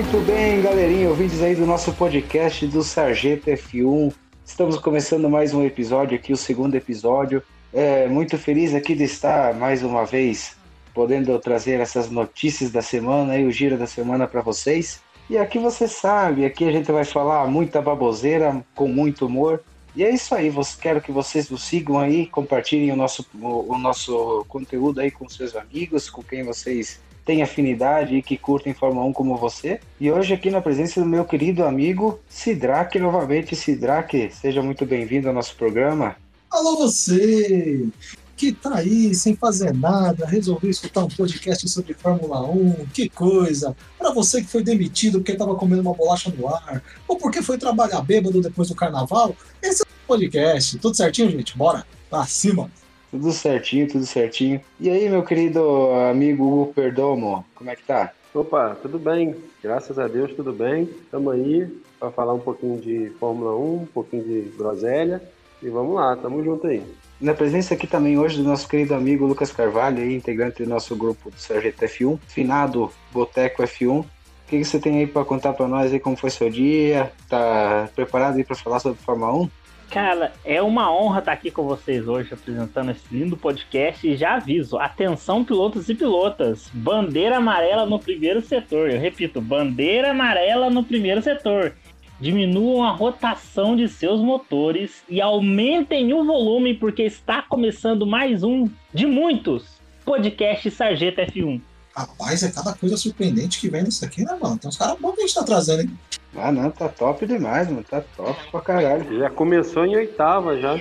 Muito bem, galerinha, ouvintes aí do nosso podcast do Sargento F1. Estamos começando mais um episódio aqui, o segundo episódio. É muito feliz aqui de estar mais uma vez podendo trazer essas notícias da semana e o giro da semana para vocês. E aqui você sabe, aqui a gente vai falar muita baboseira com muito humor. E é isso aí, quero que vocês nos sigam aí, compartilhem o nosso, o, o nosso conteúdo aí com seus amigos, com quem vocês têm afinidade e que curtem Fórmula 1 como você. E hoje aqui na presença do meu querido amigo Sidraque, novamente. Sidraque, seja muito bem-vindo ao nosso programa. Alô você, que tá aí sem fazer nada, resolveu escutar um podcast sobre Fórmula 1, que coisa. Para você que foi demitido porque estava comendo uma bolacha no ar, ou porque foi trabalhar bêbado depois do carnaval, esse é o podcast. Tudo certinho, gente? Bora, pra cima. Tudo certinho, tudo certinho. E aí, meu querido amigo Hugo Perdomo, como é que tá? Opa, tudo bem. Graças a Deus, tudo bem. Estamos aí para falar um pouquinho de Fórmula 1, um pouquinho de groselha. E vamos lá, tamo junto aí. Na presença aqui também hoje do nosso querido amigo Lucas Carvalho, aí, integrante do nosso grupo do Sargento F1, finado Boteco F1. O que, você tem aí para contar para nós aí como foi seu dia? Tá preparado aí para falar sobre Fórmula 1? Cara, é uma honra estar aqui com vocês hoje apresentando esse lindo podcast e já aviso, atenção pilotos e pilotas, bandeira amarela no primeiro setor. Eu repito, bandeira amarela no primeiro setor. Diminuam a rotação de seus motores e aumentem o volume porque está começando mais um de muitos podcast Sargento F1. Rapaz, é cada coisa surpreendente que vem nisso aqui, né, mano? Tem uns caras bons que a gente tá trazendo, hein? Ah, não, tá top demais, mano. Tá top pra caralho. Já começou em oitava já.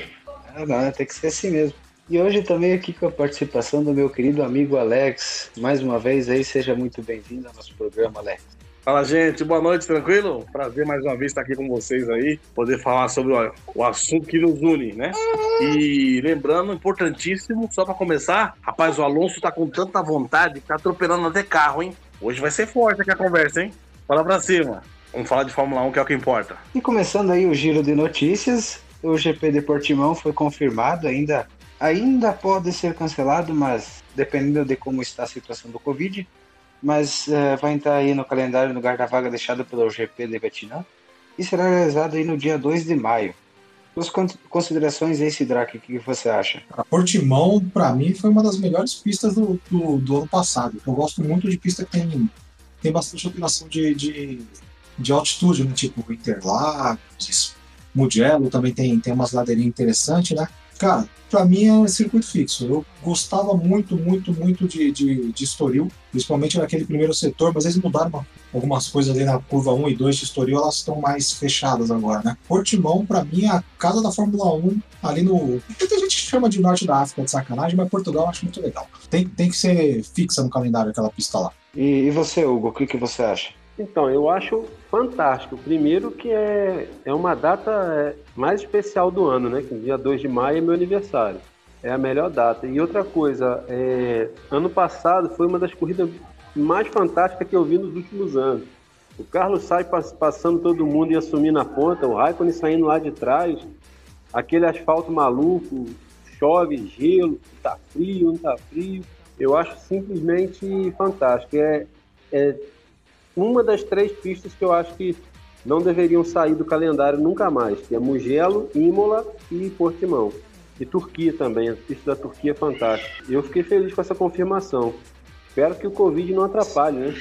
Ah, não, tem que ser assim mesmo. E hoje também aqui com a participação do meu querido amigo Alex. Mais uma vez aí, seja muito bem-vindo ao nosso programa, Alex. Fala, gente. Boa noite, tranquilo? Prazer mais uma vez estar aqui com vocês aí, poder falar sobre o, assunto que nos une, né? E lembrando, importantíssimo, só para começar, rapaz, o Alonso tá com tanta vontade que tá atropelando até carro, hein? Hoje vai ser forte aqui a conversa, hein? Fala pra cima. Vamos falar de Fórmula 1, que é o que importa. E começando aí o giro de notícias, o GP de Portimão foi confirmado, ainda, ainda pode ser cancelado, mas dependendo de como está a situação do Covid, mas uh, vai entrar aí no calendário no lugar da vaga deixada pelo GP de Vietnã e será realizado aí no dia 2 de maio. Suas considerações aí, Sidraque, o que você acha? A Portimão, para mim, foi uma das melhores pistas do, do, do, ano passado. Eu gosto muito de pista que tem, tem bastante operação de, de de altitude, né? Tipo Interlagos, Mugello também tem, tem umas ladeirinhas interessantes, né? Cara, pra mim é circuito fixo. Eu gostava muito, muito, muito de, de, de Estoril, principalmente naquele primeiro setor, mas eles mudaram uma, algumas coisas ali na curva 1 e 2 de Estoril, elas estão mais fechadas agora, né? Portimão, pra mim, é a casa da Fórmula 1 ali no. Muita gente chama de norte da África de sacanagem, mas Portugal eu acho muito legal. Tem, tem que ser fixa no calendário aquela pista lá. E, e você, Hugo, o que, que você acha? Então, eu acho fantástico. Primeiro que é, é uma data é, mais especial do ano, né? Que dia 2 de maio é meu aniversário. É a melhor data. E outra coisa, é, ano passado foi uma das corridas mais fantásticas que eu vi nos últimos anos. O Carlos sai passando todo mundo e assumindo a ponta, o Raikkonen saindo lá de trás, aquele asfalto maluco, chove, gelo, tá frio, não tá frio. Eu acho simplesmente fantástico. É, é uma das três pistas que eu acho que não deveriam sair do calendário nunca mais, que é Mugello, Imola e Portimão. E Turquia também, a pista da Turquia é fantástica. Eu fiquei feliz com essa confirmação. Espero que o Covid não atrapalhe, né?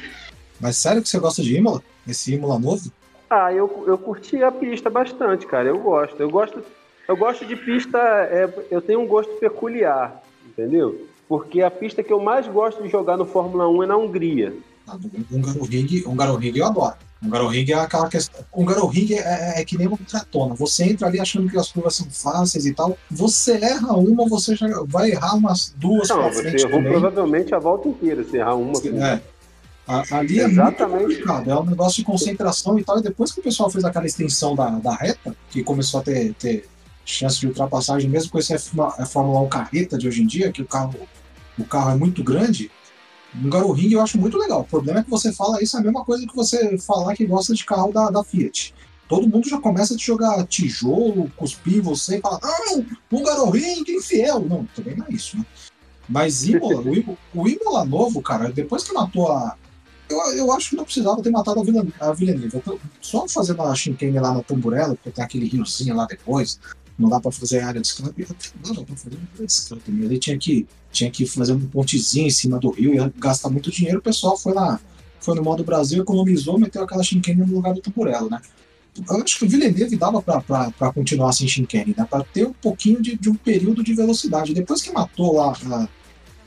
Mas sério que você gosta de Imola? Esse Imola novo? Ah, eu, eu curti a pista bastante, cara. Eu gosto. Eu gosto, eu gosto de pista. É, eu tenho um gosto peculiar, entendeu? Porque a pista que eu mais gosto de jogar no Fórmula 1 é na Hungria. Hungaroring, Hungaroring eu adoro. Hungaroring é aquela questão. Hungaroring é, é, é que nem uma tratona. Você entra ali achando que as curvas são fáceis e tal. Você erra uma, você já vai errar umas duas Não, você errou também. provavelmente a volta inteira, se errar uma. É. Ali é Exatamente. muito complicado, é um negócio de concentração e tal. E depois que o pessoal fez aquela extensão da, da reta, que começou a ter, ter chance de ultrapassagem, mesmo com esse a Fórmula 1 carreta de hoje em dia, que o carro, o carro é muito grande, no Garo Ring eu acho muito legal. O problema é que você fala isso é a mesma coisa que você falar que gosta de carro da, da Fiat. Todo mundo já começa a te jogar tijolo, cuspir você e falar, não, um Garo Ring infiel. Não, também não é isso, né? Mas Imola, o, o Imola novo, cara, depois que matou a, Eu, eu acho que não precisava ter matado a, Vila, a Villeneuve. Só fazendo a Shinkane lá na Tamburella, porque tem aquele riozinho lá depois, não dá pra fazer área de escape. Não dá pra fazer área de escape. Né? Ele tinha que, tinha que fazer um pontezinho em cima do rio, ia gastar muito dinheiro. O pessoal foi lá, foi no modo Brasil, economizou, meteu aquela Shinkane no lugar do Tamburello, né? Eu acho que o Villeneuve dava para continuar sem Shinkane, né? Para ter um pouquinho de, de, um período de velocidade. Depois que matou lá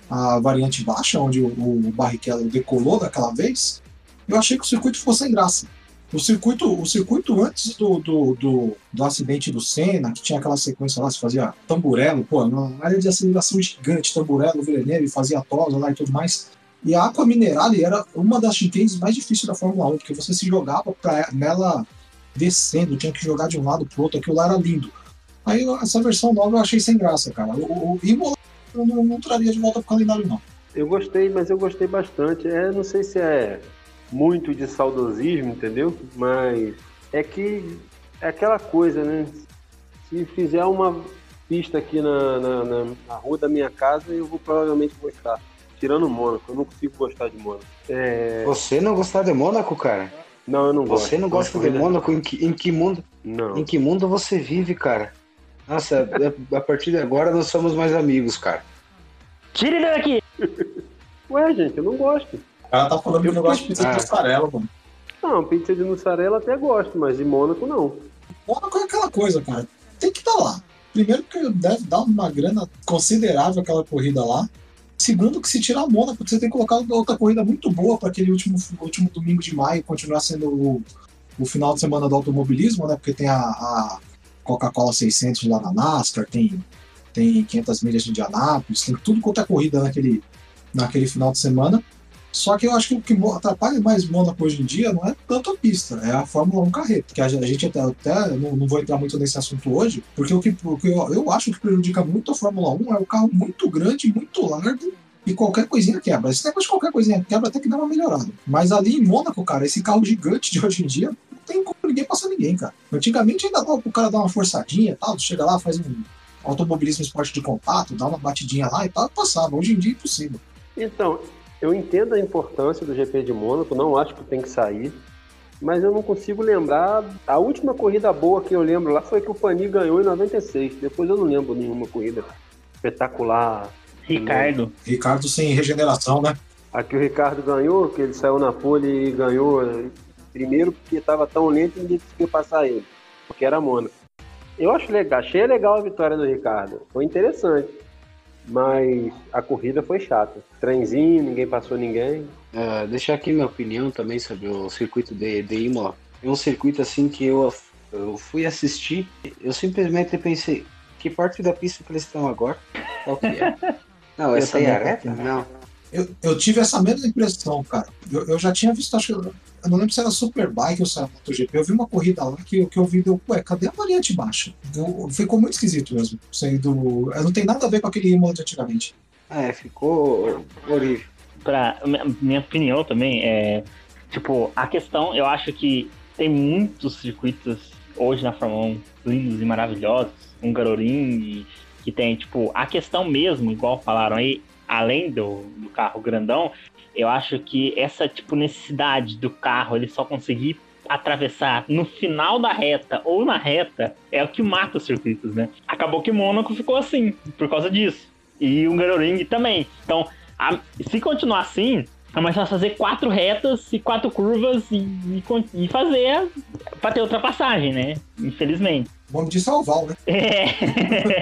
a, a variante baixa, onde o, o Barrichello decolou daquela vez, eu achei que o circuito ficou sem graça. O circuito, o circuito antes do, do, do, do, acidente do Senna, que tinha aquela sequência lá, se fazia tamburelo, pô, uma área de aceleração gigante, tamburelo, Villeneuve, fazia tosa lá e tudo mais. E a Aqua Minerale era uma das chinquenes mais difíceis da Fórmula 1, porque você se jogava pra, nela descendo, tinha que jogar de um lado pro outro, aquilo lá era lindo. Aí essa versão nova eu achei sem graça, cara. O, o Imola eu não, não traria de volta pro calendário, não. Eu gostei, mas eu gostei bastante. É, não sei se é muito de saudosismo, entendeu? Mas é que é aquela coisa, né? Se fizer uma pista aqui na, na, na, na rua da minha casa, eu vou provavelmente gostar. Tirando Mônaco, eu não consigo gostar de Mônaco. É... Você não gostar de Mônaco, cara? Não, eu não gosto. Você não gosta de Mônaco? Em que, em que mundo? Não. Em que mundo você vive, cara? Nossa, a partir de agora nós somos mais amigos, cara. Tire ele daqui! Ué, gente, eu não gosto. Ela tá falando eu que não gosta de pizza ah. de mussarela, mano. Não, pizza de mussarela até gosto, mas de Mônaco não. Mônaco é aquela coisa, cara. Tem que estar tá lá. Primeiro que deve dar uma grana considerável aquela corrida lá. Segundo, que se tirar a Mônaco, você tem que colocar outra corrida muito boa para aquele último, último domingo de maio continuar sendo o, o final de semana do automobilismo, né? Porque tem a, a Coca-Cola 600 lá na NASCAR, tem, tem 500 milhas de Indianápolis, tem tudo quanto é corrida naquele, naquele final de semana. Só que eu acho que o que atrapalha mais Mônaco hoje em dia não é tanto a pista, é a Fórmula 1 carreta. Que a gente até, até não, não, vou entrar muito nesse assunto hoje, porque o que, o que eu, eu, acho que prejudica muito a Fórmula 1 é o carro muito grande, muito largo. E qualquer coisinha quebra. Esse negócio de qualquer coisinha quebra até que dá uma melhorada. Mas ali em Mônaco, cara, esse carro gigante de hoje em dia, não tem como ninguém passar ninguém, cara. Antigamente ainda dava pro cara dar uma forçadinha e tal, chega lá, faz um automobilismo esporte de contato, dá uma batidinha lá e tal, passava. Hoje em dia é impossível. Então, eu entendo a importância do GP de Mônaco, não acho que tem que sair, mas eu não consigo lembrar. A última corrida boa que eu lembro lá foi que o Pani ganhou em 96. Depois eu não lembro nenhuma corrida espetacular. Ricardo. Ricardo sem regeneração, né? Aqui o Ricardo ganhou, que ele saiu na pole e ganhou primeiro porque estava tão lento e ninguém conseguiu passar ele, porque era Mônaco. Eu acho legal, achei legal a vitória do Ricardo, foi interessante. Mas a corrida foi chata. Trenzinho, ninguém passou ninguém. Uh, deixar aqui minha opinião também sobre o circuito de, de Imola. É um circuito assim que eu, eu fui assistir, eu simplesmente pensei, que parte da pista que eles estão agora? Qual que é? Não, essa aí é a reta? Não. Eu, eu tive essa mesma impressão, cara. Eu, eu já tinha visto, acho que. Eu não lembro se era Superbike ou se era MotoGP. Eu vi uma corrida lá que, que eu vi, deu, ué, cadê a variante baixa? Eu, ficou muito esquisito mesmo. Sendo, não tem nada a ver com aquele Imola de antigamente. É, ficou horrível. Pra, minha opinião também é. Tipo, a questão, eu acho que tem muitos circuitos hoje na Fórmula 1 lindos e maravilhosos. Um Garoring, que tem, tipo, a questão mesmo, igual falaram aí, além do, do carro grandão, eu acho que essa tipo necessidade do carro ele só conseguir atravessar no final da reta ou na reta é o que mata os circuitos, né? Acabou que Mônaco ficou assim por causa disso. E o Garoring também. Então, a, se continuar assim, é mais fácil fazer quatro retas e quatro curvas e, e, e fazer para ter ultrapassagem, né? Infelizmente. Vamos de salvar, né? É.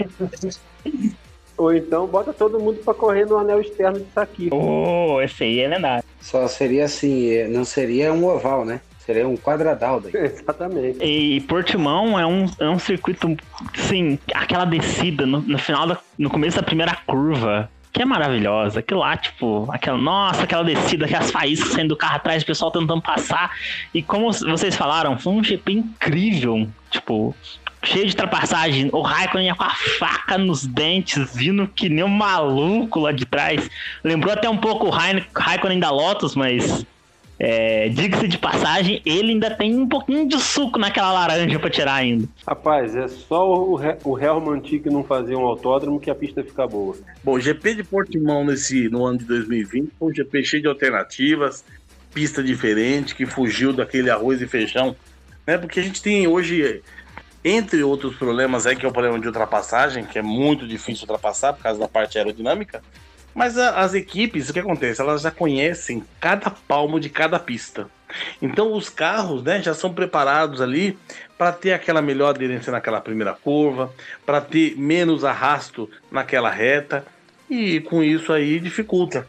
Ou então bota todo mundo para correr no anel externo de Saki. Oh, esse aí é lendário. Só seria assim, não seria um oval, né? Seria um quadradal daí. Exatamente. E Portimão é um, é um circuito, sim, aquela descida no, no final, da, no começo da primeira curva, que é maravilhosa. Aquilo lá, tipo, aquela, nossa, aquela descida, aquelas faíscas saindo do carro atrás, o pessoal tentando passar. E como vocês falaram, foi um GP incrível. Tipo, cheio de ultrapassagem. O Raikkonen ia com a faca nos dentes, vindo que nem um maluco lá de trás. Lembrou até um pouco o Raikkonen da Lotus, mas é, Diga-se de passagem, ele ainda tem um pouquinho de suco naquela laranja para tirar ainda. Rapaz, é só o, o Helman Tick não fazer um autódromo que a pista fica boa. Bom, o GP de Portimão nesse, no ano de 2020 foi um GP cheio de alternativas. pista diferente, que fugiu daquele arroz e feijão, né? Porque a gente tem hoje, entre outros problemas aí, que é o problema de ultrapassagem, que é muito difícil ultrapassar por causa da parte aerodinâmica, mas a, as equipes, o que acontece? Elas já conhecem cada palmo de cada pista. Então os carros né, já são preparados ali para ter aquela melhor aderência naquela primeira curva, para ter menos arrasto naquela reta, e com isso aí dificulta.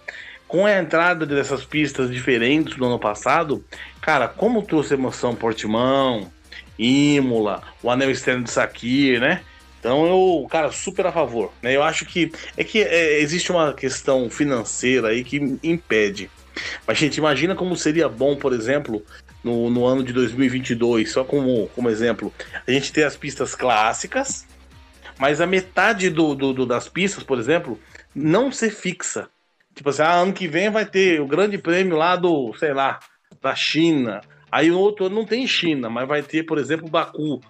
Com a entrada dessas pistas diferentes do ano passado, cara, como trouxe emoção Portimão, Imola, o anel externo de Sakir, né? Então eu, cara, super a favor. Né? Eu acho que é que é, existe uma questão financeira aí que impede. Mas, gente, imagina como seria bom, por exemplo, no, no ano de 2022, só como, como exemplo, a gente ter as pistas clássicas, mas a metade do, do, do, das pistas, por exemplo, não ser fixa. Tipo assim, ah, ano que vem vai ter o grande prêmio lá do, sei lá, da China. Aí o outro ano não tem China, mas vai ter, por exemplo, Baku.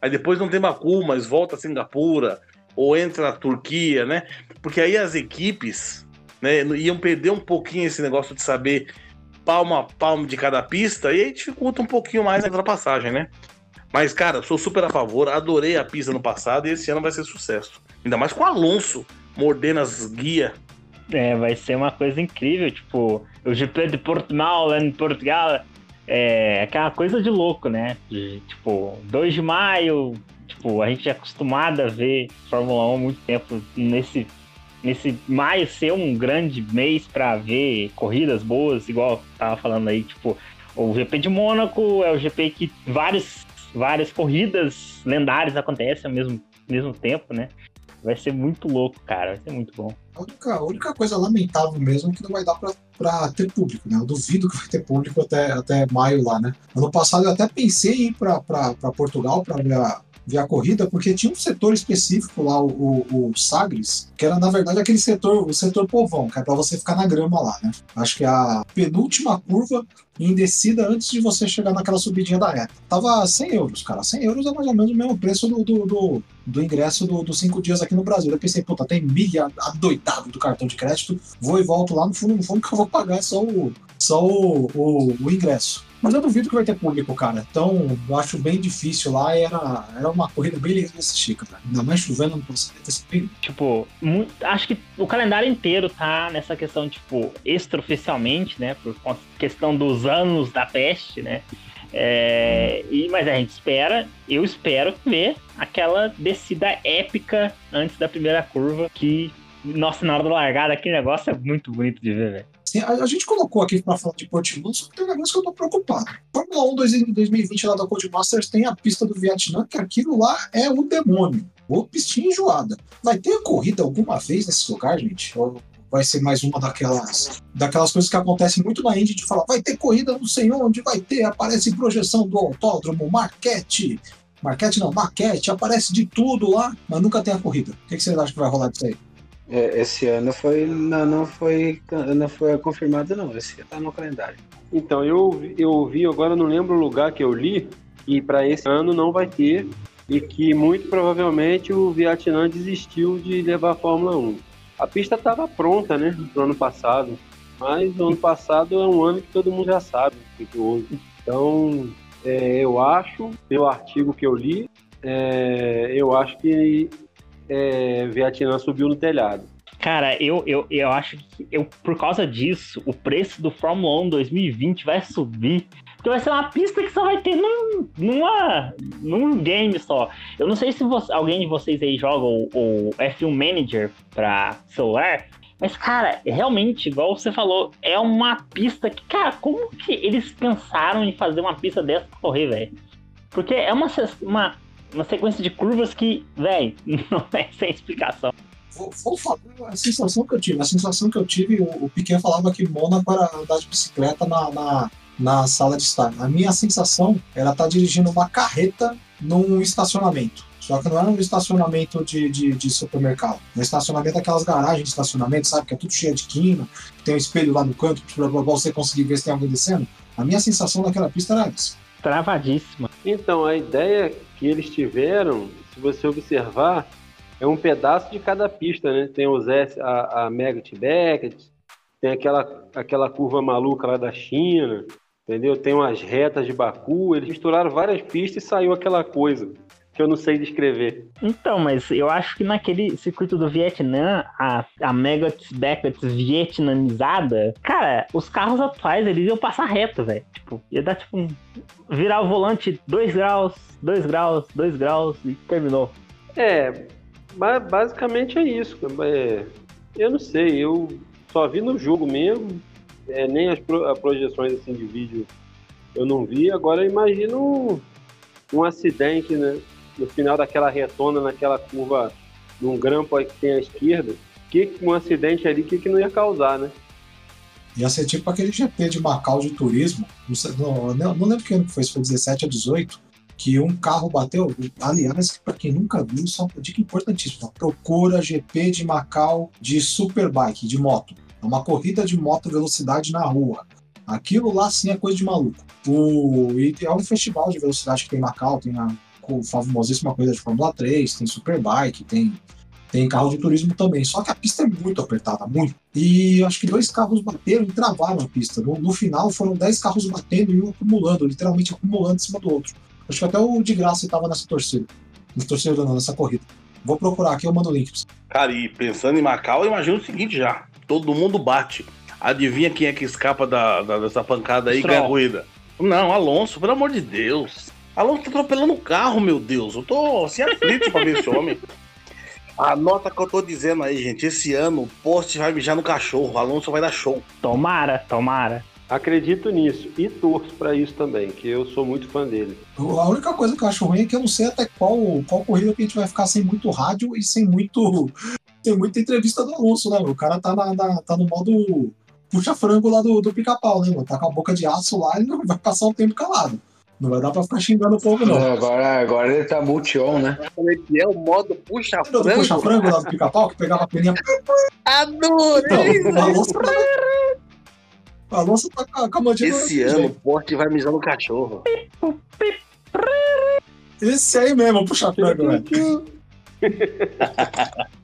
Aí depois não tem Baku, mas volta a Singapura, ou entra a Turquia, né? Porque aí as equipes né, iam perder um pouquinho esse negócio de saber palmo a palmo de cada pista, e aí dificulta um pouquinho mais a ultrapassagem, né? Mas, cara, sou super a favor, adorei a pista no passado e esse ano vai ser sucesso. Ainda mais com o Alonso mordendo as guias. É, vai ser uma coisa incrível, tipo, o GP de Portimão lá em Portugal é aquela coisa de louco, né? Tipo, 2 de maio, tipo, a gente é acostumado a ver Fórmula 1 há muito tempo nesse nesse maio ser um grande mês para ver corridas boas, igual tava falando aí, tipo, o GP de Mônaco é o GP que vários, várias corridas lendárias acontecem ao mesmo, mesmo tempo, né? Vai ser muito louco, cara. Vai ser muito bom. A única, a única coisa lamentável mesmo é que não vai dar pra, pra ter público, né? Eu duvido que vai ter público até, até maio lá, né? Ano passado eu até pensei em ir pra, pra, pra Portugal pra ver a, ver a corrida, porque tinha um setor específico lá, o, o, o, Sagres, que era na verdade aquele setor, o setor povão, que é para você ficar na grama lá, né? Acho que é a penúltima curva em descida antes de você chegar naquela subidinha da reta. Tava 100 euros, cara. 100 euros é mais ou menos o mesmo preço do, do, do, do ingresso dos do cinco dias aqui no Brasil. Eu pensei, puta, tem milha adoidado do cartão de crédito, vou e volto lá no fundo, no fundo que eu vou pagar só o, só o, o, o ingresso. Mas eu duvido que vai ter público, cara. Então, eu acho bem difícil lá. Era, era uma corrida bem legal desse Chica, cara. Ainda mais chovendo, não consegue ter. Tipo, muito, acho que o calendário inteiro tá nessa questão, tipo, extraoficialmente, né? Por questão dos anos da peste, né? É, e, mas a gente espera, eu espero ver aquela descida épica antes da primeira curva que, nossa, na hora da largada, aquele negócio é muito bonito de ver, velho. Assim, a, a, gente colocou aqui para falar de Portimão, só que tem um negócio que eu tô preocupado. Fórmula 1 2020 lá da Codemasters tem a pista do Vietnã, que aquilo lá é um demônio. Ou pistinha enjoada. Vai ter corrida alguma vez nesse lugar, gente? Ou vai ser mais uma daquelas daquelas coisas que acontecem muito na Indy de falar, vai ter corrida não sei onde, vai ter, aparece projeção do autódromo, marquete, marquete não, maquete, aparece de tudo lá, mas nunca tem a corrida. O que, que vocês acham que vai rolar disso aí? É, esse ano foi não, não foi não foi confirmado não, esse ano tá no calendário. Então eu eu vi agora não lembro o lugar que eu li e para esse ano não vai ter e que muito provavelmente o Vietnã desistiu de levar a Fórmula 1. A pista estava pronta, né, no ano passado, mas o ano passado é um ano que todo mundo já sabe o que houve. Então é, eu acho, pelo artigo que eu li, é, eu acho que é, Vietnã subiu no telhado. Cara, eu, eu, eu acho que eu, por causa disso, o preço do Fórmula 1 2020 vai subir. Porque vai ser uma pista que só vai ter num, numa, num game só. Eu não sei se você, alguém de vocês aí joga o, o F1 Manager pra celular. Mas, cara, realmente, igual você falou, é uma pista que, cara, como que eles pensaram em fazer uma pista dessa pra correr, velho? Porque é uma, uma uma sequência de curvas que, velho, não é sem explicação. Vou, vou, falar a sensação que eu tive. A sensação que eu tive, o, o Piquet falava que Mônaco era andar de bicicleta na, na, na sala de estar. A minha sensação era estar tá dirigindo uma carreta num estacionamento. Só que não era um estacionamento de, de, de supermercado. Um estacionamento daquelas garagens de estacionamento, sabe? Que é tudo cheio de quina, tem um espelho lá no canto para você conseguir ver se tem alguém descendo. A minha sensação naquela pista era essa. Travadíssima. Então, a ideia que eles tiveram, se você observar, é um pedaço de cada pista, né? Tem os S, a, a Mega Beckett, tem aquela, aquela curva maluca lá da China, entendeu? Tem umas retas de Baku, eles misturaram várias pistas e saiu aquela coisa que eu não sei descrever. Então, mas eu acho que naquele circuito do Vietnã, a, a Mega Beckett vietnamizada, cara, os carros atuais, eles iam passar reto, velho. Tipo, ia dar tipo um, virar o volante 2 graus, 2 graus, 2 graus e terminou. É, basicamente é isso. É, eu não sei, eu só vi no jogo mesmo, é, nem as projeções assim, de vídeo eu não vi. Agora eu imagino um, um acidente, né? No final daquela retona, naquela curva, num grampo aí que tem à esquerda, que um acidente ali, que, que não ia causar, né? Ia ser tipo aquele GP de Macau de turismo, não, não, não lembro que ano que foi, se foi 17 a 18, que um carro bateu. Aliás, para quem nunca viu, só uma dica importantíssima: procura GP de Macau de superbike, de moto. É uma corrida de moto velocidade na rua. Aquilo lá sim é coisa de maluco. O, e é um festival de velocidade que tem em Macau, tem a famosíssima coisa de Fórmula 3, tem Superbike, tem, tem carro de turismo também. Só que a pista é muito apertada, muito. E acho que dois carros bateram e travaram a pista. No, no final foram dez carros batendo e um acumulando, literalmente acumulando em cima do outro. Acho que até o de graça estava nessa torcida. Nessa torcida não, nessa corrida. Vou procurar aqui, eu mando o link. Cara, e pensando em Macau, eu imagino o seguinte já. Todo mundo bate. Adivinha quem é que escapa da, da dessa pancada aí, ganha a corrida? Não, Alonso, pelo amor de Deus. Alonso tá atropelando o carro, meu Deus. Eu tô assim aflito pra ver esse homem. Anota que eu tô dizendo aí, gente. Esse ano o poste vai mijar no cachorro. O Alonso vai dar show. Tomara, tomara. Acredito nisso e torço para isso também, que eu sou muito fã dele. A única coisa que eu acho ruim é que eu não sei até qual, qual corrida que a gente vai ficar sem muito rádio e sem muito sem muita entrevista do Alonso, né? O cara tá, na, na tá no modo puxa-frango lá do, do pica-pau, né, mano? Tá com a boca de aço lá e não vai passar um tempo calado. Não vai dar pra ficar xingando o povo, não. agora, agora ele tá multi-on, né? É o modo puxa-frango. Puxa-frango lá do pica-pau, que pegava a peninha. Adorei! Então, tá... O Alonso tá com a mandíbula. Esse ano o Porte vai mijar no cachorro. Esse aí mesmo, puxa-frango, velho.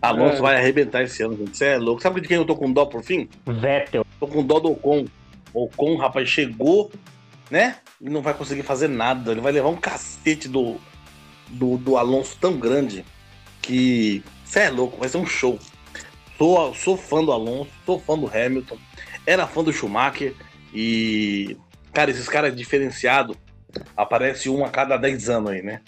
Alonso é. vai arrebentar esse ano, gente. Você é louco. Sabe de quem eu tô com dó por fim? Vettel. Tô com dó do Ocon. O Ocon, rapaz, chegou, né? E não vai conseguir fazer nada. Ele vai levar um cacete do, do, do Alonso tão grande que. Você é louco, vai ser um show. Sou, sou fã do Alonso, sou fã do Hamilton, era fã do Schumacher e. Cara, esses caras diferenciados aparece um a cada 10 anos aí, né?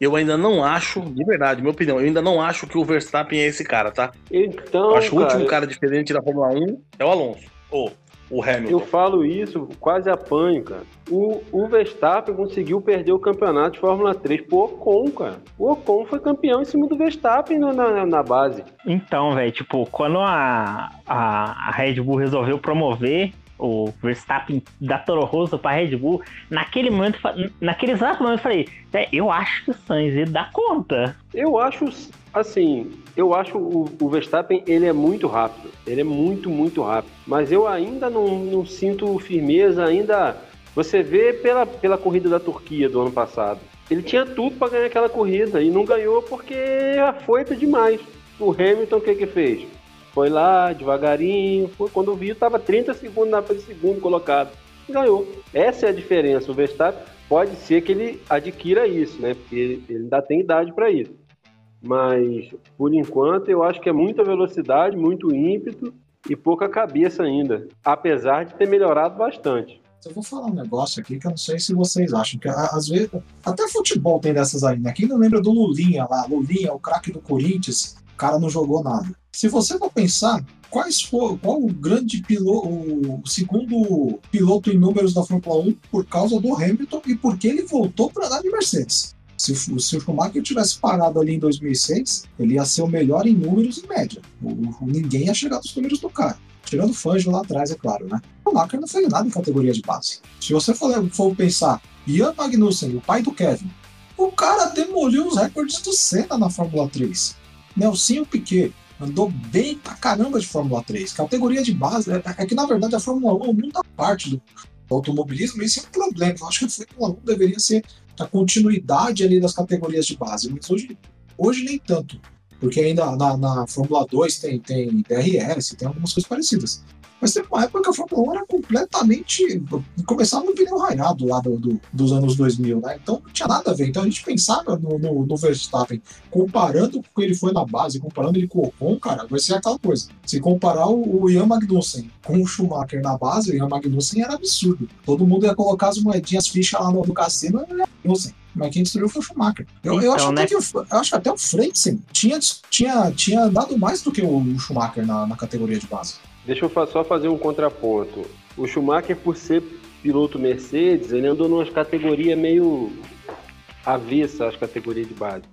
Eu ainda não acho, de verdade, minha opinião, eu ainda não acho que o Verstappen é esse cara, tá? Então. Eu acho que o último cara diferente da Fórmula 1 é o Alonso. Ou o Hamilton. Eu falo isso, quase apanho, cara. O, o Verstappen conseguiu perder o campeonato de Fórmula 3 pro Ocon, cara. O Ocon foi campeão em cima do Verstappen na, na, na base. Então, velho, tipo, quando a, a, a Red Bull resolveu promover o Verstappen da Toro Rosso para Red Bull, naquele momento, naquele exato momento eu falei, é, eu acho que o Sainz ia dar conta. Eu acho, assim, eu acho o, o, Verstappen, ele é muito rápido, ele é muito, muito rápido, mas eu ainda não, não sinto firmeza, ainda, você vê pela, pela corrida da Turquia do ano passado, ele tinha tudo para ganhar aquela corrida e não ganhou porque foi demais. O Hamilton o que que fez? Foi lá, devagarinho. Foi, quando viu, estava 30 segundos na frente segundo colocado. Ganhou. Essa é a diferença. O Verstappen pode ser que ele adquira isso, né? Porque ele, ele ainda tem idade para isso. Mas, por enquanto, eu acho que é muita velocidade, muito ímpeto e pouca cabeça ainda. Apesar de ter melhorado bastante. Eu vou falar um negócio aqui que eu não sei se vocês acham, que às vezes, até futebol tem dessas aí, né? Quem não lembra do Lulinha lá? Lulinha, o craque do Corinthians, o cara não jogou nada. Se você for pensar, quais for, qual o grande piloto, o segundo piloto em números da Fórmula 1 por causa do Hamilton e porque ele voltou para andar de Mercedes. Se, se o Schumacher tivesse parado ali em 2006, ele ia ser o melhor em números em média. O, o, ninguém ia chegar dos números do cara. Tirando o Fangio lá atrás, é claro, né? O Schumacher não fez nada em categoria de base. Se você for, for pensar, Ian Magnussen, o pai do Kevin, o cara demoliu os recordes do Senna na Fórmula 3. Nelsinho Piquet, andou bem pra caramba de Fórmula 3. Categoria de base, é, é que na verdade a Fórmula 1 é muita parte do, automobilismo, esse é um problema. Eu acho que a Fórmula 1 deveria ser a continuidade ali das categorias de base, mas hoje, hoje nem tanto. Porque ainda na, na Fórmula 2 tem, tem DRS, tem algumas coisas parecidas. Mas teve uma época que a Fórmula 1 era completamente. Começava no pneu raiado lá do, do, dos anos 2000, né? Então não tinha nada a ver. Então a gente pensava no, no, no Verstappen, comparando com o que ele foi na base, comparando ele com o Ocon, cara, vai ser aquela coisa. Se comparar o, o Ian Magnussen com o Schumacher na base, o Ian Magnussen era absurdo. Todo mundo ia colocar as moedinhas, fichas lá no, no cassino, e Magnussen mas quem destruiu foi o Schumacher. Eu, então, eu, acho, né? que, eu acho até o Frentzen tinha, tinha, tinha dado mais do que o Schumacher na, na categoria de base. Deixa eu só fazer um contraponto. O Schumacher, por ser piloto Mercedes, ele andou numa categoria meio avessa às categorias de base.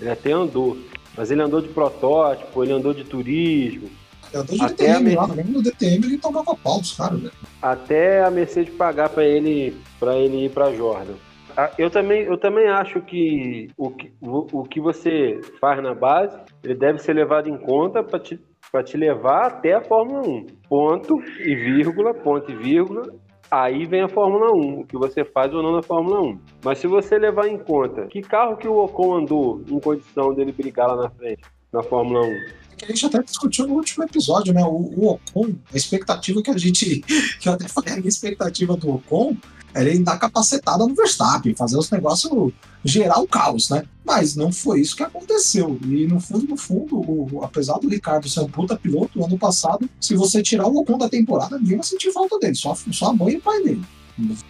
Ele até andou, mas ele andou de protótipo, ele andou de turismo. Ele andou de até DTM a lá, no DTM ele tomava pau dos caras, velho. Até a Mercedes pagar para ele, pra ele ir para Jordan. Ah, eu também, eu também acho que o, que o que você faz na base, ele deve ser levado em conta para te para te levar até a Fórmula 1. Ponto e vírgula, ponto e vírgula. Aí vem a Fórmula 1, o que você faz ou não na Fórmula 1. Mas se você levar em conta que carro que o Ocon andou em condição dele brigar lá na frente, na Fórmula 1, a gente até discutiu no último episódio, né? O, o, Ocon, a expectativa que a gente. que eu até falei, a expectativa do Ocon era ele dar capacetada no Verstappen, fazer os negócios gerar o caos, né? Mas não foi isso que aconteceu. E no fundo, no fundo, o, apesar do Ricardo ser um puta piloto, ano passado, se você tirar o Ocon da temporada, ninguém vai sentir falta dele, só, só a mãe e o pai dele.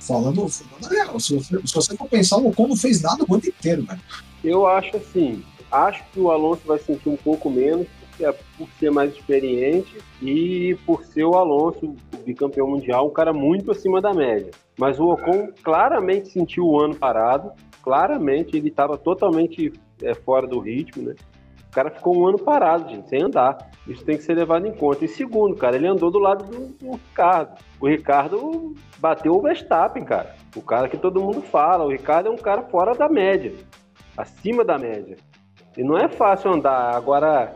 Falando, falando real, se você, se você for pensar, o Ocon não fez nada o ano inteiro, velho. Eu acho assim, acho que o Alonso vai sentir um pouco menos, é por ser mais experiente e por ser o Alonso, bicampeão mundial, um cara muito acima da média. Mas o Ocon claramente sentiu o ano parado, claramente ele estava totalmente é, fora do ritmo, né? O cara ficou um ano parado, gente, sem andar. Isso tem que ser levado em conta. E segundo, cara, ele andou do lado do, do Ricardo. O Ricardo bateu o Verstappen, cara. O cara que todo mundo fala. O Ricardo é um cara fora da média, acima da média. E não é fácil andar. Agora,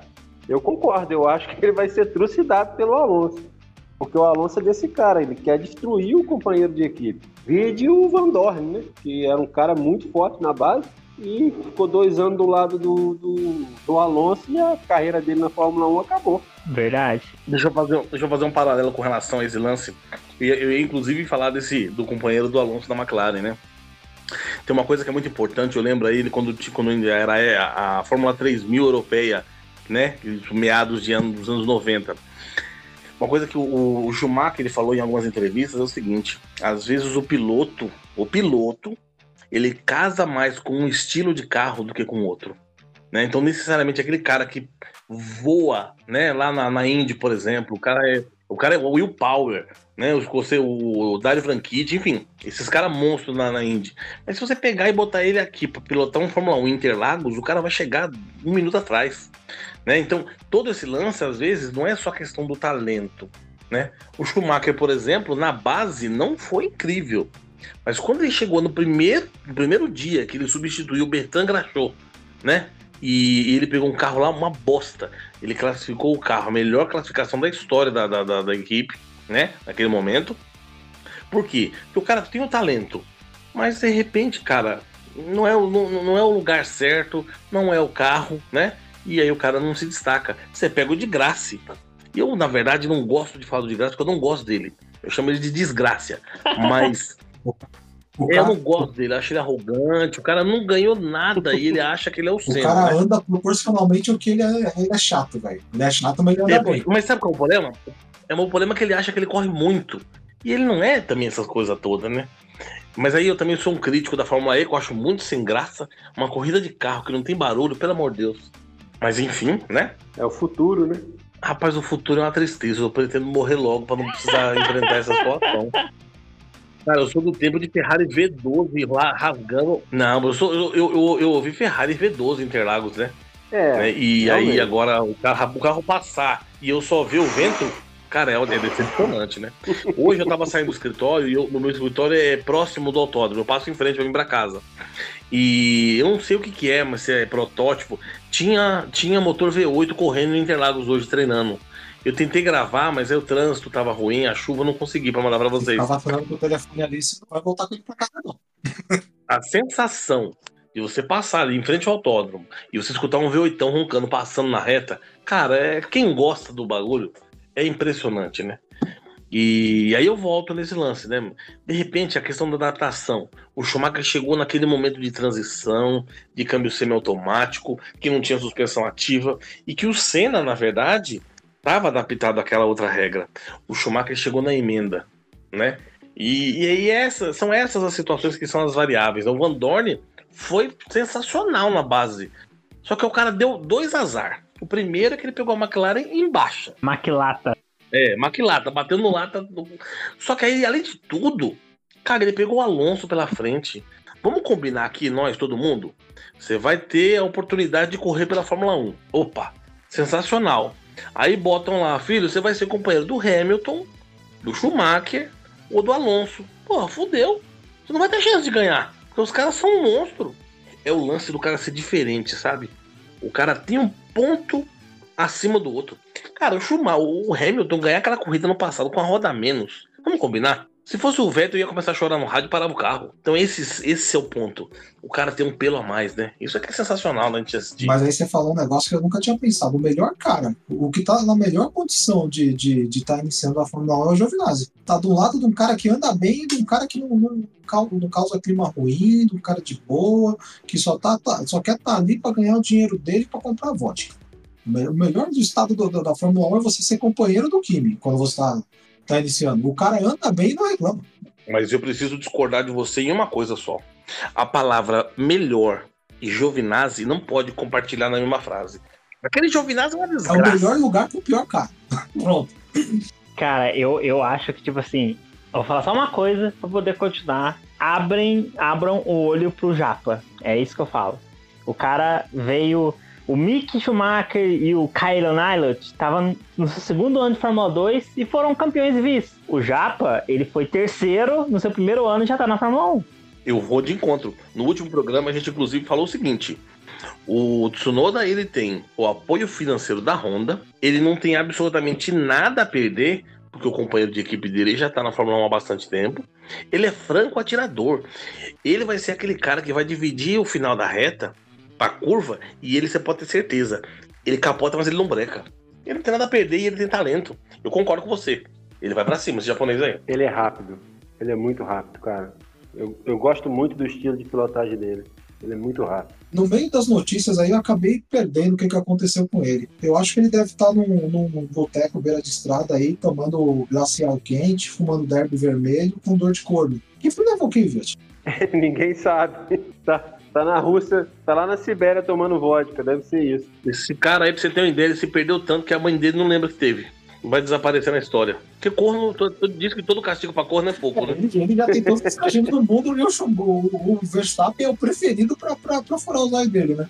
eu concordo, eu acho que ele vai ser trucidado pelo Alonso. Porque o Alonso é desse cara, ele quer destruir o companheiro de equipe. Vide o Van Dorn, né? Que era um cara muito forte na base e ficou dois anos do lado do, do, do, Alonso e a carreira dele na Fórmula 1 acabou. Verdade. Deixa eu fazer, deixa eu fazer um paralelo com relação a esse lance. Eu, eu ia inclusive falar desse do companheiro do Alonso da McLaren, né? Tem uma coisa que é muito importante, eu lembro aí quando, quando era é, a, a Fórmula 3000 europeia, né? Meados de anos, dos anos 90 uma coisa que o, o Schumacher ele falou em algumas entrevistas é o seguinte: às vezes o piloto, o piloto, ele casa mais com um estilo de carro do que com outro. Né? Então, necessariamente, aquele cara que voa, né? Lá na, na Indy, por exemplo, o cara é o cara é o Will Power, né? O, o, o Dario Franchitti, enfim, esses caras monstros na, na Indy. Mas se você pegar e botar ele aqui para pilotar um Fórmula 1 Interlagos, o cara vai chegar um minuto atrás. Né? Então, todo esse lance, às vezes, não é só questão do talento. Né? O Schumacher, por exemplo, na base não foi incrível. Mas quando ele chegou no primeiro, no primeiro dia que ele substituiu o Bertrand Grachot, né? E, e, ele pegou um carro lá, uma bosta. Ele classificou o carro, a melhor classificação da história da, da, da, da equipe, né? Naquele momento. Por quê? Porque o cara tem o talento. Mas de repente, cara, não é, o, não, não é o lugar certo, não é o carro, né? e aí o cara não se destaca. Você pega o de graça. Eu, na verdade, não gosto de falar do de graça porque eu não gosto dele. Eu chamo ele de desgraça. Mas. Eu não gosto dele, acho ele arrogante. O cara não ganhou nada e ele acha que ele é o centro. O cara né? anda proporcionalmente ao que ele é, ele é chato, velho. Ele é chato, mas ele anda é, bem. Mas sabe qual é o problema? É o problema que ele acha que ele corre muito. E ele não é também essas coisas todas, né? Mas aí eu também sou um crítico da Fórmula E, que eu acho muito sem graça. Uma corrida de carro que não tem barulho, pelo amor de Deus. Mas enfim, né? É o futuro, né? Rapaz, o futuro é uma tristeza. Eu pretendo morrer logo para não precisar enfrentar essa situação. Cara, eu sou do tempo de Ferrari V12 lá rasgando. Não, eu, sou, eu, eu, eu, eu ouvi Ferrari V12 Interlagos, né? É. Né? E realmente. aí agora o carro, o carro passar e eu só ver o vento, cara, é, é decepcionante, né? Hoje eu tava saindo do escritório e eu, no meu escritório é próximo do autódromo. Eu passo em frente pra vir pra casa. E eu não sei o que, que é, mas se é protótipo. Tinha, tinha motor V8 correndo em Interlagos hoje treinando. Eu tentei gravar, mas aí o trânsito tava ruim, a chuva, não consegui para mandar para vocês. Tava falando com o telefone ali, você não vai voltar com ele pra casa, não. a sensação de você passar ali em frente ao autódromo e você escutar um V8 roncando passando na reta, cara, é, quem gosta do bagulho é impressionante, né? E aí eu volto nesse lance, né? De repente, a questão da adaptação. O Schumacher chegou naquele momento de transição, de câmbio semiautomático, que não tinha suspensão ativa, e que o Senna, na verdade, estava adaptado àquela outra regra. O Schumacher chegou na emenda, né? E, e aí essas, são essas as situações que são as variáveis. O Van Dorn foi sensacional na base. Só que o cara deu dois azar. O primeiro é que ele pegou a McLaren em baixa. Maquilata. É, maquilata, batendo no lata. Só que aí, além de tudo, cara, ele pegou o Alonso pela frente. Vamos combinar aqui, nós, todo mundo? Você vai ter a oportunidade de correr pela Fórmula 1. Opa, sensacional. Aí botam lá, filho, você vai ser companheiro do Hamilton, do Schumacher ou do Alonso. Porra, fudeu. Você não vai ter chance de ganhar. Porque os caras são um monstro. É o lance do cara ser diferente, sabe? O cara tem um ponto acima do outro. Cara, o Schumacher, o Hamilton ganhar aquela corrida no passado com a roda menos. Vamos combinar? Se fosse o Vettel, ia começar a chorar no rádio e parava o carro. Então esse, esse é o ponto. O cara tem um pelo a mais, né? Isso é que é sensacional né, assistir. Mas aí você falou um negócio que eu nunca tinha pensado. O melhor cara, o que tá na melhor condição de estar de, de tá iniciando a Fórmula 1 é o Giovinazzi. Tá do lado de um cara que anda bem de um cara que não, não, não causa clima ruim, de um cara de boa, que só, tá, tá só quer estar tá ali para ganhar o dinheiro dele para comprar vodka. O melhor do estado do, da Fórmula 1 é você ser companheiro do Kimi quando você está tá iniciando. O cara anda bem e não reclama. Mas eu preciso discordar de você em uma coisa só. A palavra melhor e Giovinazzi não pode compartilhar na mesma frase. Aquele Giovinazzi é uma desgraça. É o melhor lugar com o pior cara. Pronto. Cara, eu, eu acho que, tipo assim, eu vou falar só uma coisa pra poder continuar. Abrem, abram o olho pro Japa. É isso que eu falo. O cara veio o Mick Schumacher e o Kyle Nylot estavam no seu segundo ano de Fórmula 2 e foram campeões vice. O Japa, ele foi terceiro no seu primeiro ano e já tá na Fórmula 1. Eu vou de encontro. No último programa a gente inclusive falou o seguinte: o Tsunoda ele tem o apoio financeiro da Honda, ele não tem absolutamente nada a perder, porque o companheiro de equipe dele já tá na Fórmula 1 há bastante tempo. Ele é franco atirador. Ele vai ser aquele cara que vai dividir o final da reta pra curva e ele, você pode ter certeza, ele capota, mas ele não breca. Ele não tem nada a perder e ele tem talento. Eu concordo com você. Ele vai para cima, esse japonês aí. Ele é rápido. Ele é muito rápido, cara. Eu, eu gosto muito do estilo de pilotagem dele. Ele é muito rápido. No meio das notícias aí, eu acabei perdendo o que, que aconteceu com ele. Eu acho que ele deve estar num, num boteco beira de estrada aí, tomando glacial quente, fumando derby vermelho, com dor de corno. Quem foi o Kvyat? Ninguém sabe. Tá, Tá na Rússia, tá lá na Sibéria tomando vodka, deve ser isso. Esse cara aí, pra você ter uma ideia, ele se perdeu tanto que a mãe dele não lembra que teve. Vai desaparecer na história. Porque corno, diz que todo castigo pra corno é pouco, né? Ele, já tem todos os castigos do mundo e o, o, o Verstappen é o preferido pra, pra, pra furar os olhos dele, né?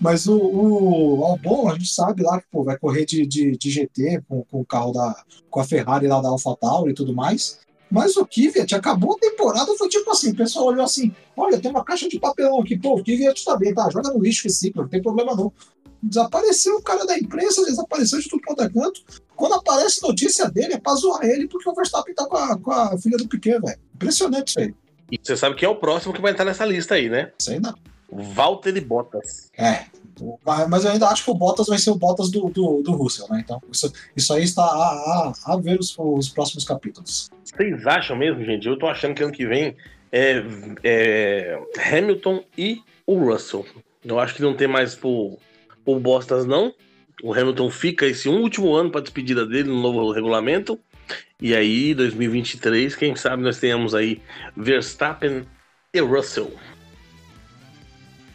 Mas o, o Albon, a gente sabe lá que pô, vai correr de, de, de GT com, com o carro da. com a Ferrari lá da AlphaTauri e tudo mais. Mas o Kvyat acabou a temporada, foi tipo assim, o pessoal olhou assim, olha, tem uma caixa de papelão aqui, pô, o Kvyat tá bem, tá, joga no lixo esse ciclo, não tem problema não. Desapareceu o cara da imprensa, desapareceu de tudo quanto é canto. Quando aparece notícia dele, é pra zoar ele, porque o Verstappen tá com a, com a filha do Piquet, velho. Impressionante isso aí. E você sabe quem é o próximo que vai entrar nessa lista aí, né? Sei não. Valtteri Bottas. É, mas eu ainda acho que o Bottas vai ser o Bottas do, do, do Russell, né? Então, isso, isso aí está a, a, a ver os, os próximos capítulos. Vocês acham mesmo, gente? Eu tô achando que ano que vem é, é Hamilton e o Russell. Eu acho que não tem mais por, por Bottas, não. O Hamilton fica esse último ano para despedida dele no novo regulamento. E aí, 2023, quem sabe nós tenhamos aí Verstappen e Russell.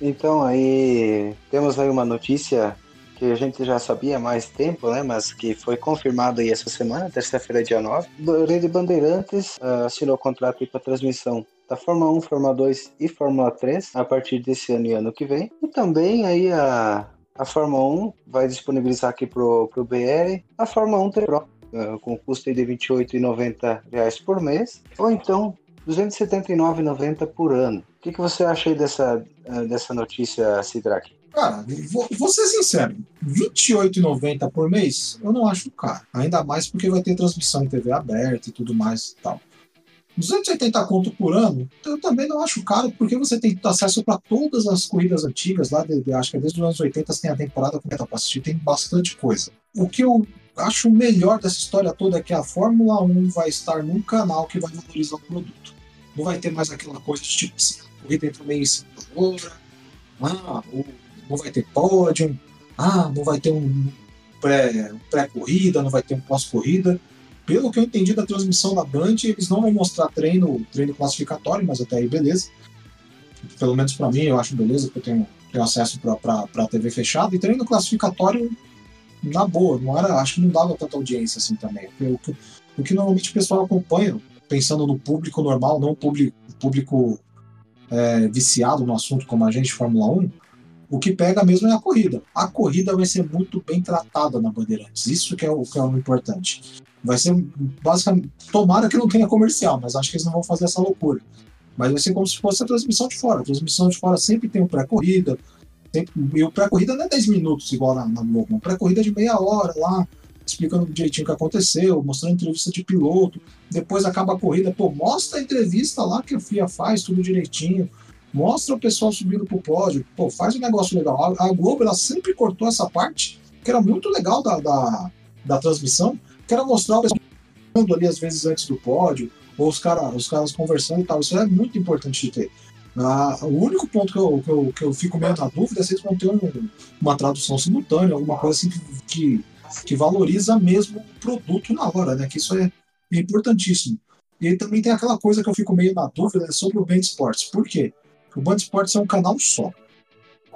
Então aí temos aí uma notícia que a gente já sabia há mais tempo, né, mas que foi confirmado aí essa semana, terça-feira, dia 9. O Rede Bandeirantes uh, assinou o contrato para transmissão da Fórmula 1, Fórmula 2 e Fórmula 3 a partir desse ano e ano que vem. E também aí a, a Fórmula 1 vai disponibilizar aqui pro, pro BR a Fórmula 1 T Pro, uh, com custo de R$ 28,90 por mês, ou então 279,90 por ano. O que, que você acha aí dessa, uh, dessa notícia, Sidrak? Cara, vou, vou ser sincero, R$28,90 por mês eu não acho caro. Ainda mais porque vai ter transmissão em TV aberta e tudo mais e tal. 280 conto por ano, eu também não acho caro, porque você tem acesso para todas as corridas antigas, lá de, acho que desde os anos 80 você tem a temporada completa para assistir, tem bastante coisa. O que eu acho melhor dessa história toda é que a Fórmula 1 vai estar num canal que vai valorizar o produto. Não vai ter mais aquela coisa de tipo assim, a corrida entra meio em outra, ah, não vai ter pódio, ah, não vai ter um pré-corrida, não vai ter um pós-corrida pelo que eu entendi da transmissão da Band, eles não vão mostrar treino, treino classificatório, mas até aí beleza. Pelo menos para mim, eu acho beleza, porque eu tenho, tenho acesso para a TV fechada. E treino classificatório, na boa, não era, acho que não dava tanta audiência assim também. O que, o que normalmente o pessoal acompanha, pensando no público normal, não público, público é, viciado no assunto como a gente, Fórmula 1, o que pega mesmo é a corrida. A corrida vai ser muito bem tratada na Bandeirantes. Isso que é o, que é o importante. Vai ser basicamente. Tomara que não tenha comercial, mas acho que eles não vão fazer essa loucura. Mas vai ser como se fosse a transmissão de fora. A transmissão de fora sempre tem um pré-corrida. E o pré-corrida não é 10 minutos igual na, na Globo. Um pré-corrida de meia hora lá, explicando direitinho o que aconteceu, mostrando entrevista de piloto. Depois acaba a corrida, pô, mostra a entrevista lá que a FIA faz, tudo direitinho. Mostra o pessoal subindo pro pódio. Pô, faz um negócio legal. A, Globo, ela sempre cortou essa parte, que era muito legal da, da, da transmissão, quero mostrar o pessoal ali às vezes antes do pódio, ou os, cara, os caras conversando e tal. Isso é muito importante de ter. Ah, o único ponto que eu, que, eu, que eu fico meio na dúvida é se eles vão ter um, uma tradução simultânea, alguma coisa assim que, que valoriza mesmo o produto na hora, né? Que isso é importantíssimo. E também tem aquela coisa que eu fico meio na dúvida é sobre o Band Sports. Por quê? O Band Sports é um canal só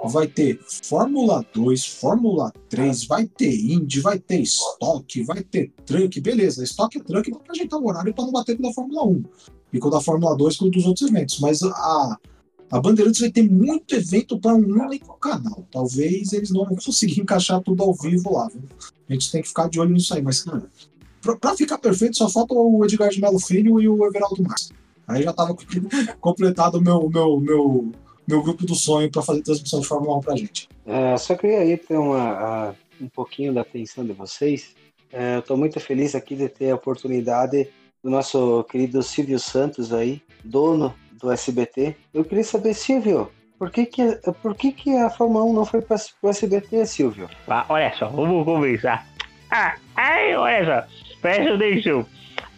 vai ter Fórmula 2, Fórmula 3, vai ter Indy, vai ter Stock, vai ter Truck, beleza, Stock e Truck vão ajeitar o horário para não bater com a Fórmula 1 e com a Fórmula 2 com dos outros eventos, mas a, a Bandeirantes vai ter muito evento para um único canal. Talvez eles não vão conseguir encaixar tudo ao vivo lá. Viu? A gente tem que ficar de olho nisso aí, mas para ficar perfeito só falta o Edgar de Melo Filho e o Everaldo Marques. Aí já estava completado o meu, meu, meu, meu grupo do sonho para fazer transmissão de Fórmula 1 para a gente. É, só queria aí ter uma, a, um pouquinho da atenção de vocês. É, eu estou muito feliz aqui de ter a oportunidade do nosso querido Silvio Santos aí, dono do SBT. Eu queria saber, Silvio, por que, que, por que, que a Fórmula 1 não foi para o SBT, Silvio? Ah, olha só, vamos conversar. Ah, ai, olha só, presta atenção.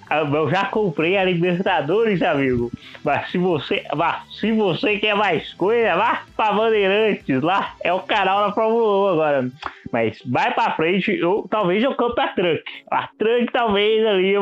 Ah, eu já comprei a Libertadores, amigo. Mas se você, mas se você quer mais coisa, vá pra Bandeirantes. Lá é o canal da Fórmula 1 agora. Mas vai pra frente, eu, talvez eu compre a Truck. A Truck talvez ali,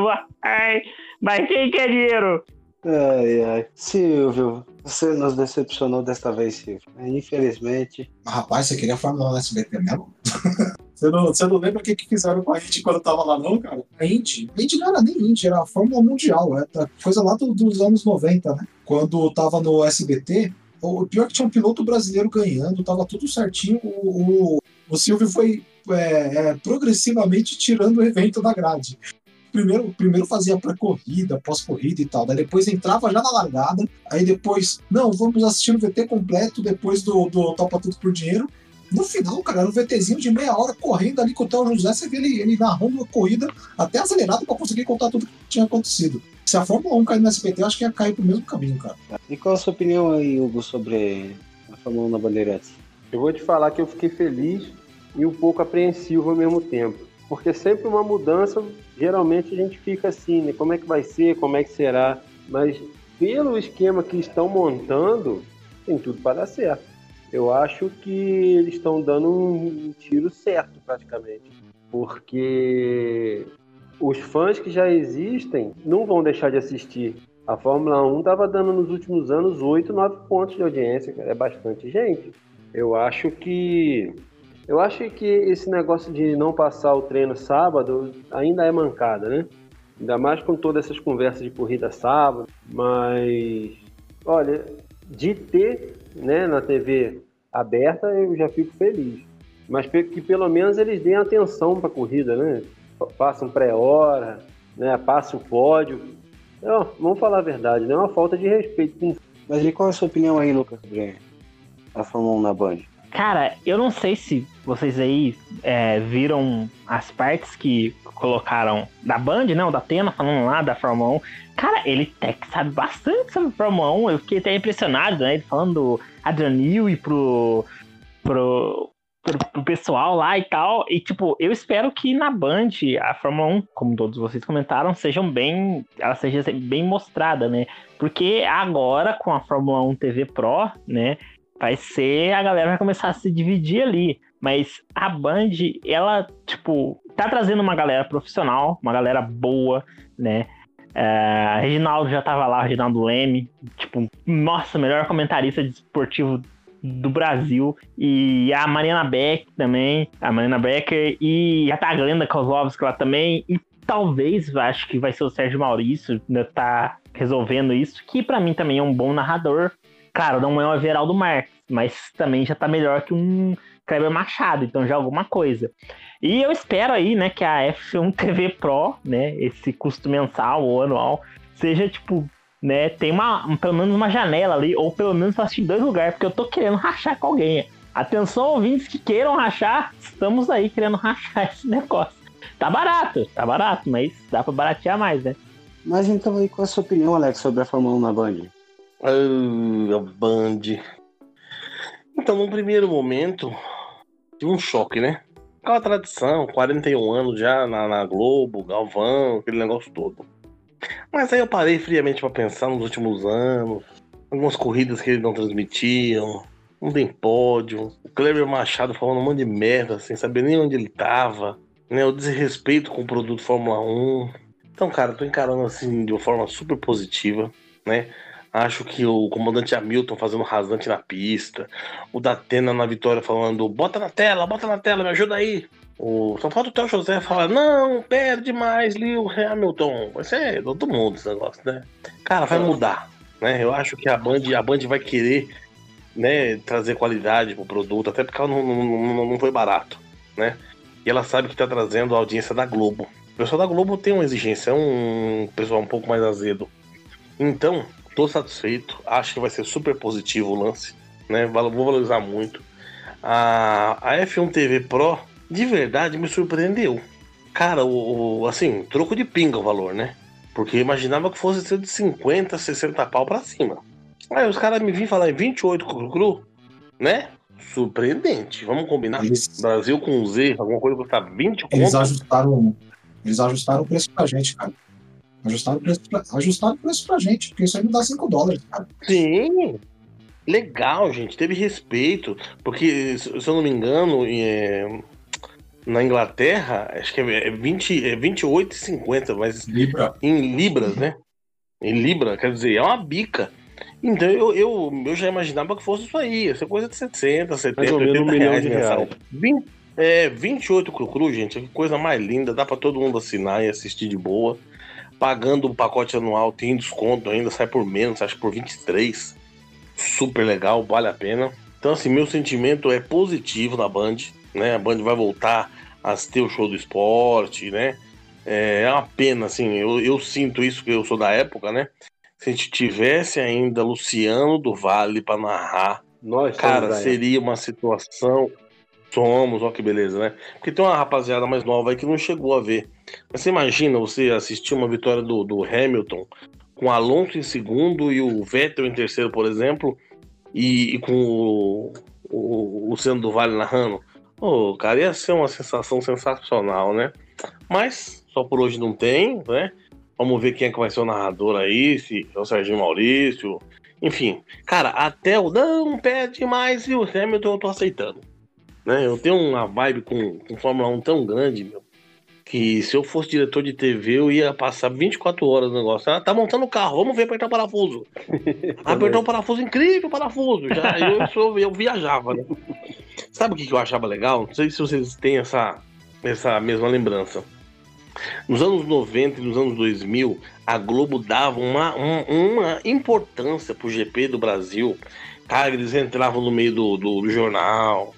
ai, mas quem quer dinheiro? Ai, ai. Silvio, você nos decepcionou desta vez, Silvio. Infelizmente. Rapaz, você queria Fórmula 1 SBT mesmo? Você não, você não lembra o que, que fizeram com a Indy quando tava lá, não, cara? A Indy, a Indy não era nem Indy, era a Fórmula Mundial, é, coisa lá do, dos anos 90, né? Quando tava no SBT, o pior é que tinha um piloto brasileiro ganhando, tava tudo certinho. O, o, o Silvio foi é, é, progressivamente tirando o evento da grade. Primeiro, primeiro fazia pré-corrida, pós-corrida e tal. Daí depois entrava já na largada. Aí depois, não, vamos assistir o VT completo depois do, do Topa Tudo por Dinheiro. No final, cara, era um VTzinho de meia hora correndo ali com o Theo José, você vê ele, ele narrando a corrida até acelerado para conseguir contar tudo que tinha acontecido. Se a Fórmula 1 cair no SBT, eu acho que ia cair pro mesmo caminho, cara. E qual a sua opinião aí, Hugo, sobre a Fórmula 1 na Bandeirantes? Eu vou te falar que eu fiquei feliz e um pouco apreensivo ao mesmo tempo. Porque sempre uma mudança, geralmente a gente fica assim, né? Como é que vai ser, como é que será? Mas pelo esquema que estão montando, tem tudo para dar certo eu acho que eles estão dando um tiro certo, praticamente. Porque os fãs que já existem não vão deixar de assistir. A Fórmula 1 estava dando nos últimos anos 8, 9 pontos de audiência, é bastante gente. Eu acho que eu acho que esse negócio de não passar o treino sábado ainda é mancada, né? Ainda mais com todas essas conversas de corrida sábado, mas olha, de ter né, na TV aberta, eu já fico feliz. Mas que pelo menos eles deem atenção para a corrida, né? Passam pré-hora, né? Passa o pódio. Não, vamos falar a verdade, não é uma falta de respeito. Mas e qual é a sua opinião aí, Lucas, sobre a Fórmula 1 na Band? Cara, eu não sei se vocês aí é, viram as partes que colocaram da Band, né? O da Atena falando lá da Fórmula 1. Cara, ele até que sabe bastante sobre Fórmula 1. Eu fiquei até impressionado, né? Ele falando do Adrian e pro, pro, pro, pro, pessoal lá e tal. E, tipo, eu espero que na Band a Fórmula 1, como todos vocês comentaram, sejam bem. Ela seja bem mostrada, né? Porque agora, com a Fórmula 1 TV Pro, né? Vai ser a galera vai começar a se dividir ali. Mas a Band, ela, tipo, tá trazendo uma galera profissional, uma galera boa, né? É, Reginaldo já tava lá, Reginaldo Leme, tipo, nossa, melhor comentarista de esportivo do Brasil. E a Mariana Beck também, a Mariana Becker, e a Taglenda Kozlovski lá também. E talvez, acho que vai ser o Sérgio Maurício, ainda tá resolvendo isso, que para mim também é um bom narrador. Claro, não é o Everaldo Marques, mas também já tá melhor que um Kleber Machado, então já é alguma coisa. E eu espero aí, né, que a F1 TV Pro, né, esse custo mensal ou anual, seja tipo, né, tem uma, pelo menos uma janela ali, ou pelo menos assistir dois lugares, porque eu tô querendo rachar com alguém. Atenção, ouvintes que queiram rachar, estamos aí querendo rachar esse negócio. Tá barato, tá barato, mas dá pra baratear mais, né? Mas então aí, qual é a sua opinião, Alex, sobre a Fórmula 1 na Band? Ah, a Band. Então, no primeiro momento, tive um choque, né? Aquela tradição, 41 anos já na, na Globo, Galvão, aquele negócio todo. Mas aí eu parei friamente para pensar nos últimos anos, algumas corridas que eles não transmitiam, não tem pódio, o Kleber Machado falando um monte de merda, sem saber nem onde ele tava, né? O desrespeito com o produto Fórmula 1. Então, cara, tô encarando assim de uma forma super positiva, né? Acho que o comandante Hamilton fazendo rasante na pista. O Datena na vitória falando: bota na tela, bota na tela, me ajuda aí. O, só falta o Theo José falar: não, perde mais, Leo Hamilton. Vai ser todo mundo esse negócio, né? Cara, vai mudar. Né? Eu acho que a Band, a Band vai querer né, trazer qualidade pro produto, até porque ela não, não, não foi barato. Né? E ela sabe que tá trazendo a audiência da Globo. O pessoal da Globo tem uma exigência, é um pessoal um pouco mais azedo. Então, Tô satisfeito, acho que vai ser super positivo o lance, né? Vou valorizar muito. A, a F1 TV Pro, de verdade, me surpreendeu. Cara, o, o assim, troco de pinga o valor, né? Porque imaginava que fosse ser de 50, 60 pau pra cima. Aí os caras me vinham falar em 28 cru, cru, né? Surpreendente. Vamos combinar? Eles... Brasil com Z, alguma coisa que custa 20 Eles ajustaram, eles ajustaram o preço pra gente, cara. Ajustaram o preço pra, ajustaram o preço pra gente, porque isso aí não dá 5 dólares, cara. Sim. Legal, gente. Teve respeito. Porque, se eu não me engano, é, na Inglaterra, acho que é, 20, é 28,50, é mas Libra. em libras, né? Em libra, quer dizer, é uma bica. Então eu, eu, eu já imaginava que fosse isso aí, essa coisa de 60, 70, 80 um reais de reais. 20, é, 28 cru, cru, gente, que coisa mais linda, dá para todo mundo assinar e assistir de boa pagando o pacote anual, tem desconto ainda, sai por menos, acho que por 23. Super legal, vale a pena. Então, assim, meu sentimento é positivo na Band, né? A Band vai voltar a ter o show do esporte, né? É, é uma pena, assim, eu, eu sinto isso, que eu sou da época, né? Se a gente tivesse ainda Luciano do Vale para narrar, Nós cara, seria uma situação Somos, ó que beleza, né? Porque tem uma rapaziada mais nova aí que não chegou a ver. Mas você imagina você assistir uma vitória do, do Hamilton com Alonso em segundo e o Vettel em terceiro, por exemplo, e, e com o, o, o Luciano do Vale narrando. Pô, cara, ia ser uma sensação sensacional, né? Mas só por hoje não tem, né? Vamos ver quem é que vai ser o narrador aí, se é o Serginho Maurício. Enfim, cara, até o não pede mais e o Hamilton eu tô aceitando. Né? Eu tenho uma vibe com, com Fórmula 1 tão grande, meu, que se eu fosse diretor de TV, eu ia passar 24 horas no negócio. Ah, tá montando o carro, vamos ver apertar o parafuso. apertar o parafuso, incrível parafuso. Já, eu, eu, eu viajava, né? Sabe o que eu achava legal? Não sei se vocês têm essa, essa mesma lembrança. Nos anos 90 e nos anos 2000, a Globo dava uma, uma, uma importância pro GP do Brasil. Cara, eles entravam no meio do, do, do jornal,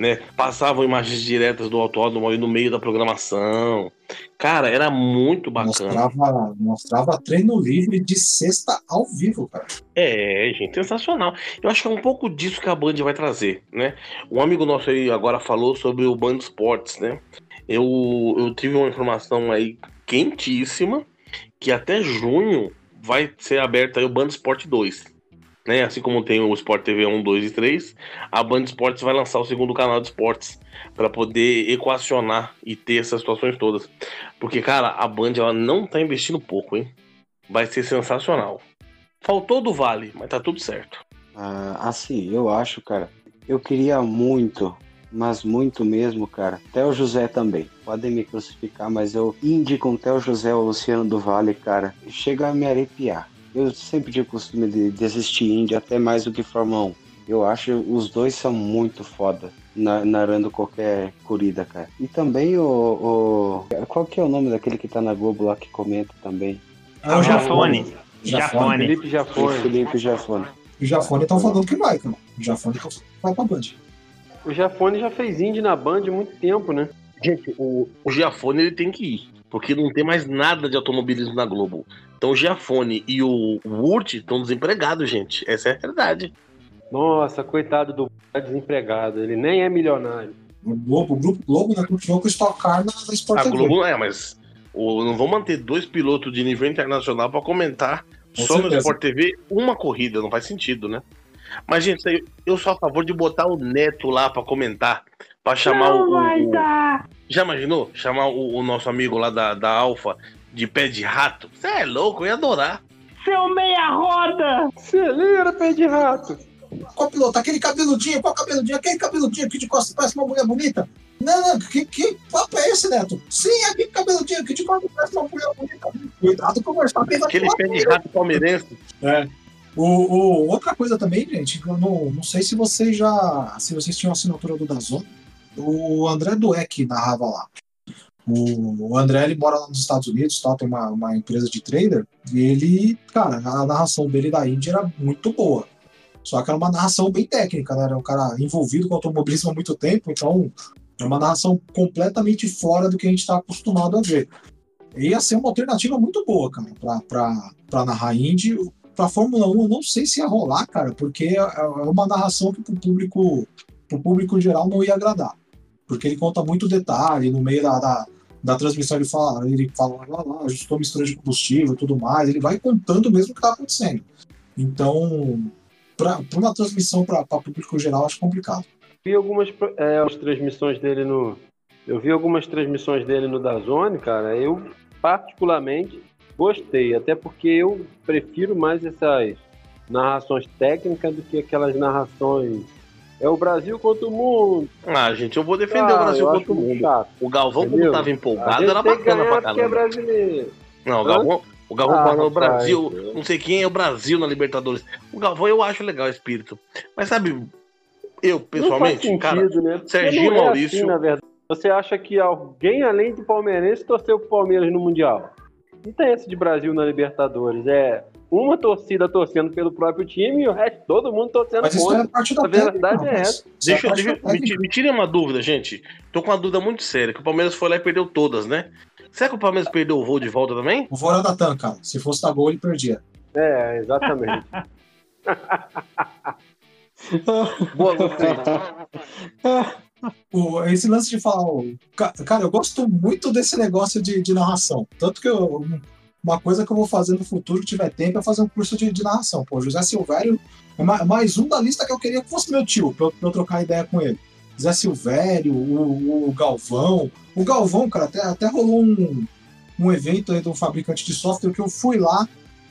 né? Passavam imagens diretas do autódromo aí no meio da programação. Cara, era muito bacana. Mostrava, mostrava treino livre de sexta ao vivo, cara. É, gente, sensacional. Eu acho que é um pouco disso que a Band vai trazer, né? Um amigo nosso aí agora falou sobre o Band Sports, né? Eu, eu tive uma informação aí quentíssima que até junho vai ser aberto aí o Band Sport 2 né? Assim como tem o Sport TV 1, 2 e 3, a Band Esportes vai lançar o segundo canal de esportes para poder equacionar e ter essas situações todas. Porque, cara, a Band ela não tá investindo pouco, hein? Vai ser sensacional. Faltou do Vale, mas tá tudo certo. Ah, assim, eu acho, cara. Eu queria muito, mas muito mesmo, cara. Até o José também. Podem me crucificar, mas eu indico até o José o Luciano do Vale, cara. Chega a me arrepiar. Eu sempre tive o costume de, de assistir Indy até mais do que Fórmula 1. Eu acho os dois são muito foda na, narrando qualquer corrida, cara. E também o, o, Qual que é o nome daquele que tá na Globo lá que comenta também? É o Jafone. Jafone. Felipe Jafone. Felipe Jafone. O Jafone estão falando que vai, cara. O Jafone vai pra Band. O Jafone já fez Indy na Band há muito tempo, né? Gente, o, o Giafone ele tem que ir, porque não tem mais nada de automobilismo na Globo. Então o Giafone e o Wurt estão desempregados, gente. Essa é a verdade. Nossa, coitado do desempregado. Ele nem é milionário. O Globo, o Grupo Globo né, continuou com o Stock Car na, na Sport A Globo é, mas o, não vão manter dois pilotos de nível internacional para comentar com só certeza. no Sport TV uma corrida. Não faz sentido, né? Mas, gente, eu, sou a favor de botar o Neto lá para comentar. Pra chamar não o, vai o, dar. Já imaginou? Chamar o, o nosso amigo lá da, da Alfa de pé de rato. Você é louco, eu ia adorar. Seu meia roda! Acelera, pé de rato. Qual piloto? Aquele cabeludinho, qual cabeludinho? Aquele cabeludinho aqui de costas parece uma mulher bonita? Não, não, que, que papo é esse, Neto? Sim, aquele cabeludinho aqui de costas parece uma mulher bonita. Cuidado com o Verstappen. Aquele pé de rato palmeirense. É. O, o, outra coisa também, gente, eu não, não sei se vocês já. Se vocês tinham assinatura do Dazon, o André Dueck narrava lá. O, André ele mora lá nos Estados Unidos, tal, tem uma, uma empresa de trader, e ele, cara, a narração dele da Índia era muito boa. Só que era uma narração bem técnica, né? Era um cara envolvido com automobilismo há muito tempo, então é uma narração completamente fora do que a gente está acostumado a ver. E ia ser uma alternativa muito boa, cara, para narrar Indy. Para Fórmula 1, eu não sei se ia rolar, cara, porque é, é uma narração que para o público, em geral não ia agradar porque ele conta muito detalhe, no meio da, da, da transmissão ele fala, ele fala lá, lá, ajustou mistura de combustível e tudo mais, ele vai contando mesmo o que está acontecendo. Então, para uma transmissão para público geral, acho complicado. Vi algumas é, as transmissões dele no. Eu vi algumas transmissões dele no Dazone, cara. Eu, particularmente, gostei, até porque eu prefiro mais essas narrações técnicas do que aquelas narrações é o Brasil contra o mundo. Ah, gente, eu vou defender ah, o Brasil contra o mundo. Chato. O Galvão, Entendeu? quando tava empolgado, era bacana pra caramba. é brasileiro. Não, o Galvão, o Galvão ah, falou o Brasil, não sei quem é o Brasil na Libertadores. O Galvão eu acho legal o espírito. Mas sabe, eu pessoalmente, sentido, cara, né? Serginho é Maurício. Assim, na verdade. Você acha que alguém além do palmeirense torceu pro Palmeiras no Mundial? Não tem esse de Brasil na Libertadores. É uma torcida torcendo pelo próprio time e o resto, todo mundo torcendo Mas contra. É parte da a verdade é essa. Deixa, é deixa me, me tirem uma dúvida, gente. Tô com uma dúvida muito séria, que o Palmeiras foi lá e perdeu todas, né? Será que o Palmeiras perdeu o voo de volta também? O voo era da TAM, cara. Se fosse da gol, ele perdia. É, exatamente. Boa, gostei. o, esse lance de falar. Cara, eu gosto muito desse negócio de, de narração. Tanto que eu, uma coisa que eu vou fazer no futuro, tiver tempo, é fazer um curso de, de narração. Pô, José Silvério é mais um da lista que eu queria que fosse meu tio, pra eu, pra eu trocar ideia com ele. Zé Silvério, o, o, Galvão. O Galvão, cara, até, até rolou um, um evento aí de um fabricante de software que eu fui lá,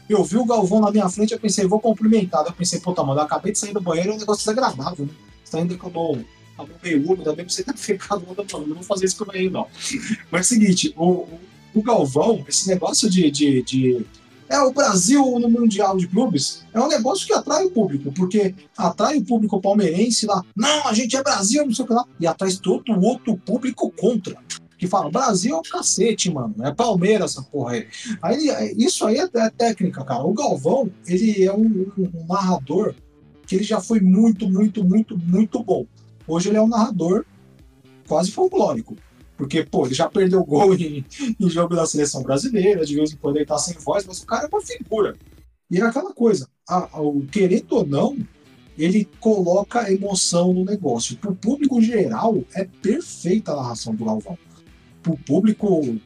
eu vi o Galvão na minha frente, eu pensei, vou cumprimentar. Eu pensei, puta, mano, eu acabei de sair do banheiro, é um negócio desagradável, né? Você tá ainda com a mão a mão meio úmida, também pra você ter ficado mano, não vou fazer isso com ele, não. Mas é o seguinte, o, o Galvão, esse negócio de, de, de é o Brasil no Mundial de Clubes, é um negócio que atrai o público, porque atrai o público palmeirense lá, não, a gente é Brasil, não sei o que lá, e atrai todo o outro público contra. Que fala, Brasil é o cacete, mano. É Palmeiras essa porra aí. aí isso aí é, é técnica, cara. O Galvão, ele é um, um narrador que ele já foi muito, muito, muito, muito bom. Hoje ele é um narrador quase folclórico. Porque, pô, ele já perdeu gol em, em jogo da seleção brasileira, de vez em quando ele tá sem voz, mas o cara é uma figura. E é aquela coisa, a, a, o querendo ou não, ele coloca emoção no negócio. Para o público geral, é perfeita a narração do Galvão. Para o público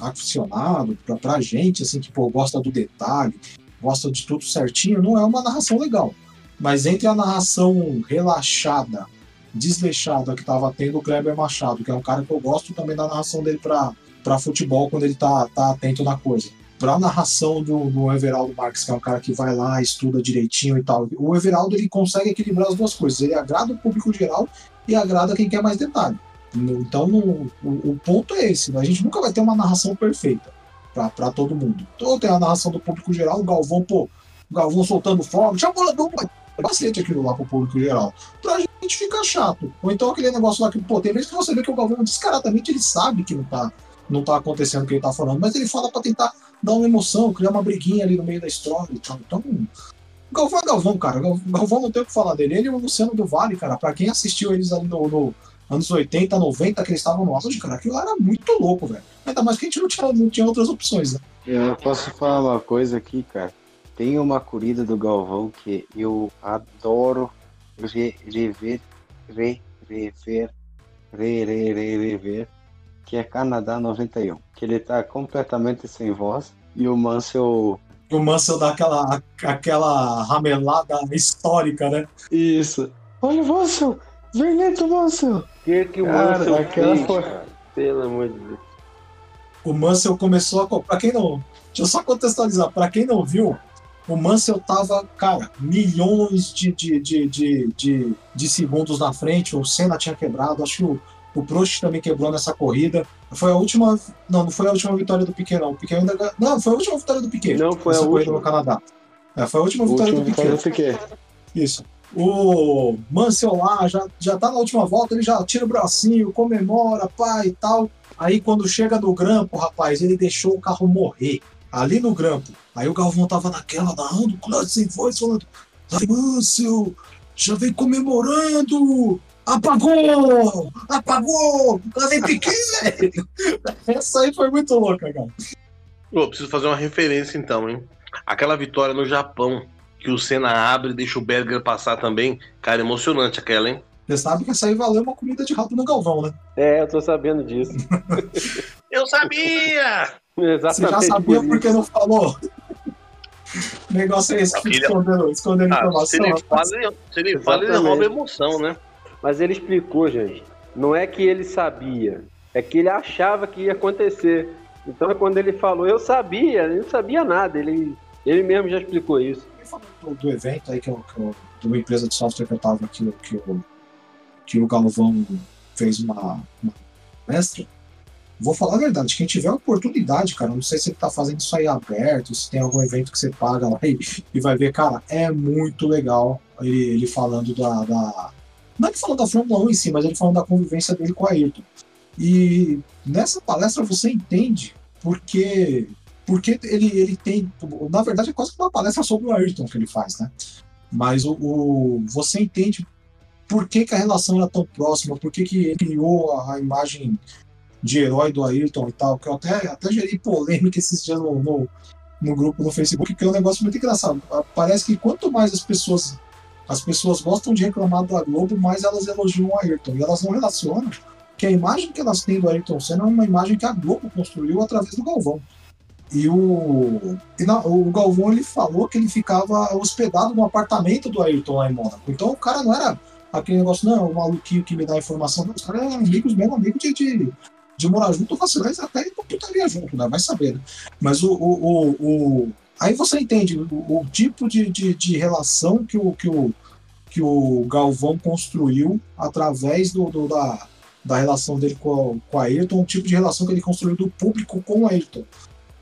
aficionado, para a gente, assim, que pô, gosta do detalhe, gosta de tudo certinho, não é uma narração legal. Mas entre a narração relaxada desleixada que estava tendo o Kleber Machado, que é um cara que eu gosto também da narração dele para futebol quando ele tá, tá atento na coisa. Para a narração do, do Everaldo Marques, que é um cara que vai lá, estuda direitinho e tal, o Everaldo ele consegue equilibrar as duas coisas. Ele agrada o público geral e agrada quem quer mais detalhe. Então, no, o, o, ponto é esse: né? a gente nunca vai ter uma narração perfeita para todo mundo. Então, tem a narração do público geral, o Galvão, pô, o Galvão soltando fogo, tinha bola dupla, bastante aquilo lá pro público geral. Pra gente ficar chato. Ou então aquele negócio lá que, pô, tem vezes que você vê que o Galvão descaradamente ele sabe que não tá, não tá acontecendo o que ele tá falando, mas ele fala pra tentar dar uma emoção, criar uma briguinha ali no meio da história e tal. Então, Galvão é Galvão, cara. Galvão não tem o que falar dele. Ele e o Luciano do Vale, cara, pra quem assistiu eles ali no, no anos 80, 90, que eles estavam no auge, cara, aquilo era muito louco, velho. Ainda mais que a gente não tinha, não tinha outras opções, né? Eu posso falar uma coisa aqui, cara. Tem uma corrida do Galvão que eu adoro rever, re, rever, re, re, re, rever, que é Canadá 91. Que ele tá completamente sem voz e o Mansell. O Mansell dá aquela, aquela ramelada histórica, né? Isso. Olha o Mansell! Vem lento, Mansell! O que, que o cara, Mansell fez, foi... Pelo amor de Deus. O Mansell começou a. Pra quem não. Deixa eu só contextualizar. Pra quem não viu, o Mansell tava, cara, milhões de, de, de, de, de, segundos na frente. O Senna tinha quebrado. Acho que o, o Prost também quebrou nessa corrida. Foi a última. Não, não foi a última vitória do Piquet, não. O Piquet ainda. Não, foi a última vitória do Piquet. Não, foi a última. no Canadá. É, foi a última vitória do Piquet. do Piquet. Isso. O Mansell lá já, já tá na última volta, ele já tira o bracinho, comemora, pai e tal. Aí quando chega no grampo, rapaz, ele deixou o carro morrer ali no grampo. Aí o Galvão tava naquela, narrando, claro, sem voz, falando: Mansell, já vem comemorando! Apagou! Apagou! Lá vem pequeno! Essa aí foi muito louca, cara. Pô, preciso fazer uma referência então, hein? Aquela vitória no Japão, que o Senna abre e deixa o Berger passar também. Cara, emocionante aquela, hein? Você sabe que essa aí valeu uma comida de rato no Galvão, né? É, eu tô sabendo disso. eu sabia! Exatamente. Você já sabia por que não falou? O negócio é esse, que escondendo, escondendo ah, informação. Se ele fala, se ele, fala, ele rouba emoção, né? Mas ele explicou, gente. Não é que ele sabia, é que ele achava que ia acontecer. Então, quando ele falou, eu sabia, ele não sabia nada. Ele, ele mesmo já explicou isso. Ele falou do, do evento aí, que eu, que eu, de uma empresa de software que eu tava, que, que, eu, que o Galvão fez uma, uma palestra. Vou falar a verdade, quem tiver oportunidade, cara, não sei se tá fazendo isso aí aberto, se tem algum evento que você paga lá e, e vai ver, cara, é muito legal ele, ele falando da, da. Não é ele falando da Fórmula 1 em si, mas ele falando da convivência dele com a Ayrton. E nessa palestra você entende porque, porque ele, ele tem. Na verdade, é quase uma palestra sobre o Ayrton que ele faz, né? Mas o, o você entende por que, que, a relação era tão próxima, por que, que ele criou a, a imagem de herói do Ayrton e tal, que eu até, até gerei polêmica esses dias no, no, no grupo no Facebook, que é um negócio muito engraçado. Parece que quanto mais as pessoas as pessoas gostam de reclamar da Globo, mais elas elogiam o Ayrton. E elas não relacionam que a imagem que elas têm do Ayrton Senna é uma imagem que a Globo construiu através do Galvão. E o, e na, o Galvão ele falou que ele ficava hospedado no apartamento do Ayrton lá em Mônaco. Então o cara não era aquele negócio, não, o maluquinho que me dá informação. Os caras eram amigos mesmo, amigos de, de, de morar junto, vacilantes até ir pra putaria junto, né? Vai saber, né? Mas o, o, o, o... Aí você entende o, o tipo de, de, de, relação que o, que, o, que o Galvão construiu através do, do da, da relação dele com, com a Ayrton, o tipo de relação que ele construiu do público com o Ayrton.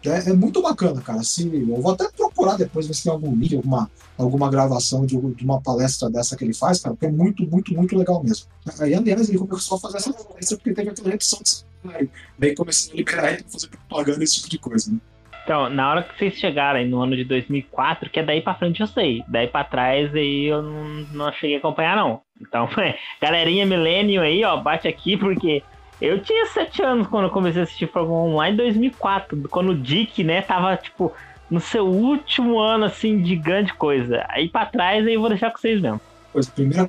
É, é, muito bacana, cara. Se, eu vou até procurar depois ver se tem algum vídeo, alguma, alguma gravação de, de, uma palestra dessa que ele faz, cara, porque é muito, muito, muito legal mesmo. Aí, aliás, ele começou a fazer essa palestra porque teve aquela redução de salário. Daí começou a liberar ele pra fazer propaganda esse tipo de coisa, né? Então, na hora que vocês chegarem no ano de 2004, que é daí pra frente eu sei. Daí pra trás aí eu não, não cheguei a acompanhar, não. Então, galerinha milênio aí, ó, bate aqui, porque eu tinha 7 anos quando eu comecei a assistir Fórmula 1 lá em 2004, quando o Dick, né, tava, tipo, no seu último ano, assim, de grande coisa. Aí pra trás, aí eu vou deixar com vocês mesmo. Pois, primeira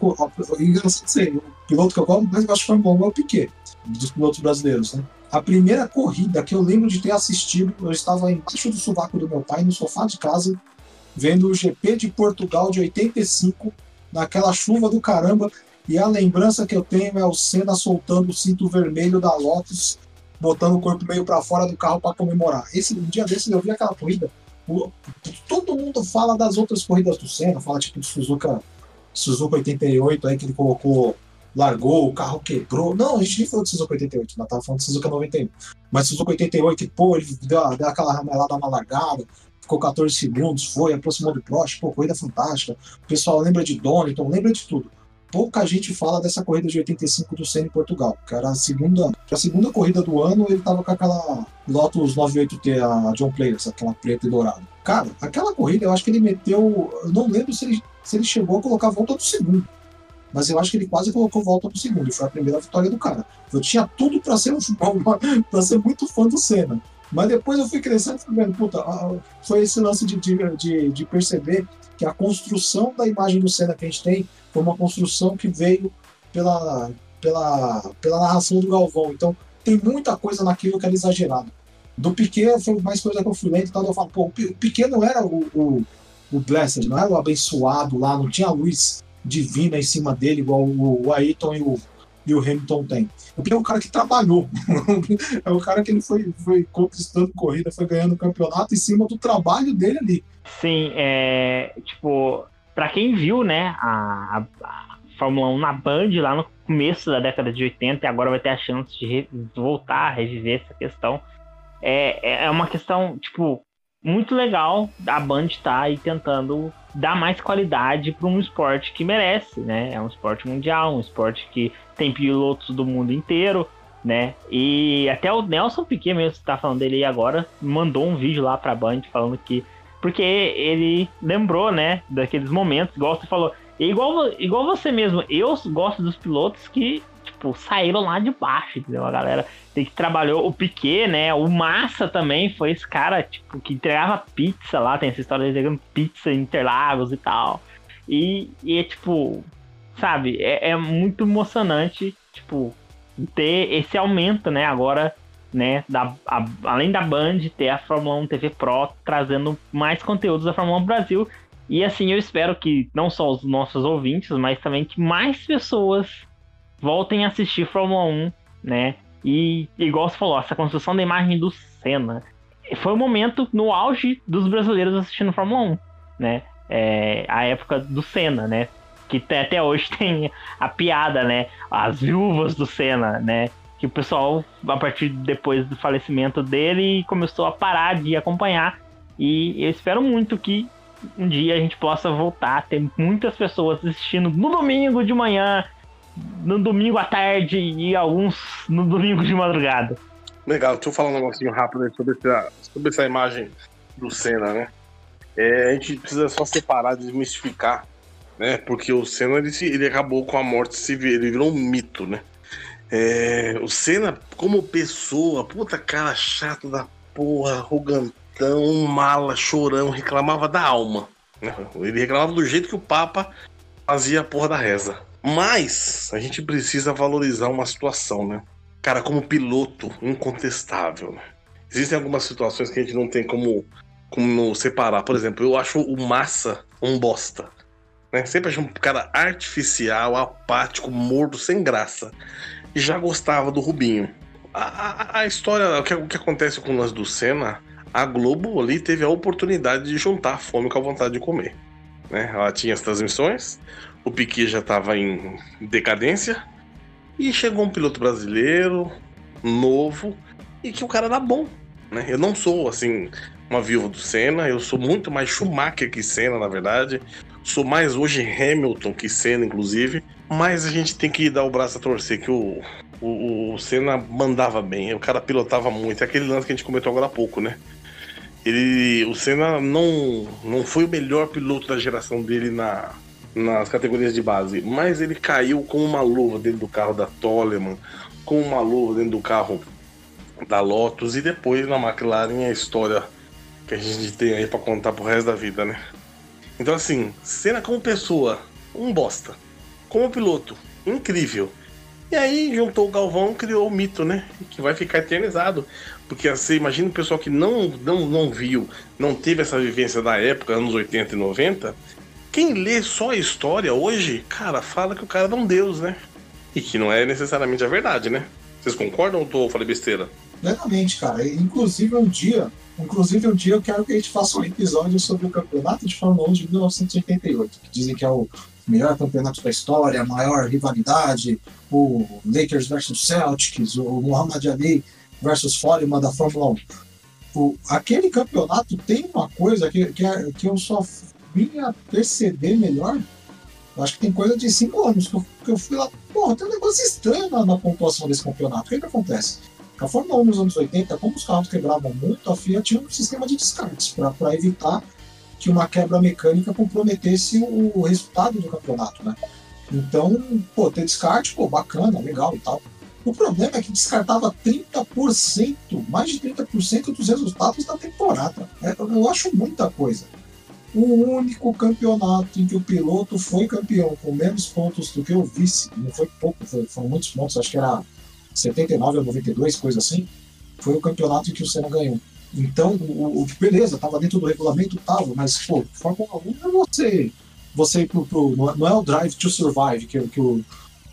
engraçado sei, o piloto que eu gosto mais de Fórmula 1 é o Piquet, dos pilotos brasileiros, né? A primeira corrida que eu lembro de ter assistido, eu estava embaixo do sovaco do meu pai, no sofá de casa, vendo o GP de Portugal de 85, naquela chuva do caramba, e a lembrança que eu tenho é o Senna soltando o cinto vermelho da Lotus, botando o corpo meio para fora do carro para comemorar. Esse um dia desses eu vi aquela corrida, o, todo mundo fala das outras corridas do Senna, fala tipo do Suzuka, Suzuka 88 aí que ele colocou largou, o carro quebrou. Não, a gente nem falou de Suzuka 88, nós tava falando de Suzuka 91. Mas Suzuka 88, pô, ele deu, deu aquela ramelada na largada, ficou 14 segundos, foi, aproximou do Prost, pô, corrida fantástica. O pessoal lembra de Donington, lembra de tudo. Pouca gente fala dessa corrida de 85 do Senna em Portugal, que era a segunda, a segunda corrida do ano, ele tava com aquela Lotus 98T, a John Players, aquela preta e dourada. Cara, aquela corrida eu acho que ele meteu, eu não lembro se ele, se ele chegou a colocar a volta do segundo mas eu acho que ele quase colocou volta pro segundo, e foi a primeira vitória do cara. Eu tinha tudo para ser um para ser muito fã do Senna. Mas depois eu fui crescendo e vendo, puta, foi esse lance de, de, de, perceber que a construção da imagem do Senna que a gente tem foi uma construção que veio pela, pela, pela narração do Galvão. Então tem muita coisa naquilo que era exagerado. Do Piquet foi mais coisa que eu fui e tal. Eu falo, pô, o Piquet não era o, o, o Blessed, não era o abençoado lá, não tinha luz divina em cima dele, igual o, Ayrton e o, e o Hamilton tem. Porque é um cara que trabalhou. é um cara que ele foi, foi conquistando corrida, foi ganhando campeonato em cima do trabalho dele ali. Sim, é. Tipo, para quem viu, né, a, a, Fórmula 1 na Band lá no começo da década de 80 e agora vai ter a chance de voltar a reviver essa questão. É, é uma questão, tipo, muito legal a Band estar tá aí tentando dar mais qualidade para um esporte que merece, né? É um esporte mundial, um esporte que tem pilotos do mundo inteiro, né? E até o Nelson Piquet mesmo está falando dele aí agora, mandou um vídeo lá para a Band falando que porque ele lembrou, né, daqueles momentos, igual você falou, igual igual você mesmo, eu gosto dos pilotos que tipo, saíram lá de baixo, entendeu? A galera que trabalhou, o Piquet, né? O Massa também foi esse cara, tipo, que entregava pizza lá, tem essa história de entregando pizza em Interlagos e tal. E, e é tipo, sabe, é, é muito emocionante, tipo, ter esse aumento, né? Agora, né, da, a, além da Band, ter a Fórmula 1 TV Pro trazendo mais conteúdos da Fórmula 1 Brasil. E assim, eu espero que não só os nossos ouvintes, mas também que mais pessoas voltem a assistir Fórmula 1, né? E igual você falou, essa construção da imagem do Senna foi o um momento no auge dos brasileiros assistindo Fórmula 1, né? É, a época do Senna, né? Que até hoje tem a piada, né? As viúvas do Senna, né? Que o pessoal, a partir depois do falecimento dele, começou a parar de acompanhar. E eu espero muito que um dia a gente possa voltar a ter muitas pessoas assistindo no domingo de manhã, no domingo à tarde e alguns no domingo de madrugada. Legal, deixa eu falar um negocinho rápido sobre essa, sobre essa imagem do Senna, né? É, a gente precisa só separar, desmistificar, né? Porque o Senna ele, ele acabou com a morte civil, ele virou um mito, né? É, o Senna, como pessoa, puta cara chato da porra, arrogantão, mala, chorão, reclamava da alma. Né? Ele reclamava do jeito que o Papa fazia a porra da reza. Mas a gente precisa valorizar uma situação, né? Cara, como piloto, incontestável. Né? Existem algumas situações que a gente não tem como, como separar. Por exemplo, eu acho o Massa um bosta. Né? Sempre achei um cara artificial, apático, morto, sem graça. E já gostava do Rubinho. A, a, a história, o que, o que acontece com nós do Senna, a Globo ali teve a oportunidade de juntar a fome com a vontade de comer. Né? Ela tinha as transmissões, o Piquet já estava em decadência e chegou um piloto brasileiro novo e que o cara era bom, né? Eu não sou assim uma viúva do Senna, eu sou muito mais Schumacher que Senna, na verdade. Sou mais hoje Hamilton que Senna, inclusive. Mas a gente tem que dar o braço a torcer que o, o, o Senna mandava bem, o cara pilotava muito. É aquele lance que a gente comentou agora há pouco, né? Ele, o Senna não, não foi o melhor piloto da geração dele na, nas categorias de base, mas ele caiu como uma luva dentro do carro da Toleman, como uma luva dentro do carro da Lotus e depois na McLaren a história que a gente tem aí para contar pro resto da vida, né? Então assim, Senna como pessoa, um bosta. Como piloto, incrível. E aí juntou o Galvão criou o mito, né? Que vai ficar eternizado. Porque assim, imagina o pessoal que não, não, não viu, não teve essa vivência da época, anos 80 e 90. Quem lê só a história hoje, cara, fala que o cara é um deus, né? E que não é necessariamente a verdade, né? Vocês concordam ou tô falei besteira? Plenamente, cara. Inclusive um dia, inclusive um dia eu quero que a gente faça um episódio sobre o campeonato de Fórmula 1 de 1988, que dizem que é o melhor campeonato da história, a maior rivalidade, o Lakers versus Celtics, o Muhammad Ali versus Foreman da Fórmula 1. O, aquele campeonato tem uma coisa que, que, é, que eu só vim a perceber melhor. Acho que tem coisa de cinco anos que eu, que eu fui lá. Porra, tem um negócio estranho na, na pontuação desse campeonato. O que, que acontece? A Fórmula 1 nos anos 80, como os carros quebravam muito, a FIA tinha um sistema de descartes para evitar que uma quebra mecânica comprometesse o resultado do campeonato, né? Então, pô, ter descarte, pô, bacana, legal e tal. O problema é que descartava 30%, mais de 30% dos resultados da temporada. É, eu acho muita coisa. O único campeonato em que o piloto foi campeão com menos pontos do que o vice, não foi pouco, foi, foram muitos pontos, acho que era 79 ou 92, coisa assim, foi o campeonato em que o Senna ganhou. Então, o, o beleza, estava dentro do regulamento, estava, mas, pô, Fórmula 1 é você, você pro, pro, não é o Drive to Survive que, que, o,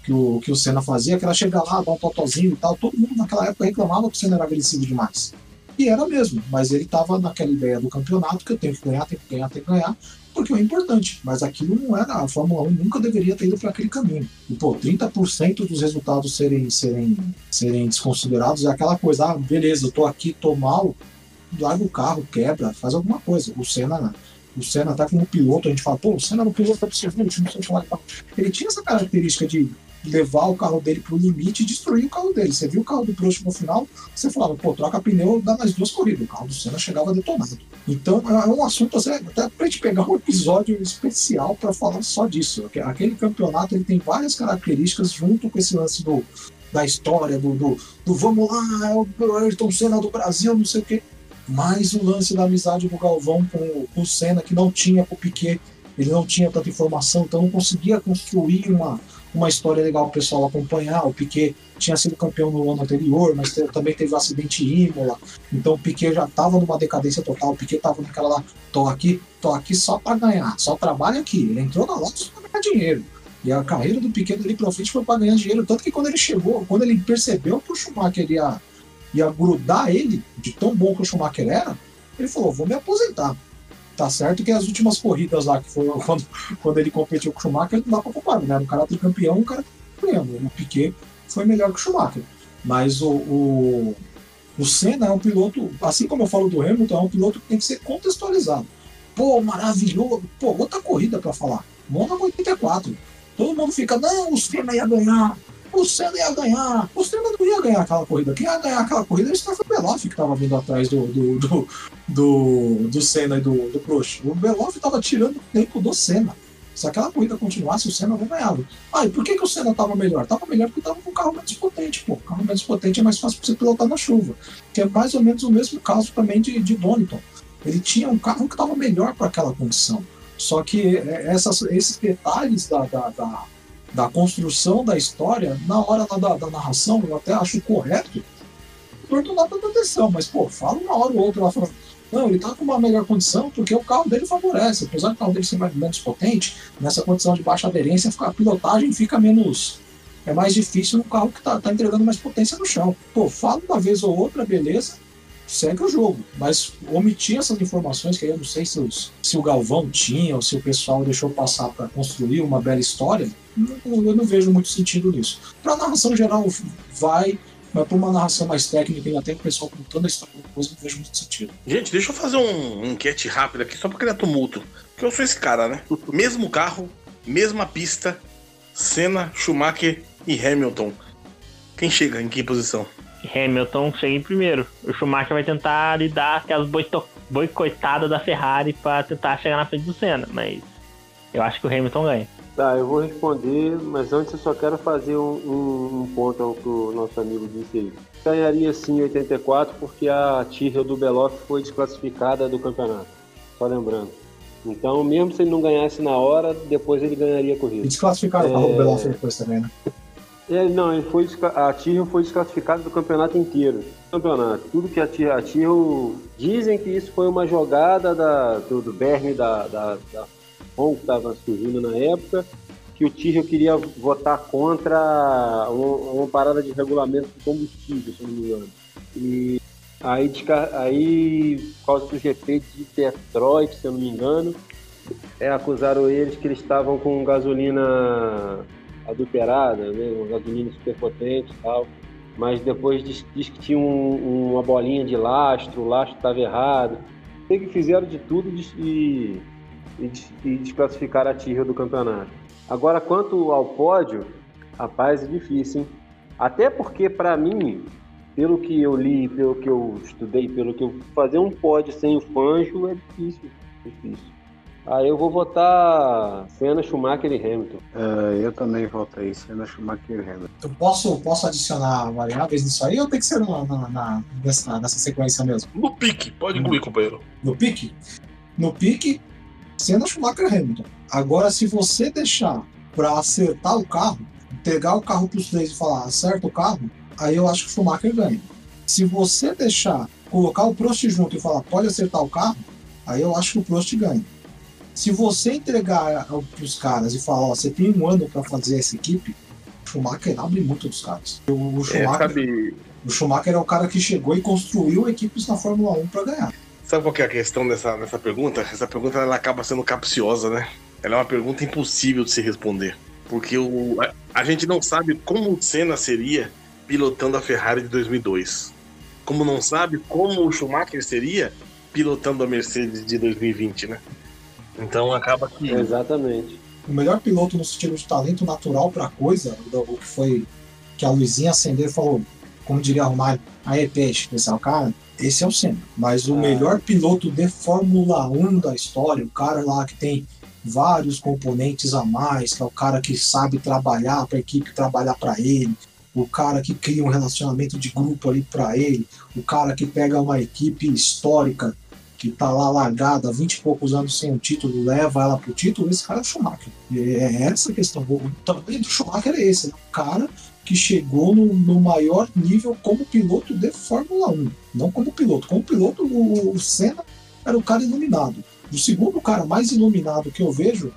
que, o, que o Senna fazia, que era chegar lá, dar um totozinho e tal. Todo mundo naquela época reclamava que o Senna era agressivo demais. E era mesmo, mas ele estava naquela ideia do campeonato que eu tenho que ganhar, tenho que ganhar, tenho que ganhar, porque é importante. Mas aquilo não era, a Fórmula 1 nunca deveria ter ido para aquele caminho. E, pô, 30% dos resultados serem, serem, serem desconsiderados é aquela coisa, ah, beleza, eu tô aqui, tô mal, larga o carro, quebra, faz alguma coisa. O Senna, o Senna tá como piloto, a gente fala, pô, o Senna no piloto tá serviço, não sei que Ele tinha essa característica de levar o carro dele pro limite e destruir o carro dele. Você viu o carro do Prost no final, você falava, pô, troca pneu, dá mais duas corridas. O carro do Senna chegava detonado. Então é um assunto, assim, até pra gente pegar um episódio especial para falar só disso. Aquele campeonato ele tem várias características junto com esse lance do, da história, do, do, do vamos lá, é o Ayrton Senna do Brasil, não sei o quê mais o lance da amizade do Galvão com, com o Senna, que não tinha com o Piquet, ele não tinha tanta informação, então não conseguia construir uma, uma história legal para o pessoal acompanhar. O Piquet tinha sido campeão no ano anterior, mas também teve um acidente em Imola, então o Piquet já estava numa decadência total. O Piquet estava naquela lá, tô aqui, tô aqui só para ganhar, só trabalha aqui. Ele entrou na Lotus para ganhar dinheiro. E a carreira do Piquet ali para frente foi para ganhar dinheiro, tanto que quando ele chegou, quando ele percebeu que o Schumacher ia ia grudar ele, de tão bom que o Schumacher era, ele falou: vou me aposentar. Tá certo que as últimas corridas lá, que foi quando, quando ele competiu com o Schumacher, não dá pra comparar, né? Um cara tricampeão um cara ganhando. O Piquet foi melhor que o Schumacher. Mas o, o, o Senna é um piloto, assim como eu falo do Hamilton, é um piloto que tem que ser contextualizado. Pô, maravilhoso. Pô, outra corrida para falar. Mônaco 84. Todo mundo fica, não, o Senna ia ganhar o Senna ia ganhar. O Senna não ia ganhar aquela corrida. Quem ia ganhar aquela corrida era o Beloff, que estava vindo atrás do, do, do, do, do Senna e do, do Prost. O Beloff estava tirando o tempo do Senna. Se aquela corrida continuasse, o Senna não ganhava. Ah, e por que, que o Senna estava melhor? Estava melhor porque estava com o carro menos potente, pô. O carro menos potente é mais fácil para você pilotar na chuva. Que é mais ou menos o mesmo caso também de, de Donington. Ele tinha um carro que estava melhor para aquela condição. Só que é, essas, esses detalhes da, da, da da construção da história, na hora da, da narração, eu até acho correto, dá tanta atenção, mas, pô, fala uma hora ou outra lá falando, não, ele tá com uma melhor condição porque o carro dele favorece, apesar do carro dele ser mais, menos potente, nessa condição de baixa aderência, a pilotagem fica menos, é mais difícil no carro que tá, tá entregando mais potência no chão. Pô, fala uma vez ou outra, beleza, segue o jogo. Mas omitir essas informações, que eu não sei se, os, se o Galvão tinha ou se o pessoal deixou passar para construir uma bela história, eu não vejo muito sentido nisso. Para narração geral, vai, mas para uma narração mais técnica e até o pessoal contando a história depois, não vejo muito sentido. Gente, deixa eu fazer um enquete rápida aqui, só para criar tumulto. Porque eu sou esse cara, né? Mesmo carro, mesma pista, Senna, Schumacher e Hamilton. Quem chega em que posição? Hamilton chegue em primeiro. O Schumacher vai tentar lidar aquelas boicotadas da Ferrari para tentar chegar na frente do Senna, mas eu acho que o Hamilton ganha. Tá, eu vou responder, mas antes eu só quero fazer um, um, um ponto ao que o nosso amigo disse aí. Ganharia sim 84 porque a Tyrrell do Beloff foi desclassificada do campeonato. Só lembrando. Então, mesmo se ele não ganhasse na hora, depois ele ganharia a corrida. E desclassificaram é... o Beloff depois também, né? É, não, ele foi, a Tyrrell foi desclassificada do campeonato inteiro. Campeonato. Tudo que a Tyrrell, a dizem que isso foi uma jogada da, do, do Bernie da, da, da que estava surgindo na época, que o Tyrrell queria votar contra uma, uma, parada de regulamento de combustível, se não me engano. E aí, aí por causa do GP de Detroit, se eu não me engano, é, acusaram eles que eles estavam com gasolina adulterada, né? uma gasolina superpotente e tal. Mas depois diz, diz que tinha um, uma bolinha de lastro, o lastro estava errado. Sei que fizeram de tudo e, e, e desclassificaram a Tyrrell do campeonato. Agora, quanto ao pódio, rapaz, é difícil, hein? Até porque, para mim, pelo que eu li, pelo que eu estudei, pelo que eu fazer um pódio sem o Fanjo é difícil, difícil. Aí eu vou votar Senna, Schumacher e Hamilton. Uh, eu também votei Senna, Schumacher e Hamilton. Eu posso, posso adicionar variáveis nisso aí ou tem que ser na, na, na nessa, nessa sequência mesmo? No pique, pode incluir, no, companheiro. No pique? No pique, Senna, Schumacher e Hamilton. Agora, se você deixar para acertar o carro, pegar o carro para os três e falar acerta o carro, aí eu acho que o Schumacher ganha. Se você deixar, colocar o Prost junto e falar pode acertar o carro, aí eu acho que o Prost ganha. Se você entregar para os caras e falar, ó, você tem um ano para fazer essa equipe, o Schumacher abre muito dos caras. O, o Schumacher, é, sabe... o Schumacher é o cara que chegou e construiu equipes na Fórmula 1 para ganhar. Sabe qual é a questão dessa, dessa pergunta? Essa pergunta ela acaba sendo capciosa, né? Ela é uma pergunta impossível de se responder. Porque o, a, a gente não sabe como o Senna seria pilotando a Ferrari de 2002. Como não sabe como o Schumacher seria pilotando a Mercedes de 2020, né? Então acaba que. Exatamente. O melhor piloto no sentido de talento natural para a coisa, o que foi que a luzinha acendeu e falou, como diria Romário, aí peixe, esse é cara, esse é o Senna. Mas o ah. melhor piloto de Fórmula 1 da história, o cara lá que tem vários componentes a mais, que é o cara que sabe trabalhar para a equipe trabalhar para ele, o cara que cria um relacionamento de grupo ali para ele, o cara que pega uma equipe histórica que tá lá largada há 20 e poucos anos sem o título, leva ela pro título, esse cara é o Schumacher. É essa a questão. O tamanho do Schumacher é esse, né? o cara que chegou no, no, maior nível como piloto de Fórmula 1. Não como piloto. Como piloto, o, o Senna era o cara iluminado. O segundo cara mais iluminado que eu vejo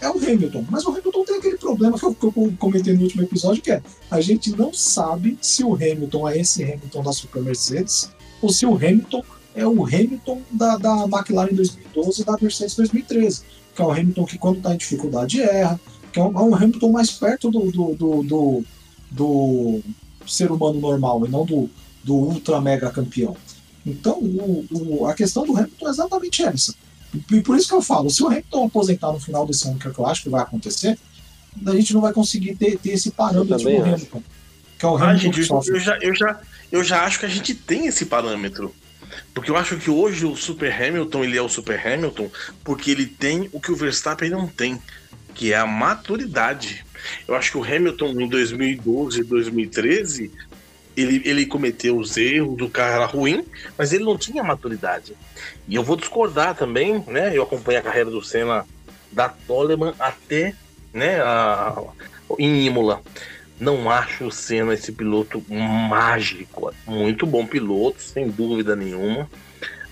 é o Hamilton. Mas o Hamilton tem aquele problema que eu, que eu, comentei no último episódio, que é a gente não sabe se o Hamilton é esse Hamilton da Super Mercedes ou se o Hamilton é o Hamilton da, da McLaren 2012 e da Mercedes 2013, que é o Hamilton que quando está em dificuldade erra, que é um, é um Hamilton mais perto do, do, do, do, do ser humano normal e não do, do ultra mega campeão. Então, o, o, a questão do Hamilton é exatamente essa. E por isso que eu falo, se o Hamilton aposentar no final desse ano, que é o que eu acho que vai acontecer, a gente não vai conseguir ter, ter esse parâmetro do Hamilton. Que é o Hamilton ah, gente, eu, eu, já, eu, já, eu já acho que a gente tem esse parâmetro. Porque eu acho que hoje o Super Hamilton ele é o Super Hamilton porque ele tem o que o Verstappen não tem, que é a maturidade. Eu acho que o Hamilton em 2012, 2013, ele, ele cometeu os erros, o carro era ruim, mas ele não tinha maturidade. E eu vou discordar também, né? Eu acompanho a carreira do Senna da Toleman até né, a, em Imola. Não acho o Senna esse piloto mágico. Muito bom piloto, sem dúvida nenhuma.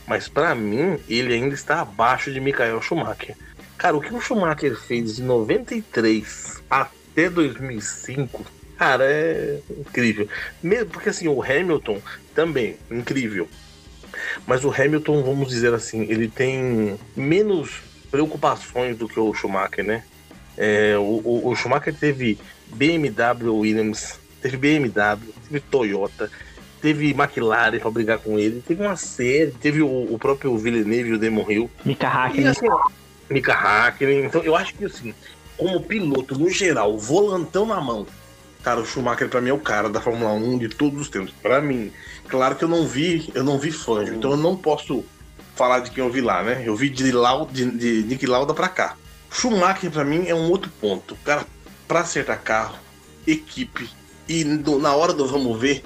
Mas para mim, ele ainda está abaixo de Michael Schumacher. Cara, o que o Schumacher fez de 93 até 2005, cara, é incrível. Mesmo porque assim, o Hamilton também, incrível. Mas o Hamilton, vamos dizer assim, ele tem menos preocupações do que o Schumacher, né? É, o, o, o Schumacher teve BMW Williams, teve BMW, teve Toyota, teve McLaren para brigar com ele, teve uma série, teve o, o próprio Villeneuve e o Demon Hill. Mika Hakkinen. Assim, Mika Hakkinen. Então eu acho que assim, como piloto no geral, volantão na mão, Cara, o Schumacher pra mim é o cara da Fórmula 1 de todos os tempos. Pra mim. Claro que eu não vi, eu não vi Fangio, então eu não posso falar de quem eu vi lá, né? Eu vi de, Lauda, de, de Nick Lauda pra cá. Schumacher pra mim é um outro ponto. O cara, pra acertar carro, equipe, e no, na hora do vamos ver,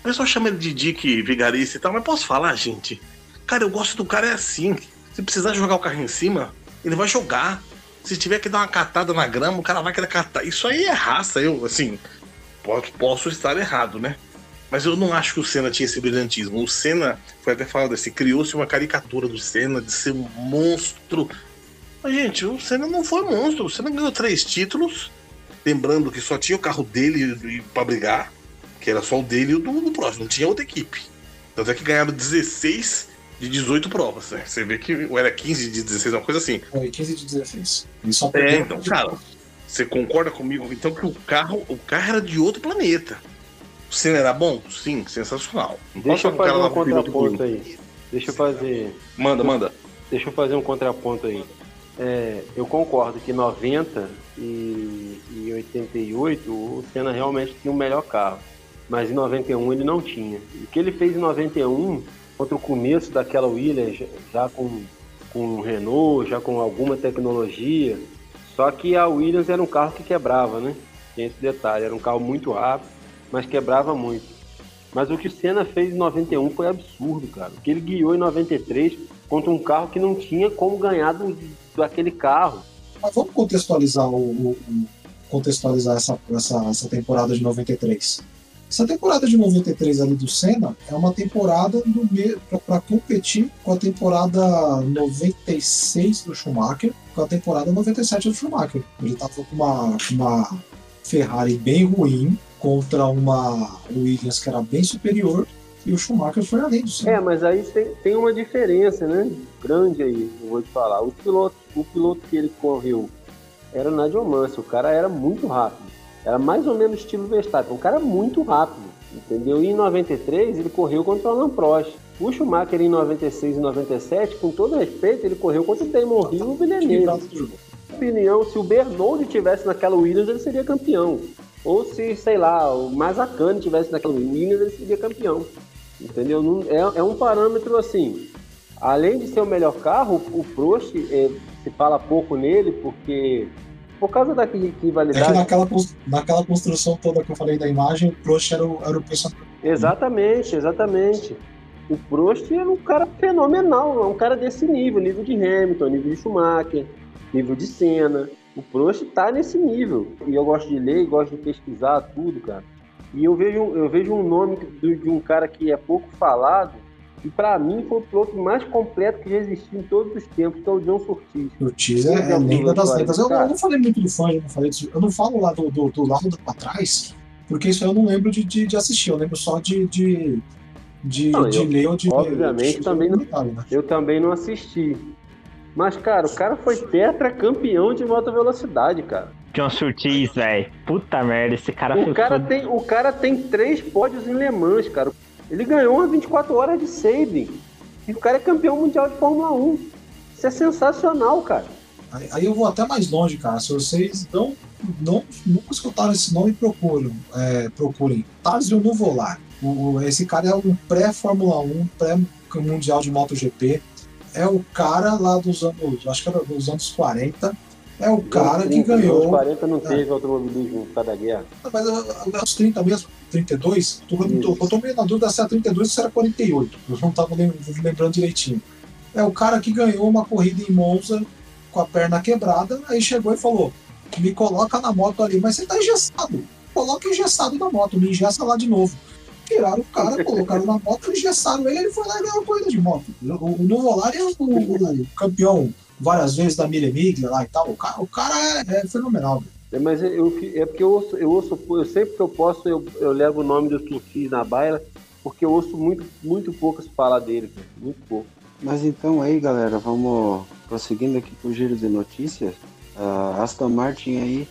o pessoal chama ele de Dick Vigarista e tal, mas posso falar, gente? Cara, eu gosto do cara é assim. Se precisar jogar o carro em cima, ele vai jogar. Se tiver que dar uma catada na grama, o cara vai querer catar. Isso aí é raça, eu, assim, posso, posso estar errado, né? Mas eu não acho que o Senna tinha esse brilhantismo. O Senna, foi até falado assim, criou-se uma caricatura do Senna de ser um monstro. Mas, gente, o Senna não foi monstro. O Senna ganhou três títulos. Lembrando que só tinha o carro dele para brigar, que era só o dele e o do, do próximo, não tinha outra equipe. Tanto é que ganharam 16 de 18 provas, né? Você vê que ou era 15 de 16, uma coisa assim. Foi 15 de 16. Ele só É, então, cara, você concorda comigo então que o carro, o carro era de outro planeta. O Senna era bom? Sim, sensacional. Não Deixa eu fazer lá um contraponto aí. Deixa eu fazer. Manda, manda. Deixa eu fazer um contraponto aí. É, eu concordo que 90 e, e 88 o Senna realmente tinha o melhor carro. Mas em 91 ele não tinha. O que ele fez em 91, contra o começo daquela Williams, já- já com, com Renault, já com alguma tecnologia. Só que a Williams era um carro que quebrava, né? Tem esse detalhe. Era um carro muito rápido, mas quebrava muito. Mas o que o Senna fez em 91 foi absurdo, cara. O que ele guiou em 93 contra um carro que não tinha como ganhar do, daquele carro. Mas vamos contextualizar o, o- contextualizar essa, essa, essa temporada de 93. Essa temporada de 93 ali do Senna é uma temporada para competir com a temporada 96 do Schumacher, com a temporada 97 do Schumacher. Ele estava com uma, uma Ferrari bem ruim contra uma Williams que era bem superior e o Schumacher foi além Senna. É, mas aí tem, tem uma diferença, né? Grande aí, eu vou te falar. O piloto, o piloto que ele correu era o Nigel Mansell. O cara era muito rápido. Era mais ou menos estilo Verstappen. Um cara muito rápido, entendeu? E em 93 ele correu contra o Alan Prost. O Schumacher em 96 e 97, com todo respeito, ele correu contra o Damon Hill e o Villeneuve. Opinião, se o Bernoulli tivesse naquela Williams, ele seria campeão. Ou se, sei lá, o Mazacane tivesse naquela Williams, ele seria campeão. Entendeu? Não- é, é um parâmetro assim. Além de ser o melhor carro, o Prost é, se fala pouco nele, porque por causa da ri- É que rivalidade. naquela, naquela construção toda que eu falei da imagem, o Prost era o, era o personagem. Exatamente, exatamente. O Prost era um cara fenomenal, é um cara desse nível, nível de Hamilton, nível de Schumacher, nível de Senna. O Prost tá nesse nível. E eu gosto de ler, gosto de pesquisar tudo, cara. E eu vejo, eu vejo um nome de, um cara que é pouco falado, e pra mim foi o piloto mais completo que já existiu em todos os tempos, que é o John Surtees. É, é a lenda das lendas. Eu, eu não falei muito do fã, eu não, falei disso. eu não falo lá do, do, do lado pra trás, porque isso eu não lembro de, de, de assistir, eu lembro só de, de, de, Não, de eu- ler ou de obviamente, de- também não- né? Eu também não assisti. Mas, cara, o cara foi tetracampeão de moto velocidade, cara. John Surtees, velho. Puta merda, esse cara O foi cara, tem, o cara tem três pódios em Le Mans, cara. Ele ganhou uma 24 horas de Sabin. E o cara é campeão mundial de Fórmula 1. Isso é sensacional, cara. Aí, aí eu vou até mais longe, cara. Se vocês não, não nunca escutaram esse nome, procuram. É, procurem. Tazio Nuvolar. O- esse cara é um pré-Fórmula 1, pré-mundial de MotoGP. É o cara lá dos anos, acho que era dos anos 40. É o cara que Nos anos ganhou. 40 não teve automobilismo por causa da guerra. Mas uh, uh, os 30 mesmo, 32, tô, tô, eu tô meio na dúvida se era 32 ou se era 48. Eu não tava lem- lembrando direitinho. É o cara que ganhou uma corrida em Monza com a perna quebrada, aí chegou e falou: me coloca na moto ali, mas você tá engessado. Coloca engessado na moto, me engessa lá de novo. Tiraram o cara, colocaram na moto, engessaram ele, ele foi lá e ganhou a corrida de moto. O, o Nuvolari é o, o campeão várias vezes da Mille Miglia lá e tal. O cara, o cara é, é fenomenal. velho. É, Mas eu, é porque eu ouço, eu ouço, eu sempre que eu posso, eu, eu levo o nome do Surtees na baila, porque eu ouço muito, muito pouco se falar dele, cara. Muito pouco. Mas então aí, galera, vamos prosseguindo aqui com o giro de notícias. A Aston Martin aí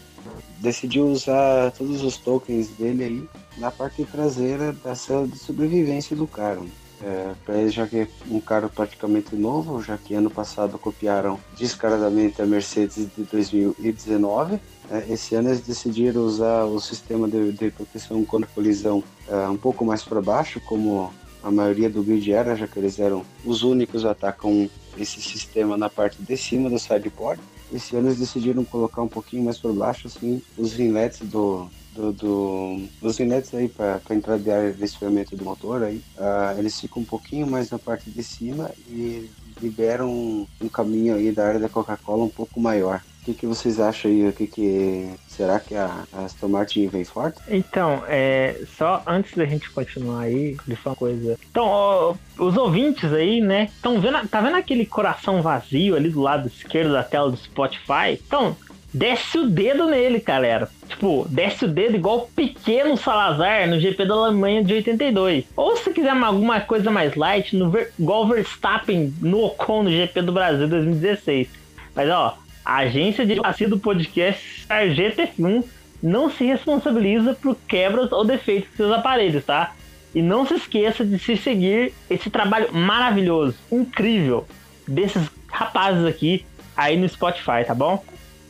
decidiu usar todos os tokens dele aí na parte traseira da célula de sobrevivência do carro. É, pra ele, já que é um carro praticamente novo, já que ano passado copiaram descaradamente a Mercedes de 2019, É, esse ano eles decidiram usar o sistema de, de proteção contra colisão é, um pouco mais para baixo, como a maioria do grid era, já que eles eram os únicos a estar com esse sistema na parte de cima do sideboard. Esse ano eles decidiram colocar um pouquinho mais para baixo, assim, os inlets do, do, do os inlets aí para entrada de ar do motor aí, uh, eles ficam um pouquinho mais na parte de cima e liberam um, um caminho aí da área da Coca-Cola um pouco maior. O que, que vocês acham aí? O que, que será que a, Aston Martin vem forte? Então, é, só antes da gente continuar aí, de uma coisa. Então, ó, os ouvintes aí, né? Estão vendo, tá vendo aquele coração vazio ali do lado esquerdo da tela do Spotify? Então, desce o dedo nele, galera. Tipo, desce o dedo igual o pequeno Salazar no GP da Alemanha de 82. Ou se quiser alguma coisa mais light, no, igual o Verstappen no Ocon no GP do Brasil 2016. Mas ó, a agência de advocacia do podcast Sargento F1 não se responsabiliza por quebras ou defeitos de seus aparelhos, tá? E não se esqueça de se seguir esse trabalho maravilhoso, incrível desses rapazes aqui aí no Spotify, tá bom?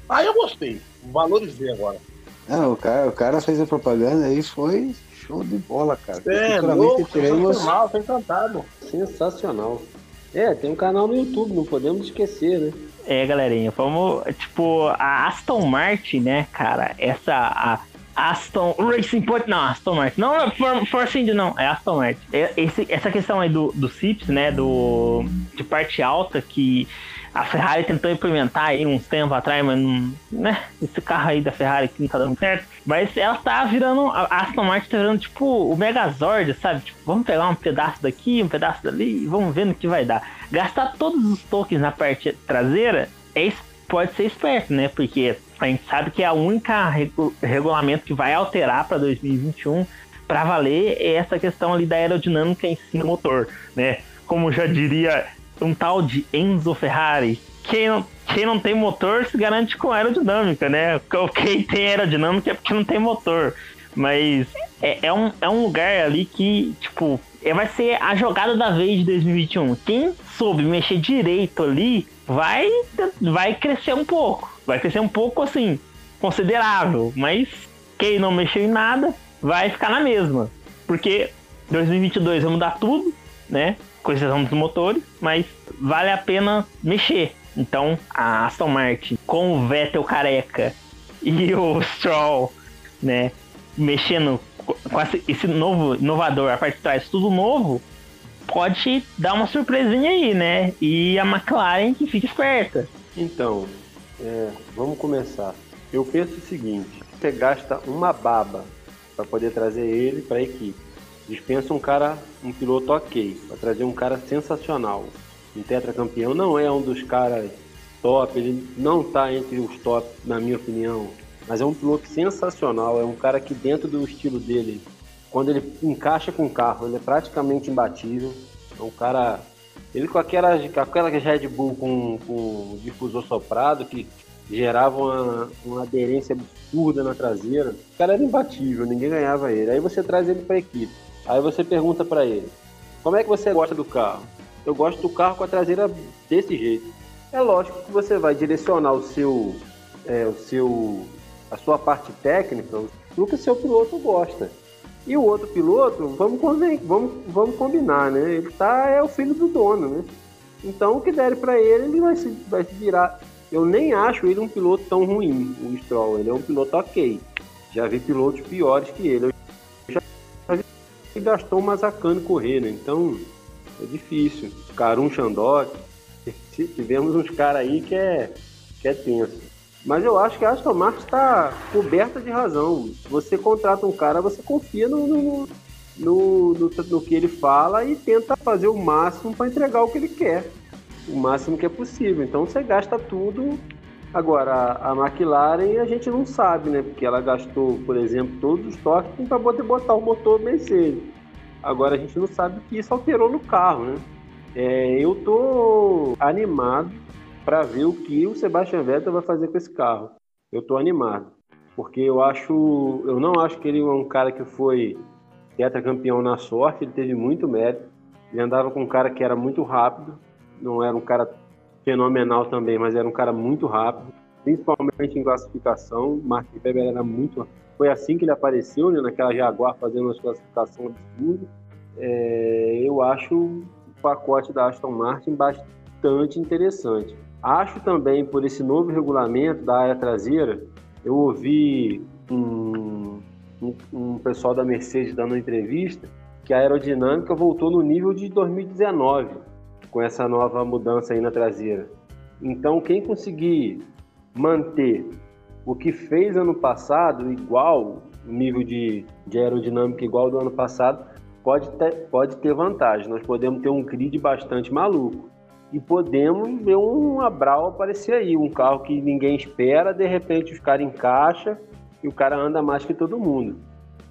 Ah, eu gostei. Valorizei agora. Não, o cara, o cara fez a propaganda aí, foi show de bola, cara. É, louco, teremos... mal, foi encantado. Sensacional. É, tem um canal no YouTube, não podemos esquecer, né? É, galerinha, vamos, tipo, a Aston Martin, né, cara, essa, a Aston Racing Point, não, Aston Martin, não, é For, Force India, não, é Aston Martin. É, esse, essa questão aí do, do CIPS, né, do, de parte alta, que a Ferrari tentou implementar aí uns tempos atrás, mas não, né? Esse carro aí da Ferrari que não tá dando certo. Mas ela tá virando, a Aston Martin tá virando tipo o Megazord, sabe? Tipo, vamos pegar um pedaço daqui, um pedaço dali e vamos ver no que vai dar. Gastar todos os tokens na parte traseira é, pode ser esperto, né? Porque a gente sabe que é a única regu regulamento que vai alterar para 2021 para valer é essa questão ali da aerodinâmica em cima do motor, né? Como já diria um tal de Enzo Ferrari. Quem não, quem não tem motor se garante com aerodinâmica, né? Quem tem aerodinâmica é porque não tem motor. Mas é, é, um, é um lugar ali que, tipo, é, vai ser a jogada da vez de 2021. Quem soube mexer direito ali vai, vai crescer um pouco. Vai crescer um pouco assim, considerável. Mas quem não mexeu em nada vai ficar na mesma. Porque 2022 vai mudar tudo, né? Com exceção dos motores, mas vale a pena mexer. Então, a Aston Martin com o Vettel careca e o Stroll, né, mexendo com esse novo inovador, a parte de trás, tudo novo, pode dar uma surpresinha aí, né? E a McLaren que fica esperta. Então, é, vamos começar. Eu penso o seguinte: você gasta uma baba para poder trazer ele para a equipe dispensa um cara, um piloto ok, para trazer um cara sensacional. Um tetracampeão não é um dos caras top, ele não está entre os top, na minha opinião, mas é um piloto sensacional, é um cara que dentro do estilo dele, quando ele encaixa com o carro, ele é praticamente imbatível. É um cara, ele com aquela, com aquela Red Bull com, com difusor soprado que gerava uma, uma aderência absurda na traseira, o cara era imbatível, ninguém ganhava ele. Aí você traz ele para a equipe Aí você pergunta para ele: Como é que você gosta do carro? Eu gosto do carro com a traseira desse jeito. É lógico que você vai direcionar o seu, é, o seu, a sua parte técnica no que o seu piloto gosta. E o outro piloto, vamos, vamos, vamos combinar, né? Ele tá, é o filho do dono, né? Então o que der para ele, ele vai se, vai se virar. Eu nem acho ele um piloto tão ruim, o Stroll. Ele é um piloto ok. Já vi pilotos piores que ele. E gastou o Mazacane correr, né? Então é difícil. Carum Xandoc, tivemos uns caras aí que é, que é tenso. Mas eu acho que a Aston Martin está coberta de razão. Você contrata um cara, você confia no, no, no, no, no que ele fala e tenta fazer o máximo para entregar o que ele quer. O máximo que é possível. Então você gasta tudo Agora, a McLaren a gente não sabe, né? Porque ela gastou, por exemplo, todos os toques para poder botar o motor Mercedes. Agora a gente não sabe que isso alterou no carro, né? É, eu tô animado para ver o que o Sebastian Vettel vai fazer com esse carro. Eu tô animado, porque eu acho, eu não acho que ele é um cara que foi tetracampeão na sorte, ele teve muito mérito. Ele andava com um cara que era muito rápido, não era um cara fenomenal também, mas era um cara muito rápido. principalmente em classificação. Mark Webber era muito. Foi assim que ele apareceu, né, naquela Jaguar fazendo uma classificação absurda. É, eu acho o pacote da Aston Martin bastante interessante. Acho também, por esse novo regulamento da área traseira, eu ouvi um, um, um pessoal da Mercedes dando uma entrevista que a aerodinâmica voltou no nível de 2019 com essa nova mudança aí na traseira. Então, quem conseguir manter o que fez ano passado igual, nível de, de aerodinâmica igual do ano passado, pode ter, pode ter vantagem. Nós podemos ter um grid bastante maluco. E podemos ver um Abral aparecer aí, um carro que ninguém espera, de repente os caras encaixam e o cara anda mais que todo mundo.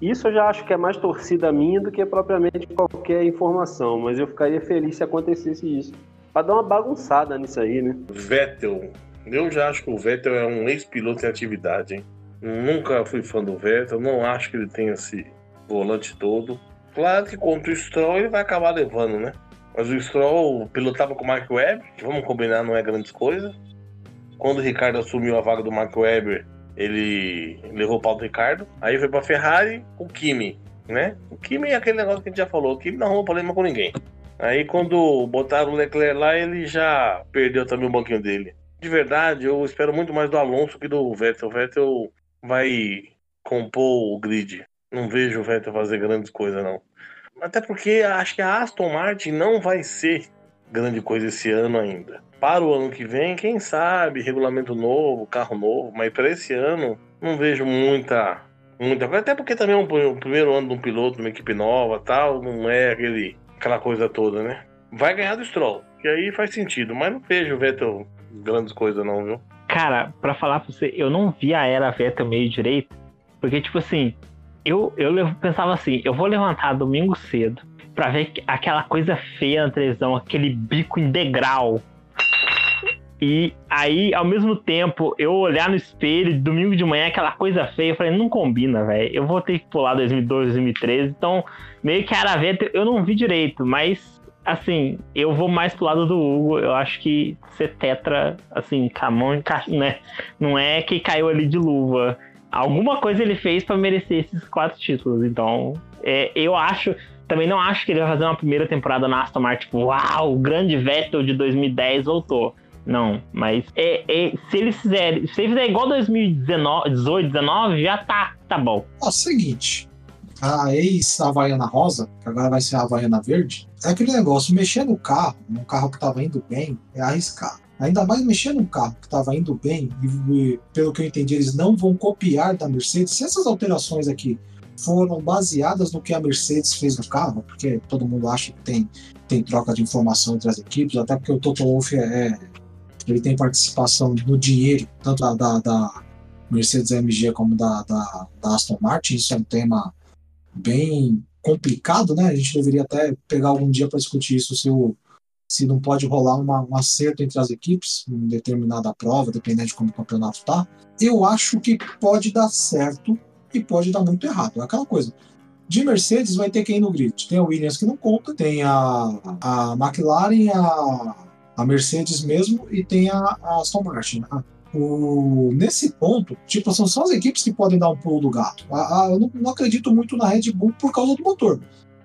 Isso eu já acho que é mais torcida minha do que propriamente qualquer informação, mas eu ficaria feliz se acontecesse isso. Pra dar uma bagunçada nisso aí, né? Vettel. Eu já acho que o Vettel é um ex-piloto em atividade, hein? Nunca fui fã do Vettel, não acho que ele tenha esse volante todo. Claro que contra o Stroll ele vai acabar levando, né? Mas o Stroll pilotava com o Mark Webber, que vamos combinar, não é grande coisa. Quando o Ricardo assumiu a vaga do Mark Webber, ele levou o pau do Ricardo. Aí foi pra Ferrari, o Kimi, né? O Kimi é aquele negócio que a gente já falou, o Kimi não arruma problema com ninguém. Aí quando botaram o Leclerc lá, ele já perdeu também o banquinho dele. De verdade, eu espero muito mais do Alonso que do Vettel. O Vettel vai compor o grid. Não vejo o Vettel fazer grandes coisas, não. Até porque acho que a Aston Martin não vai ser grande coisa esse ano ainda. Para o ano que vem, quem sabe, regulamento novo, carro novo, mas para esse ano não vejo muita muita coisa, até porque também é um, o primeiro ano de um piloto, uma equipe nova, tal, não é aquele aquela coisa toda, né? Vai ganhar do Stroll, que aí faz sentido, mas não vejo o Vettel grandes coisas não, viu? Cara, para falar pra você, eu não vi a era Vettel meio direito, porque tipo assim, eu, eu pensava assim, eu vou levantar domingo cedo para ver aquela coisa feia na televisão, aquele bico em degrau e aí, ao mesmo tempo, eu olhar no espelho, domingo de manhã, aquela coisa feia, eu falei, não combina, velho. Eu vou ter que pular 2012, 2013. Então, meio que era vento, eu não vi direito, mas assim, eu vou mais pro lado do Hugo. Eu acho que ser tetra, assim, com a mão, né? Não é que caiu ali de luva. Alguma coisa ele fez para merecer esses quatro títulos. Então, é, eu acho. Também não acho que ele vai fazer uma primeira temporada na Aston Martin, tipo, uau, o grande Vettel de 2010 voltou. Não, mas é, é, se eles fizerem, se ele fizer igual 2018, 19, já tá, tá bom. Ó, seguinte, a ex-Havaiana Rosa, que agora vai ser a Havaiana Verde, é aquele negócio, mexer no carro, num carro que tava indo bem, é arriscar. Ainda mais mexer num carro que estava indo bem, e pelo que eu entendi, eles não vão copiar da Mercedes. Se essas alterações aqui foram baseadas no que a Mercedes fez no carro, porque todo mundo acha que tem, tem troca de informação entre as equipes, até porque o Toto Wolff é, ele tem participação no dinheiro, tanto da, da, da Mercedes AMG como da, da, da, Aston Martin. Isso é um tema bem complicado, né? A gente deveria até pegar algum dia para discutir isso, se, o, se não pode rolar uma, um acerto entre as equipes em determinada prova, dependendo de como o campeonato tá. Eu acho que pode dar certo e pode dar muito errado. É aquela coisa. De Mercedes vai ter quem no grid? Tem a Williams que não conta, tem a, a McLaren, a a Mercedes mesmo e tem a, a Aston Martin. Né? O, nesse ponto, tipo, são só as equipes que podem dar um pulo do gato. A, a, eu não, não, acredito muito na Red Bull por causa do motor.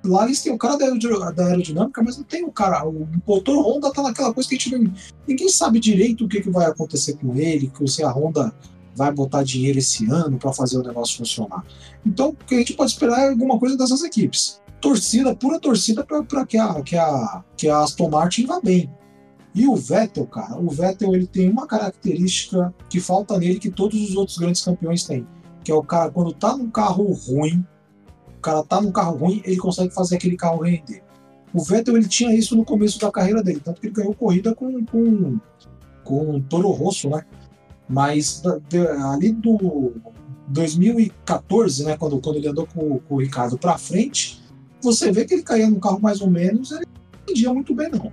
Lá eles têm o cara da, da aerodinâmica, mas não tem o cara. O motor Honda tá naquela coisa que a gente não, ninguém sabe direito o que, que vai acontecer com ele, que se a Honda vai botar dinheiro esse ano para fazer o negócio funcionar. Então, o que a gente pode esperar é alguma coisa dessas equipes. Torcida, pura torcida para que a, que, a, que a Aston Martin vá bem. E o Vettel, cara, o Vettel ele tem uma característica que falta nele que todos os outros grandes campeões têm, que é o cara quando tá num carro ruim, o cara tá num carro ruim, ele consegue fazer aquele carro render. O Vettel ele tinha isso no começo da carreira dele, tanto que ele ganhou corrida com com, com Toro Rosso, né? Mas ali do 2014, né, quando, quando ele andou com, com o Ricardo para frente, você vê que ele caía no carro mais ou menos, ele não entendia muito bem não.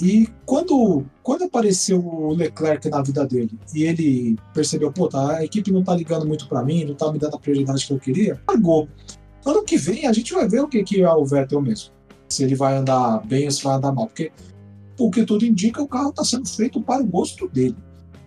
E quando, quando apareceu o Leclerc na vida dele e ele percebeu, pô, tá, a equipe não tá ligando muito para mim, não tá me dando a prioridade que eu queria, largou. Ano que vem a gente vai ver o que, que é o Vettel mesmo. Se ele vai andar bem ou se vai andar mal. Porque o que tudo indica, o carro está sendo feito para o gosto dele.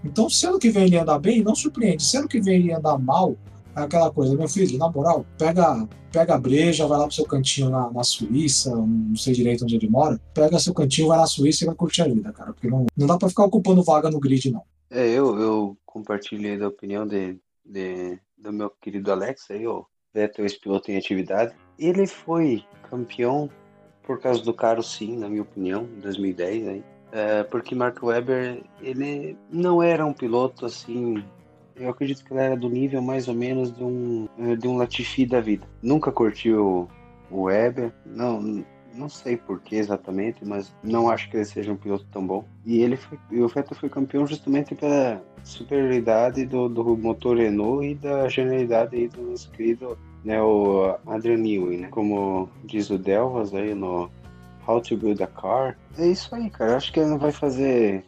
Então, se ano que vem ele andar bem, não surpreende. Se ano que vem ele andar mal, aquela coisa, meu filho, na moral, pega, pega a breja, vai lá pro seu cantinho na, na Suíça, não sei direito onde ele mora, pega seu cantinho, vai na Suíça e vai curtir a vida, cara. Porque não, não dá pra ficar ocupando vaga no grid, não. É, eu, eu compartilhei da opinião de, de, do meu querido Alex aí, ó. Vettel, esse piloto em atividade. Ele foi campeão por causa do carro, sim, na minha opinião, em 2010 aí. É, porque Mark Webber, ele não era um piloto assim. Eu acredito que ele era do nível mais ou menos de um, de um Latifi da vida. Nunca curtiu o Webber, não, não sei por que exatamente, mas não acho que ele seja um piloto tão bom. E ele foi, o Vettel foi campeão justamente pela superioridade do, do motor Renault e da genialidade do nosso querido né, o Adrian Newey, né? Como diz o Delvas aí no How to Build a Car. É isso aí, cara. Acho que ele não vai fazer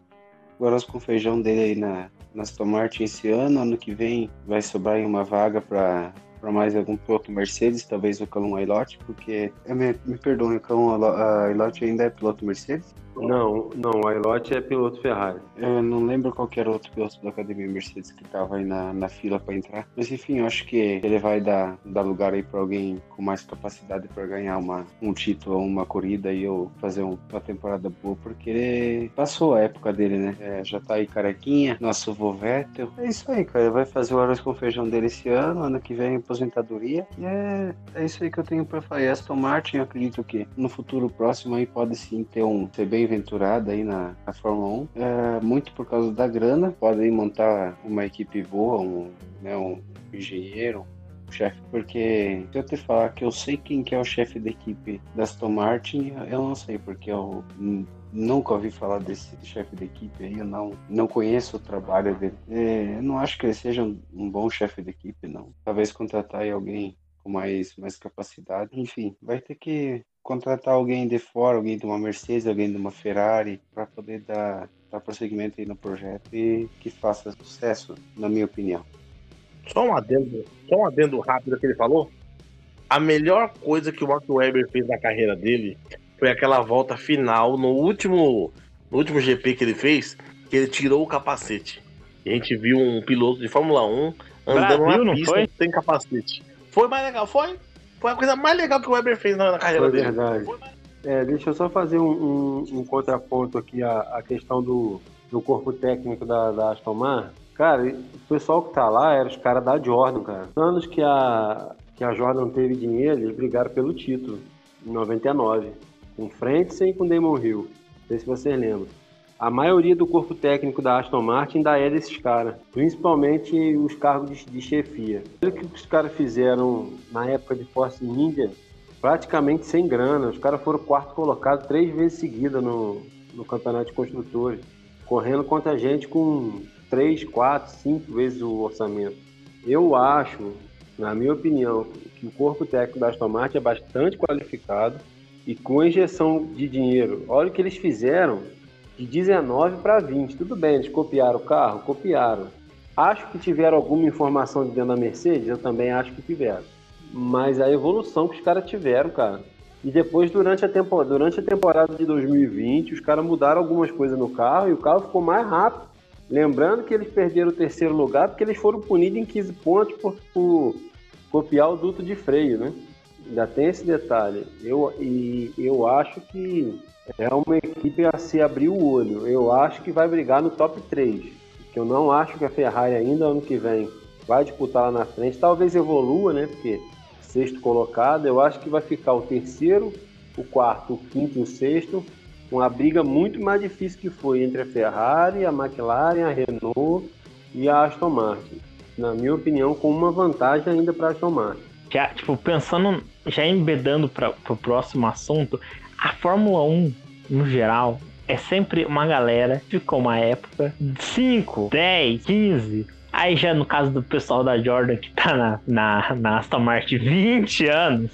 arroz com feijão dele aí na, na Aston Martin esse ano. Ano que vem vai sobrar uma vaga para para mais algum piloto Mercedes, talvez o Calum Aylott, porque me, me perdoe, o Calum Aylott ainda é piloto Mercedes? Não, não, o Aylott é piloto Ferrari. Eu não lembro qual era outro piloto da Academia Mercedes que estava aí na, na fila para entrar. Mas enfim, eu acho que ele vai dar, dar lugar aí para alguém com mais capacidade para ganhar uma, um título, uma corrida e eu fazer um, uma temporada boa, porque ele passou a época dele, né? É, já tá aí carequinha, nosso Vovettel. É isso aí, cara. Ele vai fazer o arroz com feijão dele esse ano, ano que vem aposentadoria. E é, é isso aí que eu tenho para falar. E Aston Martin, acredito que no futuro próximo aí pode sim ter um ser bem aventurada aí na, na Fórmula 1, é, muito por causa da grana, podem montar uma equipe boa, um, né, um engenheiro, chefe, porque se eu te falar que eu sei quem que é o chefe da equipe da Aston Martin, eu não sei, porque eu nunca ouvi falar desse chefe da equipe aí, eu não, não conheço o trabalho dele. É, eu não acho que ele seja um, um bom chefe da equipe, não. Talvez contratar alguém com mais, mais capacidade. Enfim, vai ter que contratar alguém de fora, alguém de uma Mercedes, alguém de uma Ferrari, para poder dar, dar prosseguimento aí no projeto e que faça sucesso, na minha opinião. Só um adendo, só um adendo rápido que ele falou. A melhor coisa que o Mark Webber fez na carreira dele foi aquela volta final no último, no último GP que ele fez, que ele tirou o capacete. E a gente viu um piloto de Fórmula 1 andando Brasil, na pista sem capacete. Foi mais legal, foi? Foi a coisa mais legal que o Weber fez na, na carreira Foi dele. verdade. É, deixa eu só fazer um, um, um contraponto aqui à, à questão do, do corpo técnico da, da Aston Martin. Cara, o pessoal que tá lá era os caras da Jordan, cara. Anos que a, que a Jordan teve dinheiro, eles brigaram pelo título, em 99. Com Frentzen e com Damon Hill. Não sei se vocês lembram a maioria do corpo técnico da Aston Martin ainda é desses caras, principalmente os cargos de, de chefia. O que os caras fizeram na época de Force India, praticamente sem grana. Os caras foram quarto colocado três vezes seguida no, no campeonato de construtores, correndo contra a gente com três, quatro, cinco vezes o orçamento. Eu acho, na minha opinião, que o corpo técnico da Aston Martin é bastante qualificado e com injeção de dinheiro. Olha o que eles fizeram de 19 para 20. Tudo bem, eles copiaram o carro? Copiaram. Acho que tiveram alguma informação de dentro da Mercedes? Eu também acho que tiveram. Mas a evolução que os caras tiveram, cara. E depois, durante a, tempo, durante a temporada de 2020, os caras mudaram algumas coisas no carro e o carro ficou mais rápido. Lembrando que eles perderam o terceiro lugar porque eles foram punidos em 15 pontos por, por copiar o duto de freio, né? Ainda tem esse detalhe. Eu, e eu acho que é uma equipe a se abrir o olho. Eu acho que vai brigar no top 3. Que eu não acho que a Ferrari ainda ano que vem vai disputar lá na frente. Talvez evolua, né? Porque sexto colocado, eu acho que vai ficar o terceiro, o quarto, o quinto e o sexto. Uma briga muito mais difícil que foi entre a Ferrari, a McLaren, a Renault e a Aston Martin. Na minha opinião, com uma vantagem ainda para a Aston Martin. Já, tipo, pensando, já embedando para o próximo assunto, a Fórmula 1, no geral, é sempre uma galera, ficou uma época, 5, 10, 15. Aí já no caso do pessoal da Jordan que tá na, na, na Aston Martin 20 anos.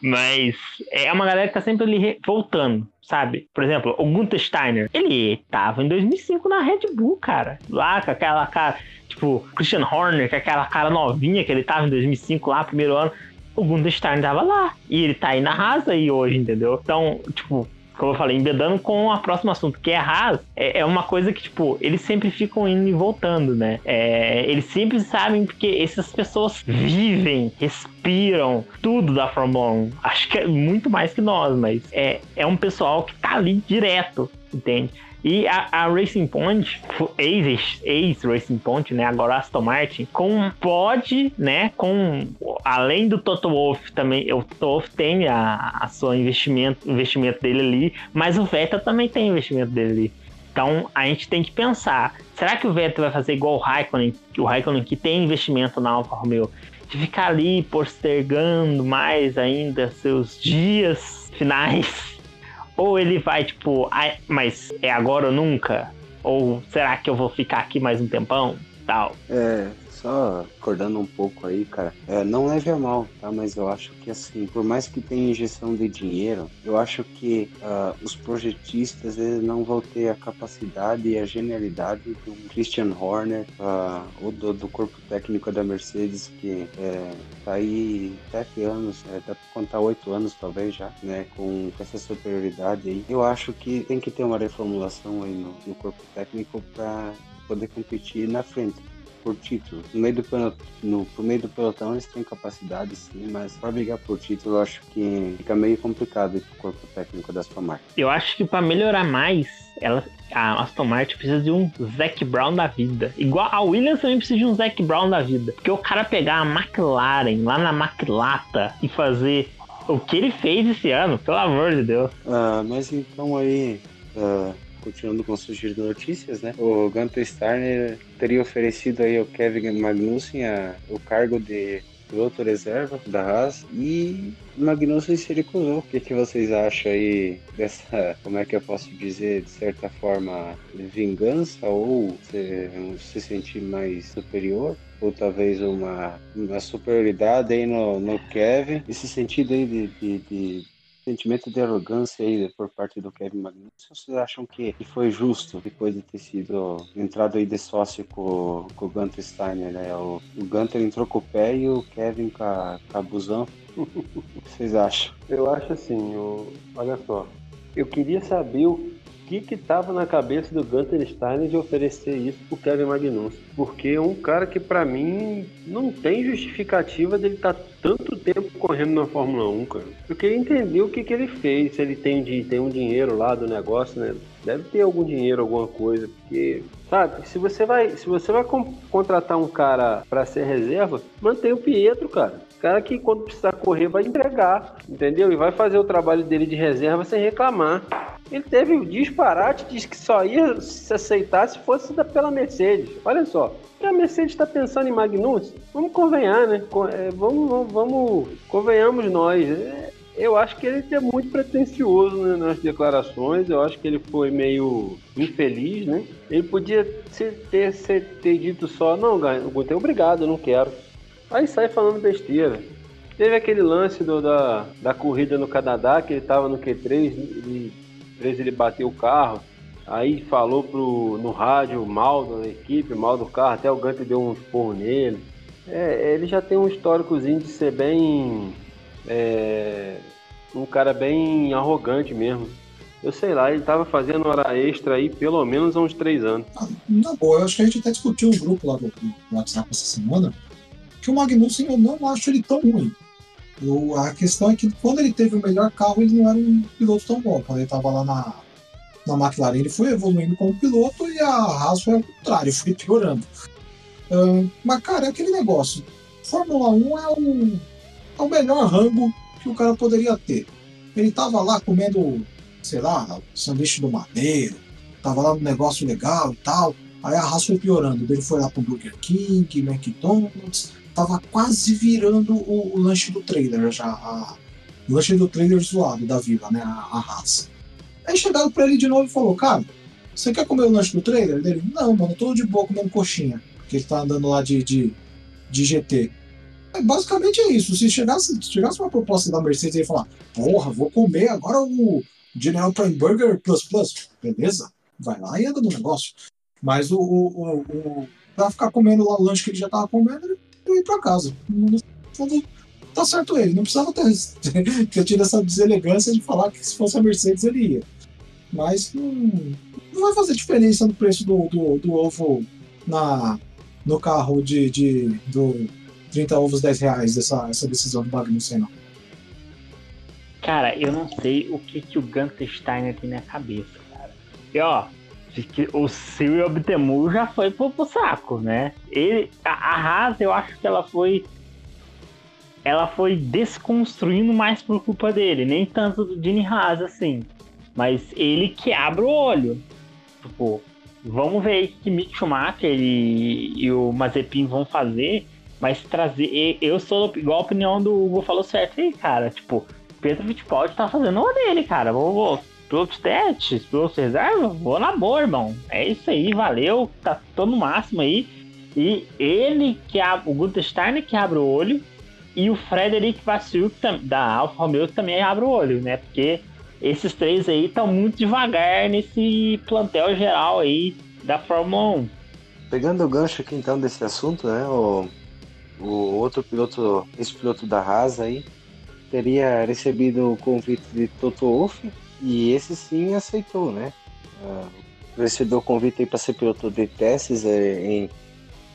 Mas é uma galera que tá sempre ali voltando, sabe? Por exemplo, o Gunther Steiner, ele tava em 2005 na Red Bull, cara. Lá com aquela cara, tipo, Christian Horner, com aquela cara novinha que ele tava em 2005 lá, primeiro ano o Gunderstein tava lá. E ele tá aí na rasa aí hoje, entendeu? Então, tipo, como eu falei, embedando com o próximo assunto, que é a Haas, é, é, uma coisa que, tipo, eles sempre ficam indo e voltando, né? É, eles sempre sabem porque essas pessoas vivem, respiram tudo da Fórmula 1. Acho que é muito mais que nós, mas é, é um pessoal que tá ali direto, entende? E a, a Racing Point, ex-Racing Point, né? Agora Aston Martin, com pode, né? Com além do Toto Wolff também, o Toto Wolff tem a, a sua investimento, investimento dele ali, mas o Vettel também tem investimento dele ali. Então a gente tem que pensar: será que o Vettel vai fazer igual o Raikkonen, o Raikkonen que tem investimento na Alfa Romeo, de ficar ali postergando mais ainda seus dias finais ou ele vai, tipo, ah, mas é agora ou nunca? Ou será que eu vou ficar aqui mais um tempão? Tal. É, só acordando um pouco aí, cara, é, não leve a mal, tá? Mas eu acho que assim, por mais que tenha injeção de dinheiro, eu acho que uh, os projetistas eles não vão ter a capacidade e a genialidade do Christian Horner uh, ou do, do, corpo técnico da Mercedes que é, tá aí sete anos, é, dá pra contar oito anos talvez já, né? Com essa superioridade aí. Eu acho que tem que ter uma reformulação aí no, no corpo técnico para poder competir na frente por título. No meio do pelotão, no, meio do pelotão eles têm capacidade sim, mas para brigar por título eu acho que fica meio complicado pro corpo técnico da Aston Martin. Eu acho que para melhorar mais, ela, a Aston Martin precisa de um Zac Brown da vida. Igual a Williams também precisa de um Zac Brown da vida. Porque o cara pegar a McLaren lá na Maclata e fazer o que ele fez esse ano, pelo amor de Deus. Ah, mas então aí. Uh continuando com surgir notícias, né? O Gunter Steiner teria oferecido aí ao Kevin Magnussen a, o cargo de piloto reserva da Haas e Magnussen se recusou. O que, que vocês acham aí dessa, como é que eu posso dizer, de certa forma, vingança ou se, se sentir mais superior? Ou talvez uma, uma superioridade aí no, no Kevin, esse sentido aí de, de, de sentimento de arrogância aí por parte do Kevin Magnussen. Vocês acham que foi justo depois de ter sido entrado aí de sócio com, com o Gunter Steiner, né? O, o Gunter entrou com o pé e o Kevin com a, com a busão. o que vocês acham? Eu acho assim, eu, olha só, eu queria saber o que que tava na cabeça do Gunter Steiner de oferecer isso pro Kevin Magnussen. Porque é um cara que para mim não tem justificativa dele estar tá tanto tempo correndo na Fórmula 1, cara. Eu queria entender o que que ele fez, se ele tem, de, tem um dinheiro lá do negócio, né? Deve ter algum dinheiro, alguma coisa, porque sabe, se você vai, se você vai contratar um cara para ser reserva, mantém o Pietro, cara. Cara que quando precisar correr vai entregar, entendeu? E vai fazer o trabalho dele de reserva sem reclamar. Ele teve o disparate, diz que só ia se aceitar se fosse pela Mercedes. Olha só, a Mercedes está pensando em Magnus, vamos convenhar, né? É, vamos, vamos, vamos convenhamos nós. É, eu acho que ele é muito pretencioso né, nas declarações. Eu acho que ele foi meio infeliz, né? Ele podia ter, ter, ter dito só, não, Gunther, obrigado, eu não quero. Aí sai falando besteira. Teve aquele lance do, da, da corrida no Canadá, que ele estava no Q3, ele, ele bateu o carro, aí falou pro, no rádio mal da equipe, mal do carro, até o Gunter deu um esporro nele. É, ele já tem um históricozinho de ser bem. É, um cara bem arrogante mesmo. Eu sei lá, ele tava fazendo hora extra aí pelo menos há uns três anos. Ah, na boa, eu acho que a gente até discutiu um grupo lá do WhatsApp essa semana que o Magnussen eu não acho ele tão ruim. Eu, a questão é que quando ele teve o melhor carro, ele não era um piloto tão bom. Quando ele estava lá na, na McLaren, ele foi evoluindo como piloto e a Haas foi ao contrário, foi piorando. Mas, cara, é aquele negócio. Fórmula 1 é o, é o melhor rango que o cara poderia ter. Ele estava lá comendo, sei lá, sanduíche do madeiro, estava lá no negócio legal e tal. Aí a Haas foi piorando. Ele foi lá pro Burger King, McDonald's, tava quase virando o, o lanche do trailer já. A, o lanche do trailer zoado da Viva, né? A, a raça. Aí chegaram pra ele de novo e falou, cara, você quer comer o lanche do trailer? Ele, não, mano, tô de boa comendo coxinha. Porque ele tá andando lá de, de, de GT. É, basicamente é isso. Se chegasse, se chegasse uma proposta da Mercedes e falar, porra, vou comer agora o General Prime Burger Plus Plus, beleza? Vai lá e anda no negócio. Mas o, o, o, o pra ficar comendo lá o lanche que ele já tava comendo, ele ir para casa. Tá certo ele. Não precisava ter, ter tido essa deselegância de falar que se fosse a Mercedes ele ia. Mas não, não vai fazer diferença no preço do, do, do ovo na, no carro de, de, do 30 ovos 10 reais dessa essa decisão do Magnussen, não. Cara, eu não sei o que, que o Gunter Steiner tem na cabeça, cara. E ó, o Cyril Abtemu já foi pro, pro, saco, né? Ele, a, a Haas, eu acho que ela foi ela foi desconstruindo mais por culpa dele, nem tanto do Gene Haas assim, mas ele que abre o olho. Tipo, vamos ver o que Mick Schumacher e, e o Mazepin vão fazer, mas trazer. Eu sou igual a opinião do Hugo falou certo aí, cara. Tipo, Pedro Fittipaldi tá fazendo o dele, cara. Vou, vou pilotos testes, reserva, vou na boa, irmão. É isso aí, valeu, tá todo no máximo aí. E ele que abre, o Gunther Steiner que abre o olho e o Frederic Vasseur da Alfa Romeo também abre o olho, né? Porque esses três aí estão muito devagar nesse plantel geral aí da Fórmula 1. Pegando o gancho aqui então desse assunto, né? O, o outro piloto, esse piloto da Haas aí, teria recebido o convite de Toto Wolff e esse sim aceitou, né? Uh, recebeu o convite para ser piloto de testes é, em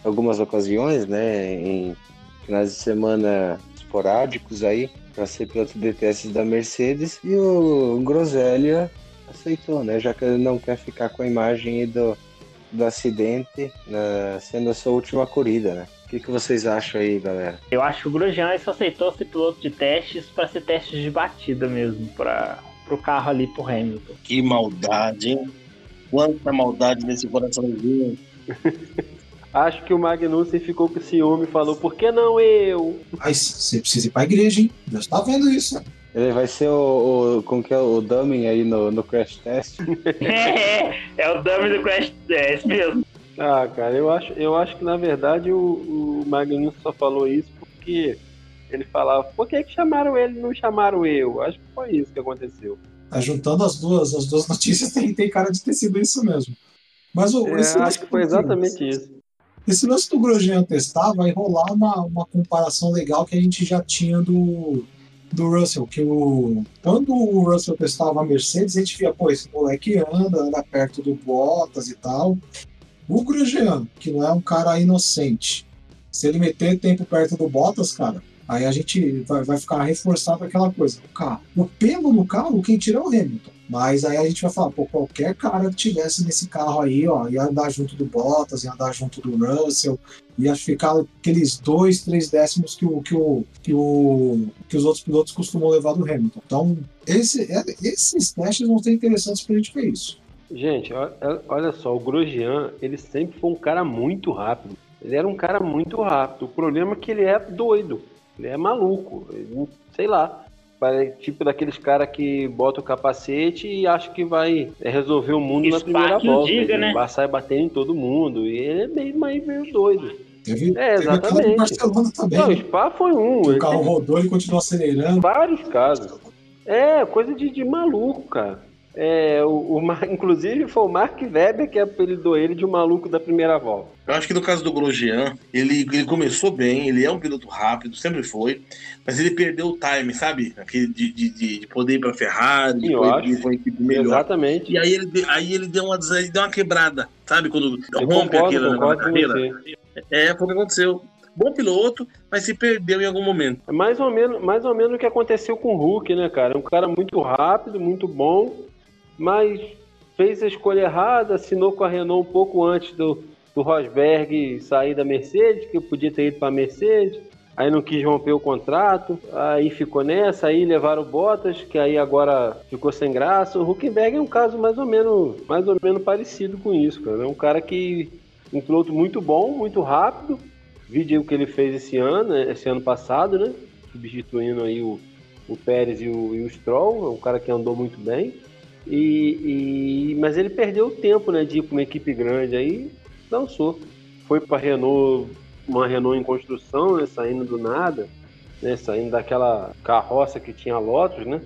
algumas ocasiões, né? Em finais de semana esporádicos aí, para ser piloto de testes da Mercedes. E o Groselha aceitou, né? Já que ele não quer ficar com a imagem do, do acidente na, sendo a sua última corrida, né? O que, que vocês acham aí, galera? Eu acho que o Grosjean só aceitou ser piloto de testes para ser testes de batida mesmo, para pro carro ali pro Hamilton. Que maldade, hein? Quanta maldade nesse coraçãozinho. Acho que o Magnussen ficou com ciúme e falou, por que não eu? Mas você precisa ir pra igreja, hein? Deus tá vendo isso. Ele vai ser o, o como que é o dummy aí no, no Crash Test? é, é o dummy do Crash Test mesmo. Ah, cara, eu acho, eu acho que na verdade o, o Magnussen só falou isso porque ele falava, por que, que chamaram ele e não chamaram eu? Acho que foi isso que aconteceu. Tá juntando as duas, as duas notícias, tem, tem cara de ter sido isso mesmo. Mas o, é, esse acho que foi exatamente isso. Esse lance do Grosjean testar vai rolar uma, uma comparação legal que a gente já tinha do, do Russell, que o, quando o Russell testava a Mercedes, a gente via, pô, esse moleque anda, anda perto do Bottas e tal. O Grosjean, que não é um cara inocente, se ele meter tempo perto do Bottas, cara, Aí a gente vai, vai ficar reforçado aquela coisa. O carro. O pelo no carro, quem tira é o Hamilton. Mas aí a gente vai falar, pô, qualquer cara que tivesse nesse carro aí, ó, ia andar junto do Bottas, ia andar junto do Russell, ia ficar aqueles dois, três décimos que, o, que, o, que, o, que os outros pilotos costumam levar do Hamilton. Então, esse, é, esses testes vão ser interessantes pra gente ver isso. Gente, olha só, o Grosjean, ele sempre foi um cara muito rápido. Ele era um cara muito rápido. O problema é que ele é doido. Ele é maluco, ele, sei lá. Tipo daqueles caras que bota o capacete e acha que vai resolver o mundo na primeira volta. Diga, né? Vai sair batendo em todo mundo. E ele é meio, meio, meio doido. Teve, é, exatamente. Teve Barcelona também. Não, o Spa foi um. O carro rodou e continuou acelerando. Vários casos. É, coisa de, de maluco, cara. É, o, o, inclusive foi o Mark Webber que apelidou ele de um maluco da primeira volta. Eu acho que no caso do Grosjean, ele, ele começou bem, ele é um piloto rápido, sempre foi, mas ele perdeu o time, sabe? Aquele de, de, de poder ir pra Ferrari, de poder ir pra uma equipe melhor. Exatamente. E aí ele, aí ele deu uma, ele deu uma quebrada, sabe? Quando eu rompe aquilo na carreira. É, foi o que aconteceu bom piloto, mas se perdeu em algum momento. É mais ou menos, mais ou menos o que aconteceu com o Hulk, né, cara? Um cara muito rápido, muito bom, mas fez a escolha errada, assinou com a Renault um pouco antes do, do Rosberg sair da Mercedes, que podia ter ido para a Mercedes, aí não quis romper o contrato, aí ficou nessa, aí levaram o Bottas, que aí agora ficou sem graça. O Huckenberg é um caso mais ou menos, mais ou menos parecido com isso, cara. É um cara que um piloto muito bom, muito rápido. Vídeo o que ele fez esse ano, né, esse ano passado, né? Substituindo aí o, o Pérez e o, e o Stroll, é um cara que andou muito bem. E, e, mas ele perdeu o tempo né, de ir para uma equipe grande, aí dançou. Foi para Renault, uma Renault em construção, né, saindo do nada, né, saindo daquela carroça que tinha Lotus, né?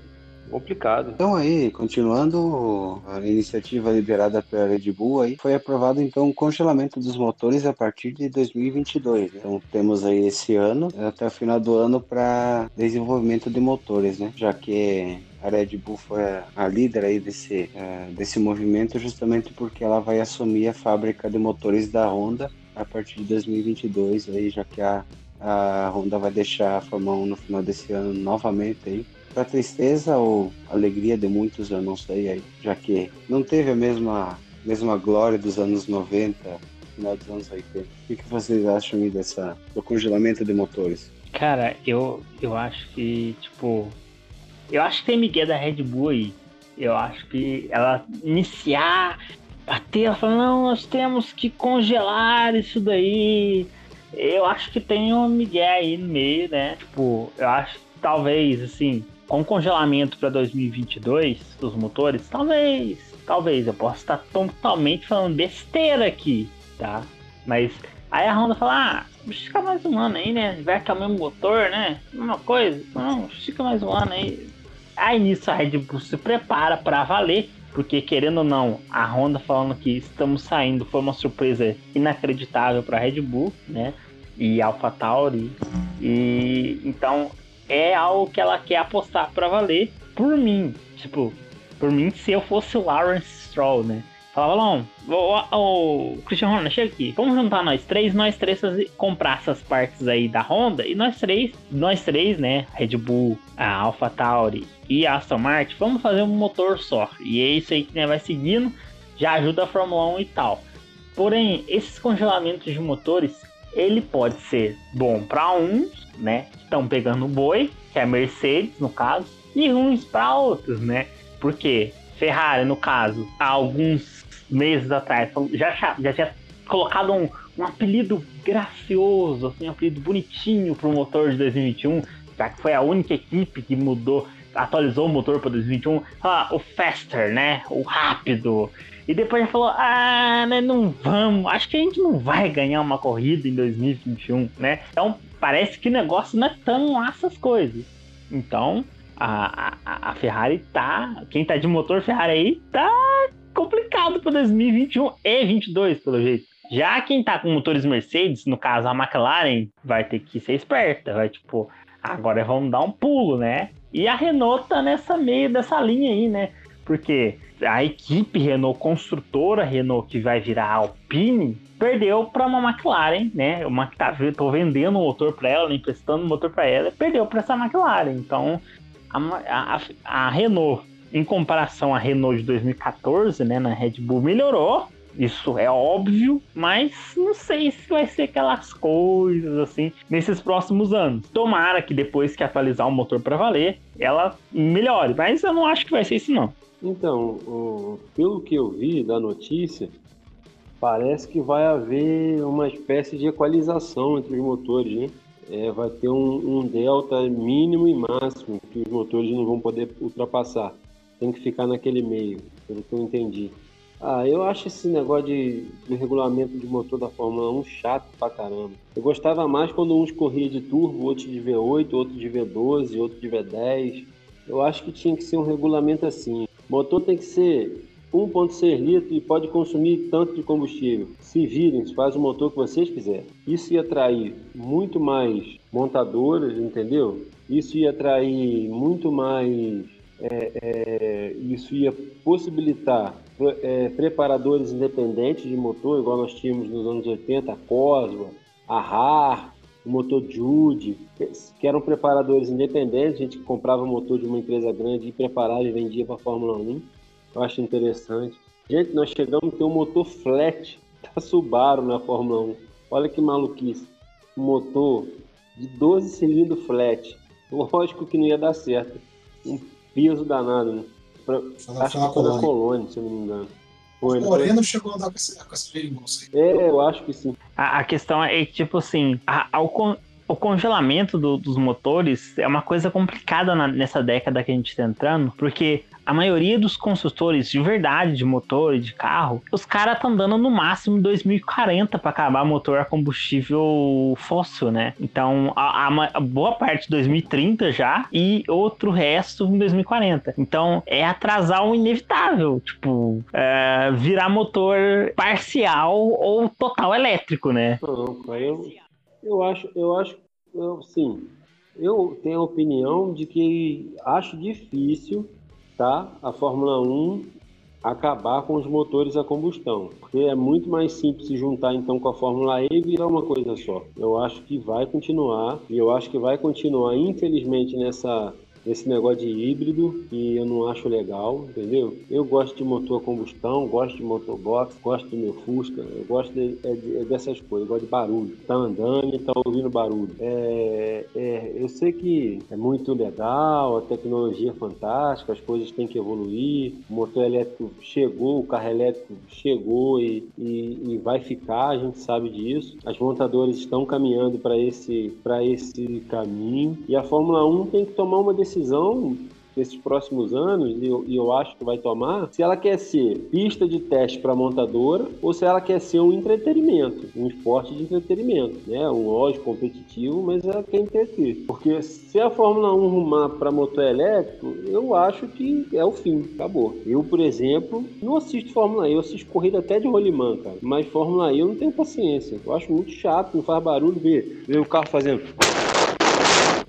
Complicado. Então aí, continuando a iniciativa liderada pela Red Bull, aí foi aprovado então o congelamento dos motores a partir de 2022. Né? Então temos aí esse ano até o final do ano para desenvolvimento de motores, né? Já que a Red Bull foi a líder aí desse, uh, desse movimento justamente porque ela vai assumir a fábrica de motores da Honda a partir de 2022 aí já que a a Honda vai deixar a Fórmula 1 no final desse ano novamente aí. Para tristeza ou alegria de muitos, eu não sei já que não teve a mesma, mesma glória dos anos 90, final dos anos 80. O que, que vocês acham aí dessa, do congelamento de motores? Cara, eu, eu acho que, tipo, eu acho que tem Miguel da Red Bull aí. Eu acho que ela iniciar a ter, ela fala, não, nós temos que congelar isso daí eu acho que tem um Miguel aí no meio, né? Tipo, eu acho que talvez, assim, com congelamento para 2022 dos motores, talvez, talvez, eu possa estar totalmente falando besteira aqui, tá? Mas aí a Honda fala, ah, fica mais um ano aí, né? Vai que é o mesmo motor, né? Uma coisa, não, fica mais um ano aí. Aí nisso a Red Bull se prepara para valer porque querendo ou não, a Honda falando que estamos saindo foi uma surpresa inacreditável para a Red Bull, né? E AlphaTauri. E então é algo que ela quer apostar para valer por mim. Tipo, por mim, se eu fosse o Lawrence Stroll, né? Falava, não, o, o Christian Horner, chega aqui, vamos juntar nós três, nós três comprar essas partes aí da Honda e nós três, nós três, né, Red Bull, a AlphaTauri e a Aston Martin, vamos fazer um motor só. E é isso aí que né, vai seguindo, já ajuda a Fórmula 1 e tal. Porém, esses congelamentos de motores, ele pode ser bom para uns, né, estão pegando o boi, que é a Mercedes no caso, e ruins para outros, né? Porque Ferrari, no caso, há alguns meses atrás, já, já tinha colocado um, um apelido gracioso, assim, um apelido bonitinho para o motor de 2021, já que foi a única equipe que mudou, atualizou o motor para 2021, ah, o Faster, né? O rápido. E depois já falou, ah, né, não vamos, acho que a gente não vai ganhar uma corrida em 2021, né? Então parece que o negócio não é tão essas coisas. Então, a, a, a Ferrari tá. Quem tá de motor Ferrari aí tá complicado para 2021 e 22, pelo jeito. Já quem tá com motores Mercedes, no caso a McLaren, vai ter que ser esperta, vai tipo, agora vamos dar um pulo, né? E a Renault tá nessa meio dessa linha aí, né? Porque a equipe Renault construtora Renault que vai virar Alpine perdeu para uma McLaren, né? Uma que tá tô vendendo o motor para ela, emprestando o motor para ela, perdeu para essa McLaren. Então a, a, a Renault em comparação à Renault de 2014, né, na Red Bull, melhorou. Isso é óbvio, mas não sei se vai ser aquelas coisas assim nesses próximos anos. Tomara que depois que atualizar o motor para valer, ela melhore, mas eu não acho que vai ser isso não. Então, o, pelo que eu vi da notícia, parece que vai haver uma espécie de equalização entre os motores, né? É, vai ter um, um delta mínimo e máximo que os motores não vão poder ultrapassar tem que ficar naquele meio, pelo que eu entendi. Ah, eu acho esse negócio de, de regulamento de motor da Fórmula 1 chato pra caramba. Eu gostava mais quando uns corriam de turbo, outros de V8, outro de V12, outro de V10. Eu acho que tinha que ser um regulamento assim. Motor tem que ser 1.6 litros e pode consumir tanto de combustível. Se virem, faz o motor que vocês quiserem. Isso ia atrair muito mais montadoras, entendeu? Isso ia atrair muito mais é, é, isso ia possibilitar é, preparadores independentes de motor, igual nós tínhamos nos anos 80, a Cosma, a RAR, o motor Jude, que eram preparadores independentes, a gente comprava o motor de uma empresa grande e preparava e vendia para a Fórmula 1. Eu acho interessante. Gente, nós chegamos a ter um motor flat da Subaru na Fórmula 1. Olha que maluquice. Um motor de 12 cilindros flat. Lógico que não ia dar certo. Um peso danado, né? Pra, acho que foi na Colônia, se eu não me engano. Foi, o Moreno chegou a andar com essa, com essa geringonça aí. É, eu acho que sim. A, a questão é, tipo assim, a, a, o, o congelamento do, dos motores é uma coisa complicada na, nessa década que a gente está entrando, porque a maioria dos construtores de verdade de motor e de carro, os caras estão dando no máximo 2040 para acabar motor a combustível fóssil, né? Então, a, a, a, boa parte de 2030 já e outro resto em 2040. Então, é atrasar o inevitável, tipo, é, virar motor parcial ou total elétrico, né? Não, eu, eu acho, eu acho, eu, sim, eu tenho a opinião de que acho difícil, tá? A Fórmula 1 acabar com os motores a combustão, porque é muito mais simples se juntar então com a Fórmula E e virar uma coisa só. Eu acho que vai continuar e eu acho que vai continuar, infelizmente, nessa esse negócio de híbrido que eu não acho legal, entendeu? Eu gosto de motor a combustão, gosto de motor box, gosto do meu Fusca, eu gosto é, de, é dessas coisas, eu gosto de barulho. Tá andando e tá ouvindo barulho. É, é, eu sei que é muito legal, a tecnologia é fantástica, as coisas têm que evoluir, o motor elétrico chegou, o carro elétrico chegou e, e, e vai ficar, a gente sabe disso. As montadoras estão caminhando para esse, esse caminho e a Fórmula 1 tem que tomar uma decisão decisão nesses próximos anos, e eu, eu, acho que vai tomar, se ela quer ser pista de teste para montadora ou se ela quer ser um entretenimento, um esporte de entretenimento, né? Um lógico competitivo, mas ela quer entreter. Porque se a Fórmula 1 rumar para motor elétrico, eu acho que é o fim, acabou. Eu, por exemplo, não assisto Fórmula E, eu assisto corrida até de rolimã, cara. Mas Fórmula E eu não tenho paciência. Eu acho muito chato, não faz barulho ver, ver o carro fazendo.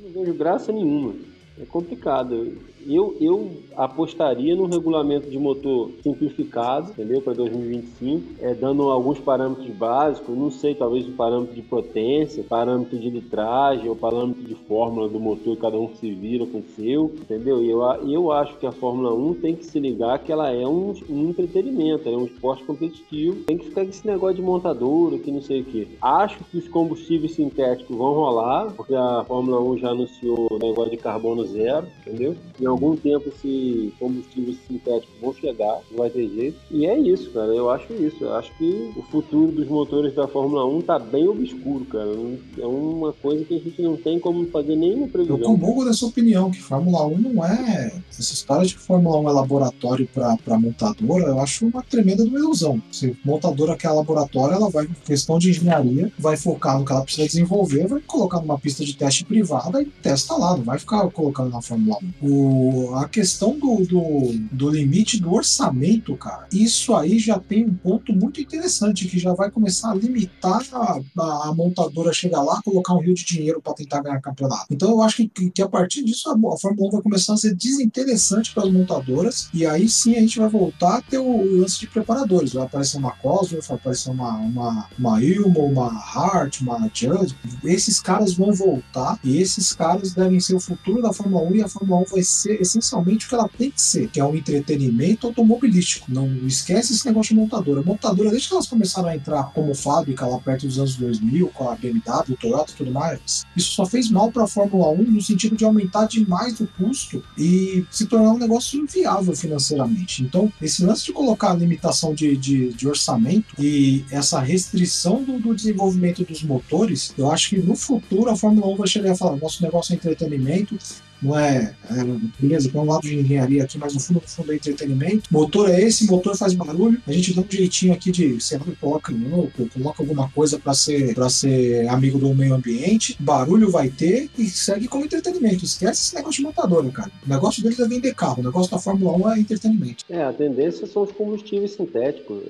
Não vejo graça nenhuma é complicado. Eu, eu apostaria no regulamento de motor simplificado, entendeu? Para 2025, é, dando alguns parâmetros básicos, não sei, talvez um parâmetro de potência, parâmetro de litragem ou parâmetro de fórmula do motor, cada um se vira com o seu, entendeu? E eu, eu acho que a Fórmula 1 tem que se ligar que ela é um, um entretenimento, é um esporte competitivo, tem que ficar com esse negócio de montadora, que não sei o que. Acho que os combustíveis sintéticos vão rolar, porque a Fórmula 1 já anunciou o negócio de carbono zero, entendeu? Em algum tempo esses combustíveis sintéticos vão chegar, não vai ter jeito. E é isso, cara. Eu acho isso. Eu acho que o futuro dos motores da Fórmula 1 tá bem obscuro, cara. É uma coisa que a gente não tem como fazer nenhuma previsão. Eu comungo dessa opinião, que Fórmula 1 não é. Essa história de que Fórmula 1 é laboratório para montadora, eu acho uma tremenda ilusão. Se montadora quer laboratório, ela vai, questão de engenharia, vai focar no que ela precisa desenvolver, vai colocar numa pista de teste privada e testa lá, não vai ficar colocando na Fórmula 1. O, a questão do, do, do, limite do orçamento, cara, isso aí já tem um ponto muito interessante que já vai começar a limitar a, a, a montadora chegar lá, colocar um rio de dinheiro para tentar ganhar campeonato. Então eu acho que, que a partir disso a, a Fórmula 1 vai começar a ser desinteressante para as montadoras e aí sim a gente vai voltar a ter o, o lance de preparadores. Vai aparecer uma Cosworth, vai aparecer uma, uma, uma Ilmo, uma Hart, uma Judd. Esses caras vão voltar e esses caras devem ser o futuro da Fórmula 1 e a Fórmula 1 vai ser essencialmente o que ela tem que ser, que é um entretenimento automobilístico. Não esquece esse negócio de montadora. Montadora, desde que elas começaram a entrar como fábrica lá perto dos anos 2000, com a BMW, Toyota e tudo mais, isso só fez mal para a Fórmula 1 no sentido de aumentar demais o custo e se tornar um negócio inviável financeiramente. Então, esse lance de colocar a limitação de, de, de orçamento e essa restrição do, do, desenvolvimento dos motores, eu acho que no futuro a Fórmula 1 vai chegar e falar: nosso negócio é entretenimento, não é, é beleza, tem um lado de engenharia aqui, mas no fundo, no fundo é entretenimento. Motor é esse, motor faz barulho. A gente dá um jeitinho aqui de, sei lá, coloca louco, coloca alguma coisa para ser para ser amigo do meio ambiente. Barulho vai ter e segue como entretenimento. Esquece esse negócio de montadora, cara. O negócio deles é vender carro, o negócio da Fórmula 1 é entretenimento. É, a tendência são os combustíveis sintéticos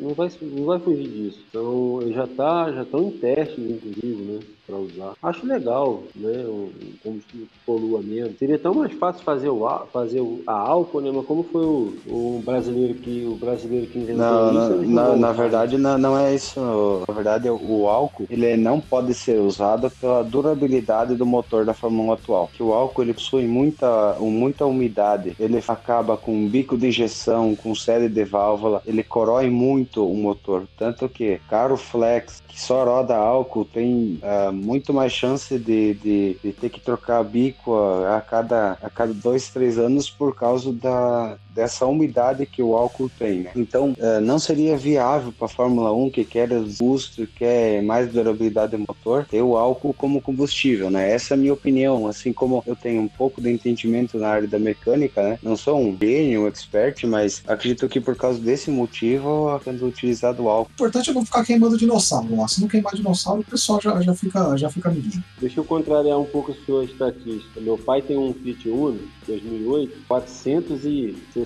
não vai, não vai fugir disso. Então já tá, já estão em testes, inclusive, né? Para usar. Acho legal, né? O, combustível que polua menos. Seria tão mais fácil fazer o fazer o, a álcool, né? Mas como foi o, o brasileiro que o brasileiro que inventou não, isso? Na, na verdade, não, não é isso. Na verdade, o álcool ele não pode ser usado pela durabilidade do motor da Fórmula 1 atual. Que o álcool ele possui muita, muita umidade. Ele acaba com um bico de injeção, com série de válvula. Ele corrói muito o motor. Tanto que carro flex que só roda álcool tem uh, muito mais chance de, de, de ter que trocar bico a, a, cada, a cada dois, três anos por causa da, dessa umidade que o álcool tem. Né? Então, uh, não seria viável para a Fórmula 1 que quer custo, quer mais durabilidade do motor, ter o álcool como combustível, né? Essa é a minha opinião. Assim como eu tenho um pouco de entendimento na área da mecânica, né? Não sou um gênio, um expert, mas acredito que por causa desse motivo eu tendo utilizado o álcool. O importante é não ficar queimando dinossauro. Lá. Se não queimar dinossauro, o pessoal já, já fica, já fica amiguinho. Deixa eu contrariar um pouco a sua estatística. Meu pai tem um Fiat Uno 2008,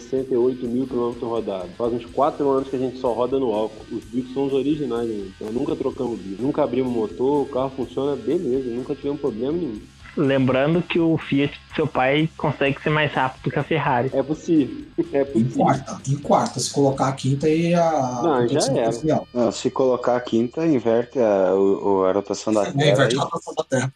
468 mil quilômetros rodados. Faz uns 4 anos que a gente só roda no álcool. Os bicos são os originais, né? então nunca trocamos bico. Nunca abrimos motor, o carro funciona beleza, nunca tivemos problema nenhum. Lembrando que o Fiat seu pai consegue ser mais rápido que a Ferrari. É possível. É possível. Em quarta, em quarta. Se colocar a quinta e a. Não, já era. Não, se colocar a quinta, inverte a, a, a rotação da é, Terra. Inverte a rotação da Terra.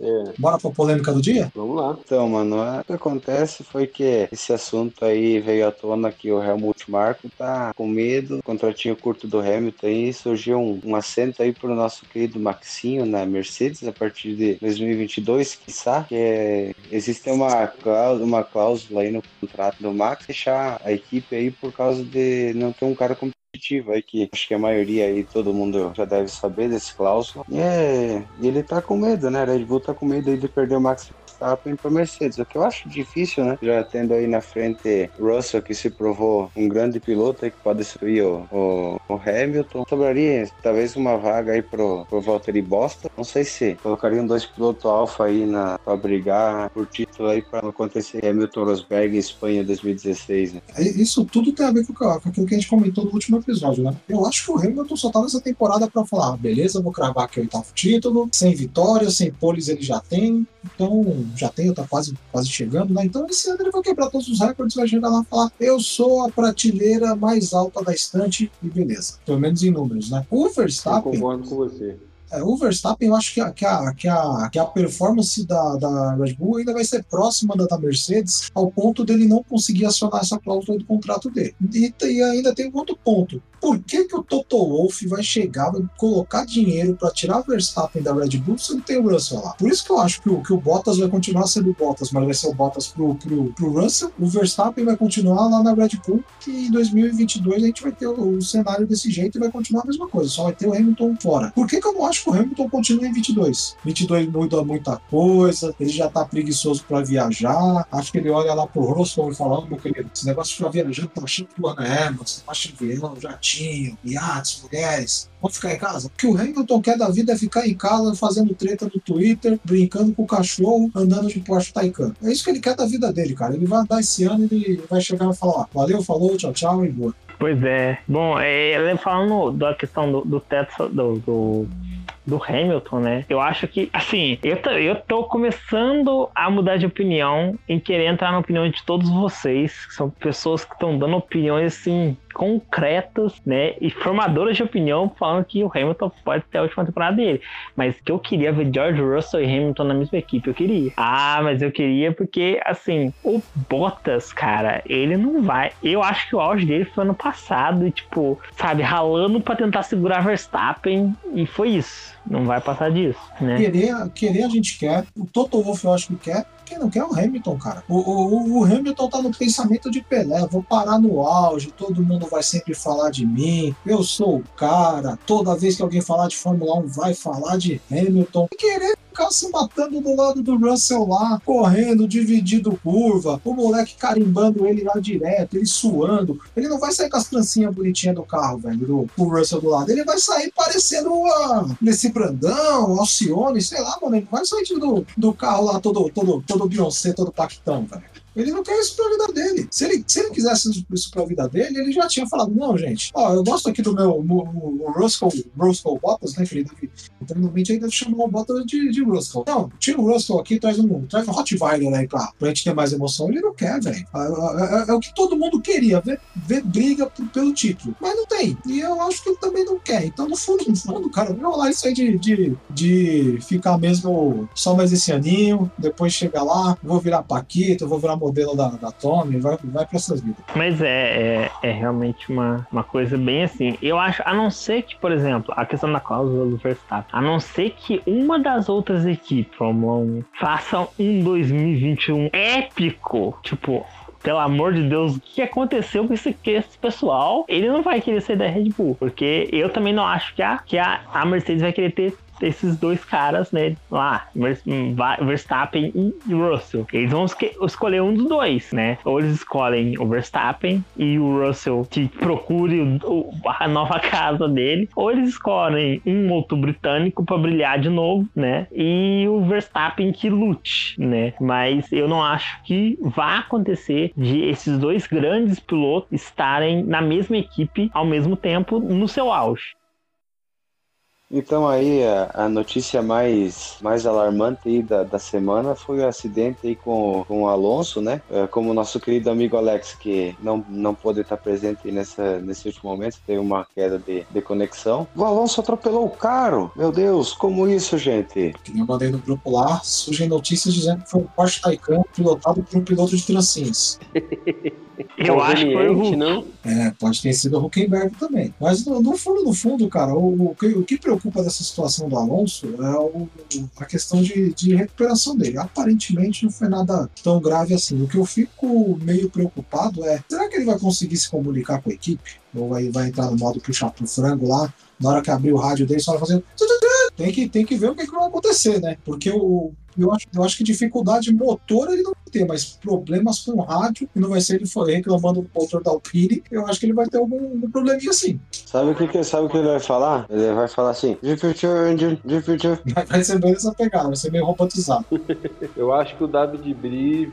É. Bora pra polêmica do dia? Vamos lá. Então, mano, o que acontece foi que esse assunto aí veio à tona que o Helmut Marko tá com medo, contratinho curto do Hamilton e surgiu um, um assento aí pro nosso querido Maxinho na Mercedes a partir de 2022, quiçá, que é, existe uma cláusula, uma cláusula aí no contrato do Max deixar a equipe aí por causa de não ter um cara aí que acho que a maioria aí todo mundo já deve saber desse cláusula. E, é, e ele tá com medo, né? Red Bull tá com medo aí de perder o Max Verstappen para Mercedes, o que eu acho difícil, né? Já tendo aí na frente Russell, que se provou um grande piloto que pode destruir o, o, o Hamilton. Sobraria talvez uma vaga aí pro, pro Valtteri Boston. Não sei se colocariam dois pilotos alfa aí na, pra brigar por título aí para acontecer Hamilton Rosberg em Espanha 2016, né? É, isso tudo tem a ver com, com aquilo que a gente comentou no último episódio, né? Eu acho que o Hamilton só tá nessa temporada para falar, ah, beleza, vou cravar aqui o oitavo título, sem vitória, sem poles ele já tem, então já tem, tá quase, quase chegando, né? Então esse ano ele vai quebrar todos os recordes, vai chegar lá e falar: eu sou a prateleira mais alta da estante e beleza. Pelo menos em números, né? O Verstappen. Eu concordo com você. É, o Verstappen, eu acho que a, que a, que a, que a performance da, da Red Bull ainda vai ser próxima da, da Mercedes, ao ponto dele não conseguir acionar essa cláusula do contrato dele. E, e ainda tem um outro ponto por que, que o Toto Wolff vai chegar, vai colocar dinheiro para tirar o Verstappen da Red Bull se não tem o Russell lá? Por isso que eu acho que o, que o Bottas vai continuar sendo o Bottas, mas vai ser o Bottas pro, pro, pro Russell. O Verstappen vai continuar lá na Red Bull, e em 2022 a gente vai ter o, o cenário desse jeito e vai continuar a mesma coisa, só vai ter o Hamilton fora. Por que, que eu não acho que o Hamilton continue em 22? 22 muda muita coisa, ele já tá preguiçoso para viajar, acho que ele olha lá pro Russell e fala: oh, meu querido, esse negócio de ficar viajando tá achando que o você tá achando já jatinho, iates, mulheres. Vão ficar em casa? O que o Hamilton quer da vida é ficar em casa fazendo treta no Twitter, brincando com o cachorro, andando de Porsche Taycan. É isso que ele quer da vida dele, cara. Ele vai andar esse ano e ele vai chegar e falar: ó, valeu, falou, tchau, tchau e boa. Pois é. Bom, é, falando da questão do, do teto do, do do Hamilton, né? Eu acho que, assim, eu tô, eu tô começando a mudar de opinião em querer entrar na opinião de todos vocês, que são pessoas que estão dando opiniões, assim, concretas, né, e formadoras de opinião falando que o Hamilton pode ter a última temporada dele. Mas que eu queria ver George Russell e Hamilton na mesma equipe, eu queria. Ah, mas eu queria porque, assim, o Bottas, cara, ele não vai. Eu acho que o auge dele foi ano passado, tipo, sabe, ralando para tentar segurar Verstappen, e foi isso. Não vai passar disso, né? Querer, querer a gente quer. O Toto Wolff eu acho que quer. Quem não quer é o Hamilton, cara. O, o, o, Hamilton tá no pensamento de Pelé. Vou parar no auge, todo mundo vai sempre falar de mim. Eu sou o cara. Toda vez que alguém falar de Fórmula 1, vai falar de Hamilton. E querer ficar se matando do lado do Russell lá, correndo, dividindo curva, o moleque carimbando ele lá direto, ele suando. Ele não vai sair com as trancinhas bonitinhas do carro, velho, do, do Russell do lado. Ele vai sair parecendo uh, nesse Brandão, Alcione, sei lá, mano. Ele vai sair do, do carro lá todo, todo, todo Beyoncé, todo Pactão, velho. Ele não quer isso pra vida dele. Se ele, se ele quisesse isso pra vida dele, ele já tinha falado: não, gente, ó, eu gosto aqui do meu Ruskell, Ruskell Bottas, né, querido? Então, normalmente ainda chamou o Bottas de, de Ruskell. Não, tira o Ruskell aqui, traz um, traz um Rottweiler aí pra, pra gente ter mais emoção. Ele não quer, velho. É, é, é, é, o que todo mundo queria, ver, ver briga pelo título. Mas não tem. E eu acho que ele também não quer. Então, no fundo, no fundo, cara, vai rolar isso aí de, de, de ficar mesmo só mais esse aninho, depois chegar lá, vou virar Paquito, vou virar modelo da, da Tommy, vai, vai pra essas vidas. Mas é, é, é realmente uma, uma coisa bem assim. Eu acho, a não ser que, por exemplo, a questão da cláusula do Verstappen, a não ser que uma das outras equipes, Fórmula 1, façam um 2021 épico, tipo, pelo amor de Deus, o que aconteceu com esse, esse pessoal? Ele não vai querer ser da Red Bull, porque eu também não acho que a, que a, a Mercedes vai querer ter esses dois caras, né, lá, Verstappen e Russell. Eles vão escolher um dos dois, né? Ou eles escolhem o Verstappen e o Russell que procure o, a nova casa dele, ou eles escolhem um outro britânico para brilhar de novo, né? E o Verstappen que lute, né? Mas eu não acho que vá acontecer de esses dois grandes pilotos estarem na mesma equipe ao mesmo tempo no seu auge. Então aí a, a, notícia mais, mais alarmante aí da, da semana foi o acidente aí com, com o Alonso, né? É, como o nosso querido amigo Alex, que não, não pôde estar presente nessa, nesse último momento, teve uma queda de, de conexão. O Alonso atropelou o carro! Meu Deus, como isso, gente? Eu mandei no grupo lá, surgem notícias dizendo que foi um Porsche Taycan pilotado por um piloto de trancinhas. Eu acho que foi o Hulk. não? É, pode ter sido o Huckenberg também. Mas no, no, fundo, no fundo, cara, o, o, que, o que preocupa dessa situação do Alonso é o, a questão de, de recuperação dele. Aparentemente não foi nada tão grave assim. O que eu fico meio preocupado é, será que ele vai conseguir se comunicar com a equipe? Ou vai, vai entrar no modo puxar pro frango lá, na hora que abrir o rádio dele, só vai fazendo. Tem que, tem que ver o que, que vai acontecer, né? Porque o, eu acho, eu acho que dificuldade motor ele não vai ter, mas problemas com o rádio, e não vai ser ele for reclamando do motor da Alpine, eu acho que ele vai ter algum, algum probleminha assim. Sabe o que, que, sabe o que ele vai falar? Ele vai falar assim, future engine, future. Vai ser bem essa pegada, vai ser meio robotizado. eu acho que o David Brivio,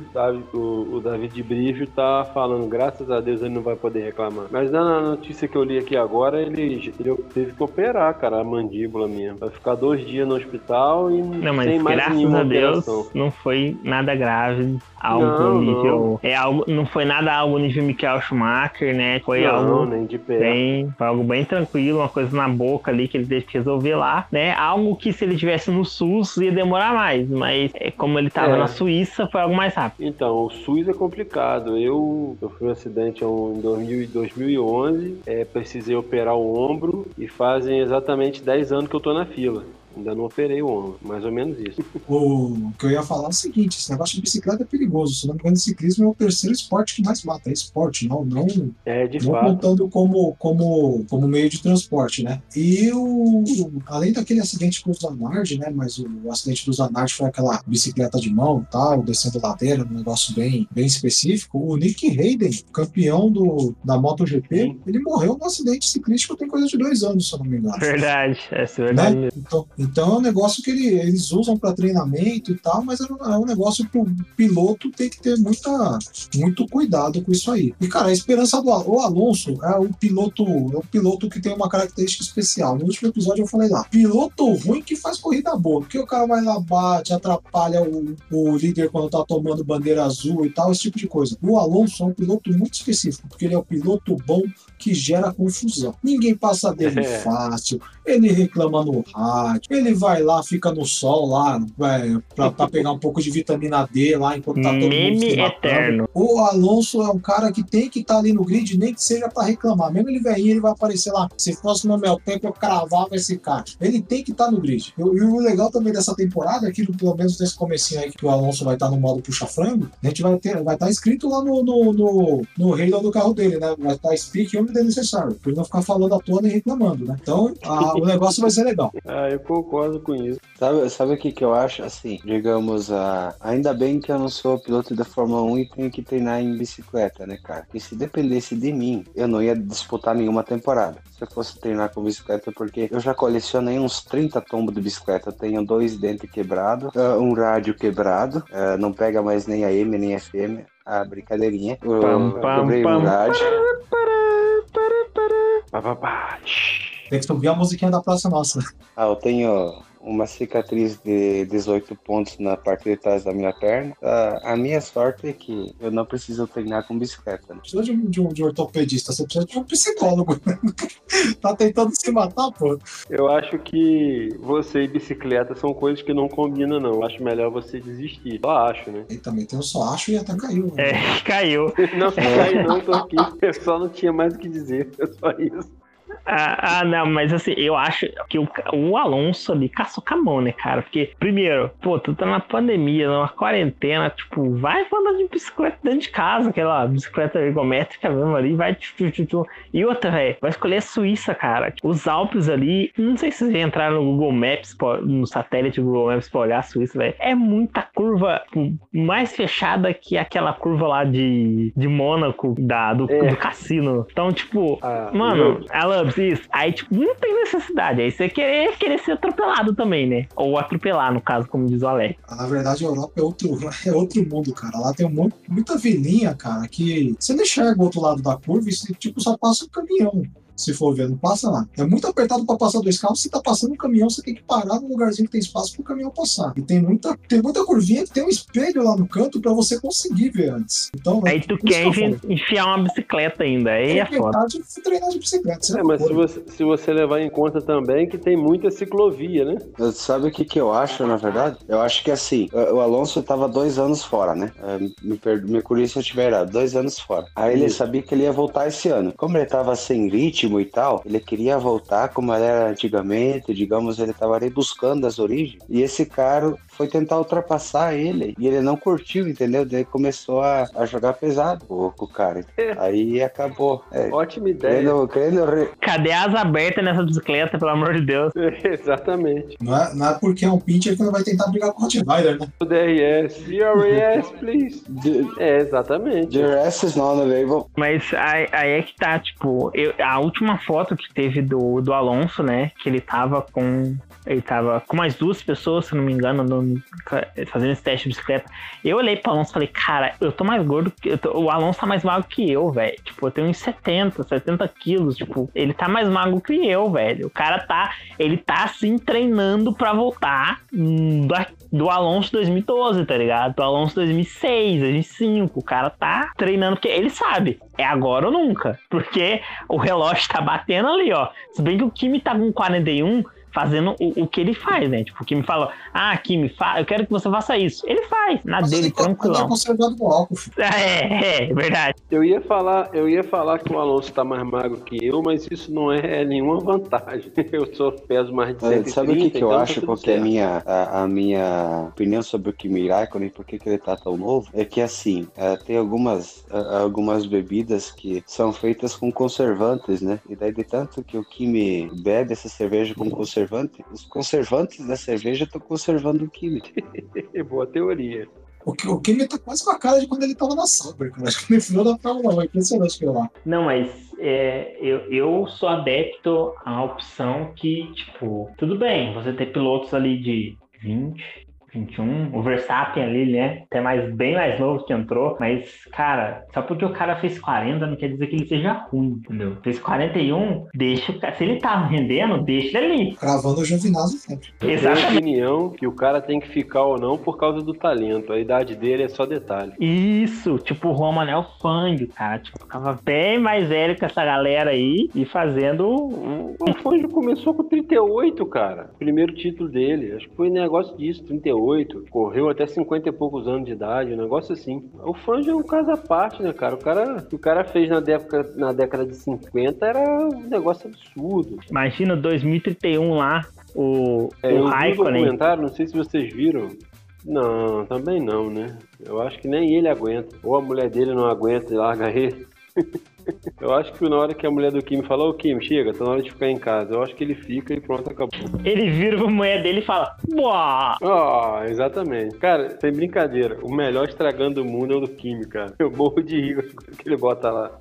o, o David Brivio tá falando, graças a Deus ele não vai poder reclamar. Mas na notícia que eu li aqui agora, ele, ele teve que operar, cara, a mandíbula minha. Vai ficar dois dias no hospital e não, mas tem mais nenhuma Deus, não foi nada grave, algo não, nível. Não. É algo, não foi nada algo nível Michael Schumacher, né? Foi não, algo nem de pé. bem, foi algo bem tranquilo, uma coisa na boca ali que ele teve que resolver lá, né? Algo que se ele tivesse no SUS ia demorar mais, mas é, como ele tava é. na Suíça, foi algo mais rápido. Então, o SUS é complicado. Eu sofri um acidente em 2011, é, precisei operar o ombro e fazem exatamente 10 anos que eu tô na fila. Ainda não operei o ombro, mais ou menos isso. O que eu ia falar é o seguinte: esse negócio de bicicleta é perigoso. Se não me engano, ciclismo é o terceiro esporte que mais mata. É esporte, não, não, é, de não fato. contando como, como, como meio de transporte, né? E o, além daquele acidente com o Zanardi, né? Mas o, o acidente do Zanardi foi aquela bicicleta de mão tal, descendo ladeira, um negócio bem, bem específico. O Nick Hayden, campeão do, da MotoGP, Sim. ele morreu num acidente ciclístico tem coisa de dois anos, se eu não me engano. Verdade, é verdade. Né? Então, então é um negócio que ele, eles usam para treinamento e tal, mas é um, é um negócio que o piloto tem que ter muita, muito cuidado com isso aí. E cara, a esperança do o Alonso é o piloto, é o piloto que tem uma característica especial. No último episódio eu falei lá, piloto ruim que faz corrida boa, porque o cara vai lá, bate, atrapalha o, o líder quando tá tomando bandeira azul e tal, esse tipo de coisa. O Alonso é um piloto muito específico, porque ele é o piloto bom que gera confusão. Ninguém passa dele é. fácil, ele reclama no rádio, ele vai lá, fica no sol lá, é, pra, pra, pegar um pouco de vitamina D lá enquanto tá todo Meme mundo eterno. O Alonso é um cara que tem que estar tá ali no grid, nem que seja para reclamar. Mesmo ele velhinho, ele vai aparecer lá. Se fosse no meu tempo, eu cravava esse cara. Ele tem que estar tá no grid. E, e, o legal também dessa temporada é que, pelo menos nesse comecinho aí, que o Alonso vai estar tá no modo puxa-frango, a gente vai ter, vai estar tá escrito lá no, no, no, no do carro dele, né? Vai estar tá speak only the necessário. Ele não ficar falando à toa nem reclamando, né? Então, a, o negócio vai ser legal. Ah, eu concordo com isso. Sabe, sabe o que, que eu acho? Assim, digamos, uh, ainda bem que eu não sou piloto da Fórmula 1 e tenho que treinar em bicicleta, né, cara? Porque se dependesse de mim, eu não ia disputar nenhuma temporada. Se eu fosse treinar com bicicleta, porque eu já colecionei uns 30 tombos de bicicleta. Eu tenho dois dentes quebrados, uh, um rádio quebrado, uh, não pega mais nem AM nem FM. A brincadeirinha. Eu, pam, pam, pam. Tem que subir a musiquinha da Praça Nossa. Ah, eu tenho uma cicatriz de 18 pontos na parte de trás da minha perna. A, a minha sorte é que eu não preciso treinar com bicicleta. Né? Precisa de um, de, um, de um ortopedista, você precisa de um psicólogo. tá tentando se matar, pô. Eu acho que você e bicicleta são coisas que não combinam, não. Eu acho melhor você desistir. Só acho, né? E também tem o só acho e até caiu. Né? É, caiu. Não, caiu não, tô aqui. Eu só não tinha mais o que dizer. É só isso. Ah, ah, não, mas assim, eu acho que o, o Alonso ali caçou com a mão, né, cara? Porque, primeiro, pô, tu tá na pandemia, numa quarentena, tipo, vai andar de bicicleta dentro de casa, aquela bicicleta ergométrica mesmo ali, vai. Tchu, tchu, tchu. E outra, velho, vai escolher a Suíça, cara. Os Alpes ali, não sei se vocês entraram no Google Maps, no satélite do Google Maps pra olhar a Suíça, velho. É muita curva tipo, mais fechada que aquela curva lá de, de Mônaco, da, do, é. do cassino. Então, tipo, ah, mano, ela isso. Aí, tipo, não tem necessidade. Aí você querer, querer ser atropelado também, né? Ou atropelar, no caso, como diz o Alex. Na verdade, a Europa é outro, é outro mundo, cara. Lá tem um muita vilinha, cara, que você não enxerga o outro lado da curva e, tipo, só passa o caminhão se for ver, não passa lá. É muito apertado para passar dois carros. Se tá passando um caminhão, você tem que parar no lugarzinho que tem espaço para o caminhão passar. E tem muita, tem muita curvinha que tem um espelho lá no canto para você conseguir ver antes. Então, aí tu quer enfiar uma bicicleta ainda. Aí é, é foda. treinar de bicicleta. É, mas se você, se você levar em conta também que tem muita ciclovia, né? Sabe o que, que eu acho, na verdade? Eu acho que assim, o Alonso tava dois anos fora, né? É, me, per... me corrija se eu estiver errado, dois anos fora. Aí ele sabia que ele ia voltar esse ano. Como ele tava sem ritmo, ritmo e tal, ele queria voltar como era antigamente, digamos, ele estava ali buscando as origens. E esse cara foi tentar ultrapassar ele e ele não curtiu, entendeu? Daí começou a, a jogar pesado com o cara. Aí acabou. É, Ótima ideia. Querendo, querendo re... Cadê as abertas nessa bicicleta, pelo amor de Deus? exatamente. Não é, não é porque é um pincher que ele vai tentar brigar com o Rottweiler, né? O DRS. DRS, please. é, exatamente. DRS is not available. Mas aí, aí, é que tá, tipo, eu, a última foto que teve do, do Alonso, né? Que ele tava com ele tava com mais duas pessoas, se não me engano, no, fazendo esse teste de bicicleta. Eu olhei pro Alonso e falei, cara, eu tô mais gordo que. Tô, o Alonso tá mais magro que eu, velho. Tipo, eu tenho uns 70, 70 quilos. Tipo, ele tá mais magro que eu, velho. O cara tá. Ele tá assim treinando pra voltar do, do Alonso 2012, tá ligado? Do Alonso 2006, 2005. O cara tá treinando, porque ele sabe. É agora ou nunca. Porque o relógio tá batendo ali, ó. Se bem que o Kimi tá com 41 fazendo o, o que ele faz, né? Tipo, que me fala, ah, me fa eu quero que você faça isso. Ele faz, na Mas dele, tranquilo. Ele é conservado com álcool, filho. É, é, verdade. Eu ia falar, eu ia falar que o Alonso tá mais magro que eu, mas isso não é nenhuma vantagem. Eu sou peso mais de 130, Sabe o que, que eu então acho, tá porque a minha, a, a, minha opinião sobre o Kimi Raikkonen, por que, que ele tá tão novo, é que assim, é, tem algumas, algumas bebidas que são feitas com conservantes, né? E daí de tanto que o Kimi bebe essa cerveja com conservantes, conservante. Os conservantes da cerveja estão conservando o químico. Boa teoria. O, o Kimi tá quase com a cara de quando ele tava na Sauber, cara. Acho que no final da Fórmula 1, é impressionante aquilo lá. Não, mas é, eu, eu sou adepto à opção que, tipo, tudo bem, você ter pilotos ali de 20, 21. O Verstappen ali, né? Até mais, bem mais novo que entrou. Mas, cara, só porque o cara fez 40 não quer dizer que ele seja ruim, entendeu? Fez 41, deixa o cara. Se ele tá rendendo, deixa ele ali. Cravando o Giovinazzi sempre. Exatamente. Minha opinião que o cara tem que ficar ou não por causa do talento. A idade dele é só detalhe. Isso, tipo o Romanel Fangio, cara. Tipo, ficava bem mais velho que essa galera aí e fazendo. O Fangio começou com 38, cara. Primeiro título dele. Acho que foi negócio disso, 38. 38, correu até 50 e poucos anos de idade, um negócio assim. O Fangio é um caso à parte, né, cara? O cara, o que o cara fez na década, na década de 50 era um negócio absurdo. Imagina 2031 lá, o, é, o Raikkonen. documentário, não sei se vocês viram. Não, também não, né? Eu acho que nem ele aguenta. Ou a mulher dele não aguenta e larga ele. Eu acho que na hora que a mulher do Kim falou, ô Kim, chega, tá na hora de ficar em casa. Eu acho que ele fica e pronto, acabou. Ele vira pra mulher dele e fala, Boa! Ó, oh, exatamente. Cara, sem brincadeira, o melhor estragando o mundo é o do Kim, cara. Eu morro de rir que ele bota lá.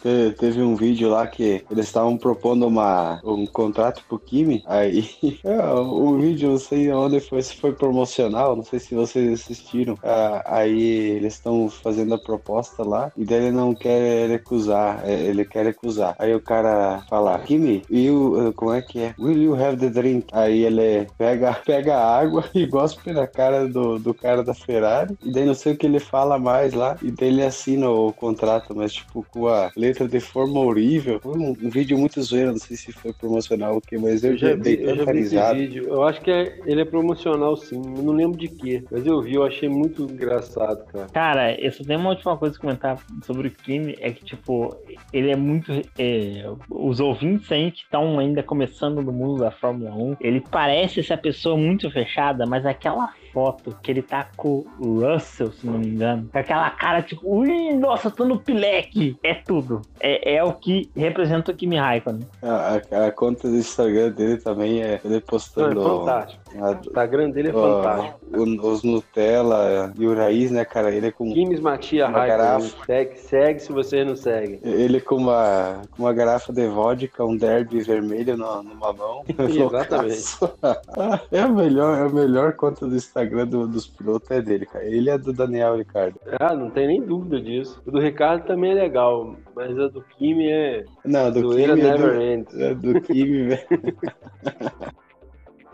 Te- Teve um vídeo lá que eles estavam propondo uma, um contrato pro Kimi. Aí, é, o vídeo, não sei onde foi, se foi promocional, não sei se vocês assistiram. Ah, aí eles estão fazendo a proposta lá e daí ele não quer recusar, é, ele quer recusar. Aí o cara fala, Kimi, you, uh, como é que é? Will you have the drink? Aí ele pega, pega a água e gospe na cara do, do cara da Ferrari. E daí não sei o que ele fala mais lá. E daí ele assina o contrato, mas tipo com a letra de forma horrível. Foi um, um vídeo muito zoeiro, não sei se foi promocional ou o que, mas eu, Eu já dei já tanta risada. vídeo. Eu acho que é- ele é promocional sim. Eu não lembro de quê. Mas eu vi, eu achei muito engraçado, cara. Cara, eu só tenho uma última coisa a comentar sobre o Kimi, é que, tipo, ele é muito. é, os ouvintes aí que estão ainda começando no mundo da Fórmula 1, ele parece essa pessoa muito fechada, mas aquela foto que ele tá com o Russell, se não me engano, com aquela cara tipo, ui, nossa, tô no pileque, é tudo. É, é o que representa o Kimi Raikkonen. A, a- a conta do Instagram dele também é ele Não, é postando fantástico. A- O Instagram dele é ó, fantástico. o- os Nutella e o Raiz, né, cara? Ele com, Kimes Matia Uma Raikkonen. garrafa. Segue, segue se vocês não seguem. ele com uma, com uma garrafa de vodka, um derby vermelho no- numa mão. Exatamente. É a melhor, é a melhor conta do Instagram do- dos pilotos é dele, cara. Ele é do Daniel Ricardo. Ah, não tem nem dúvida disso. O do Ricardo também é legal, mas a do Kimi é. Não, do Kimi é do, ends. é do Kimi, velho.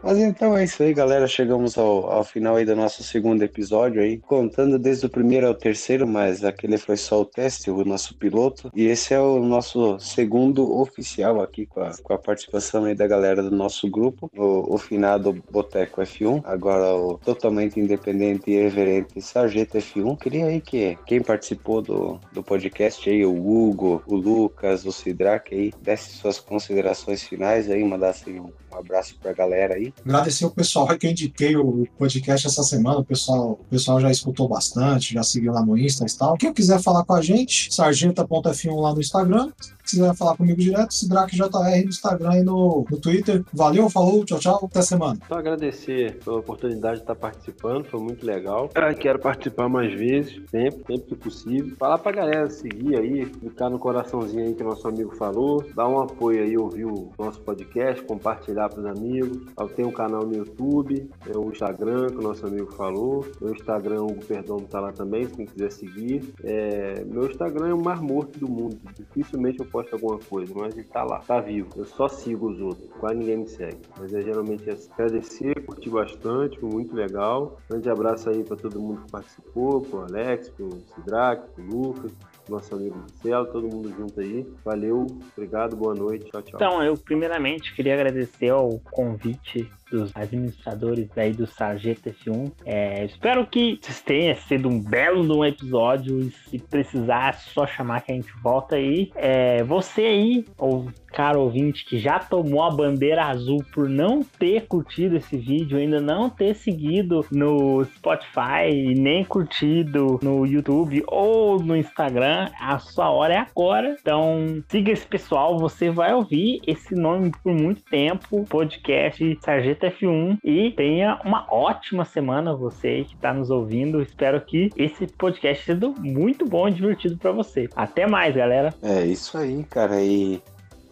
Mas então é isso aí, galera. Chegamos ao, ao final aí do nosso segundo episódio aí, contando desde o primeiro ao terceiro, mas aquele foi só o teste, o nosso piloto. E esse é o nosso segundo oficial aqui com a, com a participação aí da galera do nosso grupo, o, o finado Boteco F1, agora o totalmente independente e irreverente Sargento F1. Queria aí que quem participou do, do podcast aí, o Hugo, o Lucas, o Sidraque aí, desse suas considerações finais aí, mandasse um, um abraço pra galera aí. Agradecer o pessoal que eu indiquei o podcast essa semana. O pessoal, o pessoal já escutou bastante, já seguiu lá no Insta e tal. Quem quiser falar com a gente, sargenta.f1 lá no Instagram. Se quiser falar comigo direto, SidraqueJR no Instagram e no, no Twitter. Valeu, falou, tchau, tchau, até semana. Só agradecer pela oportunidade de estar participando, foi muito legal. Ah, Quero participar mais vezes, sempre, sempre que possível. Falar pra galera seguir aí, clicar no coraçãozinho aí que nosso amigo falou, dar um apoio aí, ouvir o nosso podcast, compartilhar pros amigos. Eu tenho um canal no YouTube, tem o Instagram que o nosso amigo falou. Meu Instagram, o Perdomo tá lá também, se quem quiser seguir. É, meu Instagram é o mais morto do mundo. Dificilmente eu posto alguma coisa, mas ele tá lá, tá vivo. Eu só sigo os outros, quase ninguém me segue. Mas é geralmente é agradecer, curti bastante, foi muito legal. Grande abraço aí para todo mundo que participou, pro Alex, pro Sidraque, pro Lucas, nosso amigo Marcelo, todo mundo junto aí. Valeu, obrigado, boa noite, tchau, tchau. Então, eu primeiramente queria agradecer ao convite dos administradores aí do Sargento F1. É, espero que tenha sido um belo de um episódio e se precisar é só chamar que a gente volta aí. É, você aí, ou caro ouvinte que já tomou a bandeira azul por não ter curtido esse vídeo, ainda não ter seguido no Spotify e nem curtido no YouTube ou no Instagram, a sua hora é agora. Então, siga esse pessoal, você vai ouvir esse nome por muito tempo, podcast Sargento F1 e tenha uma ótima semana você que está nos ouvindo. Espero que esse podcast tenha sido muito bom e divertido para você. Até mais, galera. É isso aí, cara. E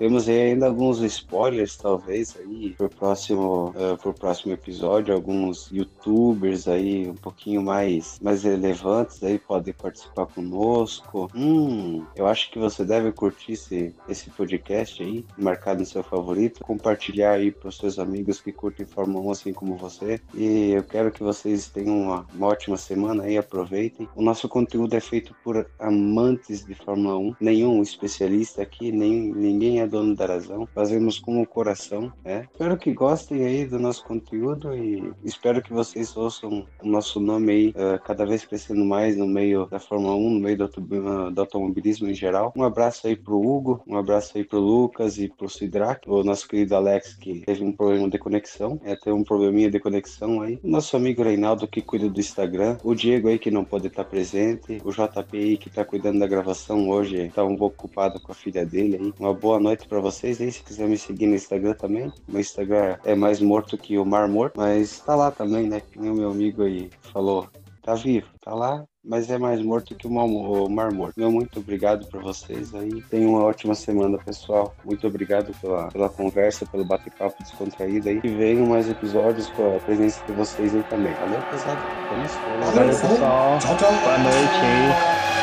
temos ainda alguns spoilers, talvez, aí, pro próximo, eh, pro próximo episódio. Alguns youtubers aí um pouquinho mais, mais relevantes aí podem participar conosco. Hum, eu acho que você deve curtir esse, esse podcast aí, marcar no seu favorito, compartilhar aí pros seus amigos que curtem Fórmula 1 assim como você. E eu quero que vocês tenham uma, uma ótima semana aí, aproveitem. O nosso conteúdo é feito por amantes de Fórmula 1, nenhum especialista aqui, nem, ninguém é dono da razão. Fazemos com o coração, né? Espero que gostem aí do nosso conteúdo e espero que vocês ouçam o nosso nome aí eh, cada vez crescendo mais no meio da Fórmula 1, no meio do, do automobilismo em geral. Um abraço aí pro Hugo, um abraço aí pro Lucas e pro Sidraque, o nosso querido Alex que teve um problema de conexão, é, teve um probleminha de conexão aí. O nosso amigo Reinaldo que cuida do Instagram, o Diego aí que não pode estar presente, o JP aí que tá cuidando da gravação hoje, tá um pouco ocupado com a filha dele aí. Uma boa noite pra vocês aí, se quiser me seguir no Instagram também. Meu Instagram é mais morto que o Mar Morto, mas tá lá também, né? Que nem o meu amigo aí falou. Tá vivo, tá lá, mas é mais morto que o mar, morto. Meu muito obrigado para vocês aí. Tenham uma ótima semana, pessoal. Muito obrigado pela, pela conversa, pelo bate-papo descontraído aí. E venham mais episódios com a presença de vocês aí também. Valeu, pesado. Vamos. Valeu, pessoal. Tchau, tchau. Boa noite aí.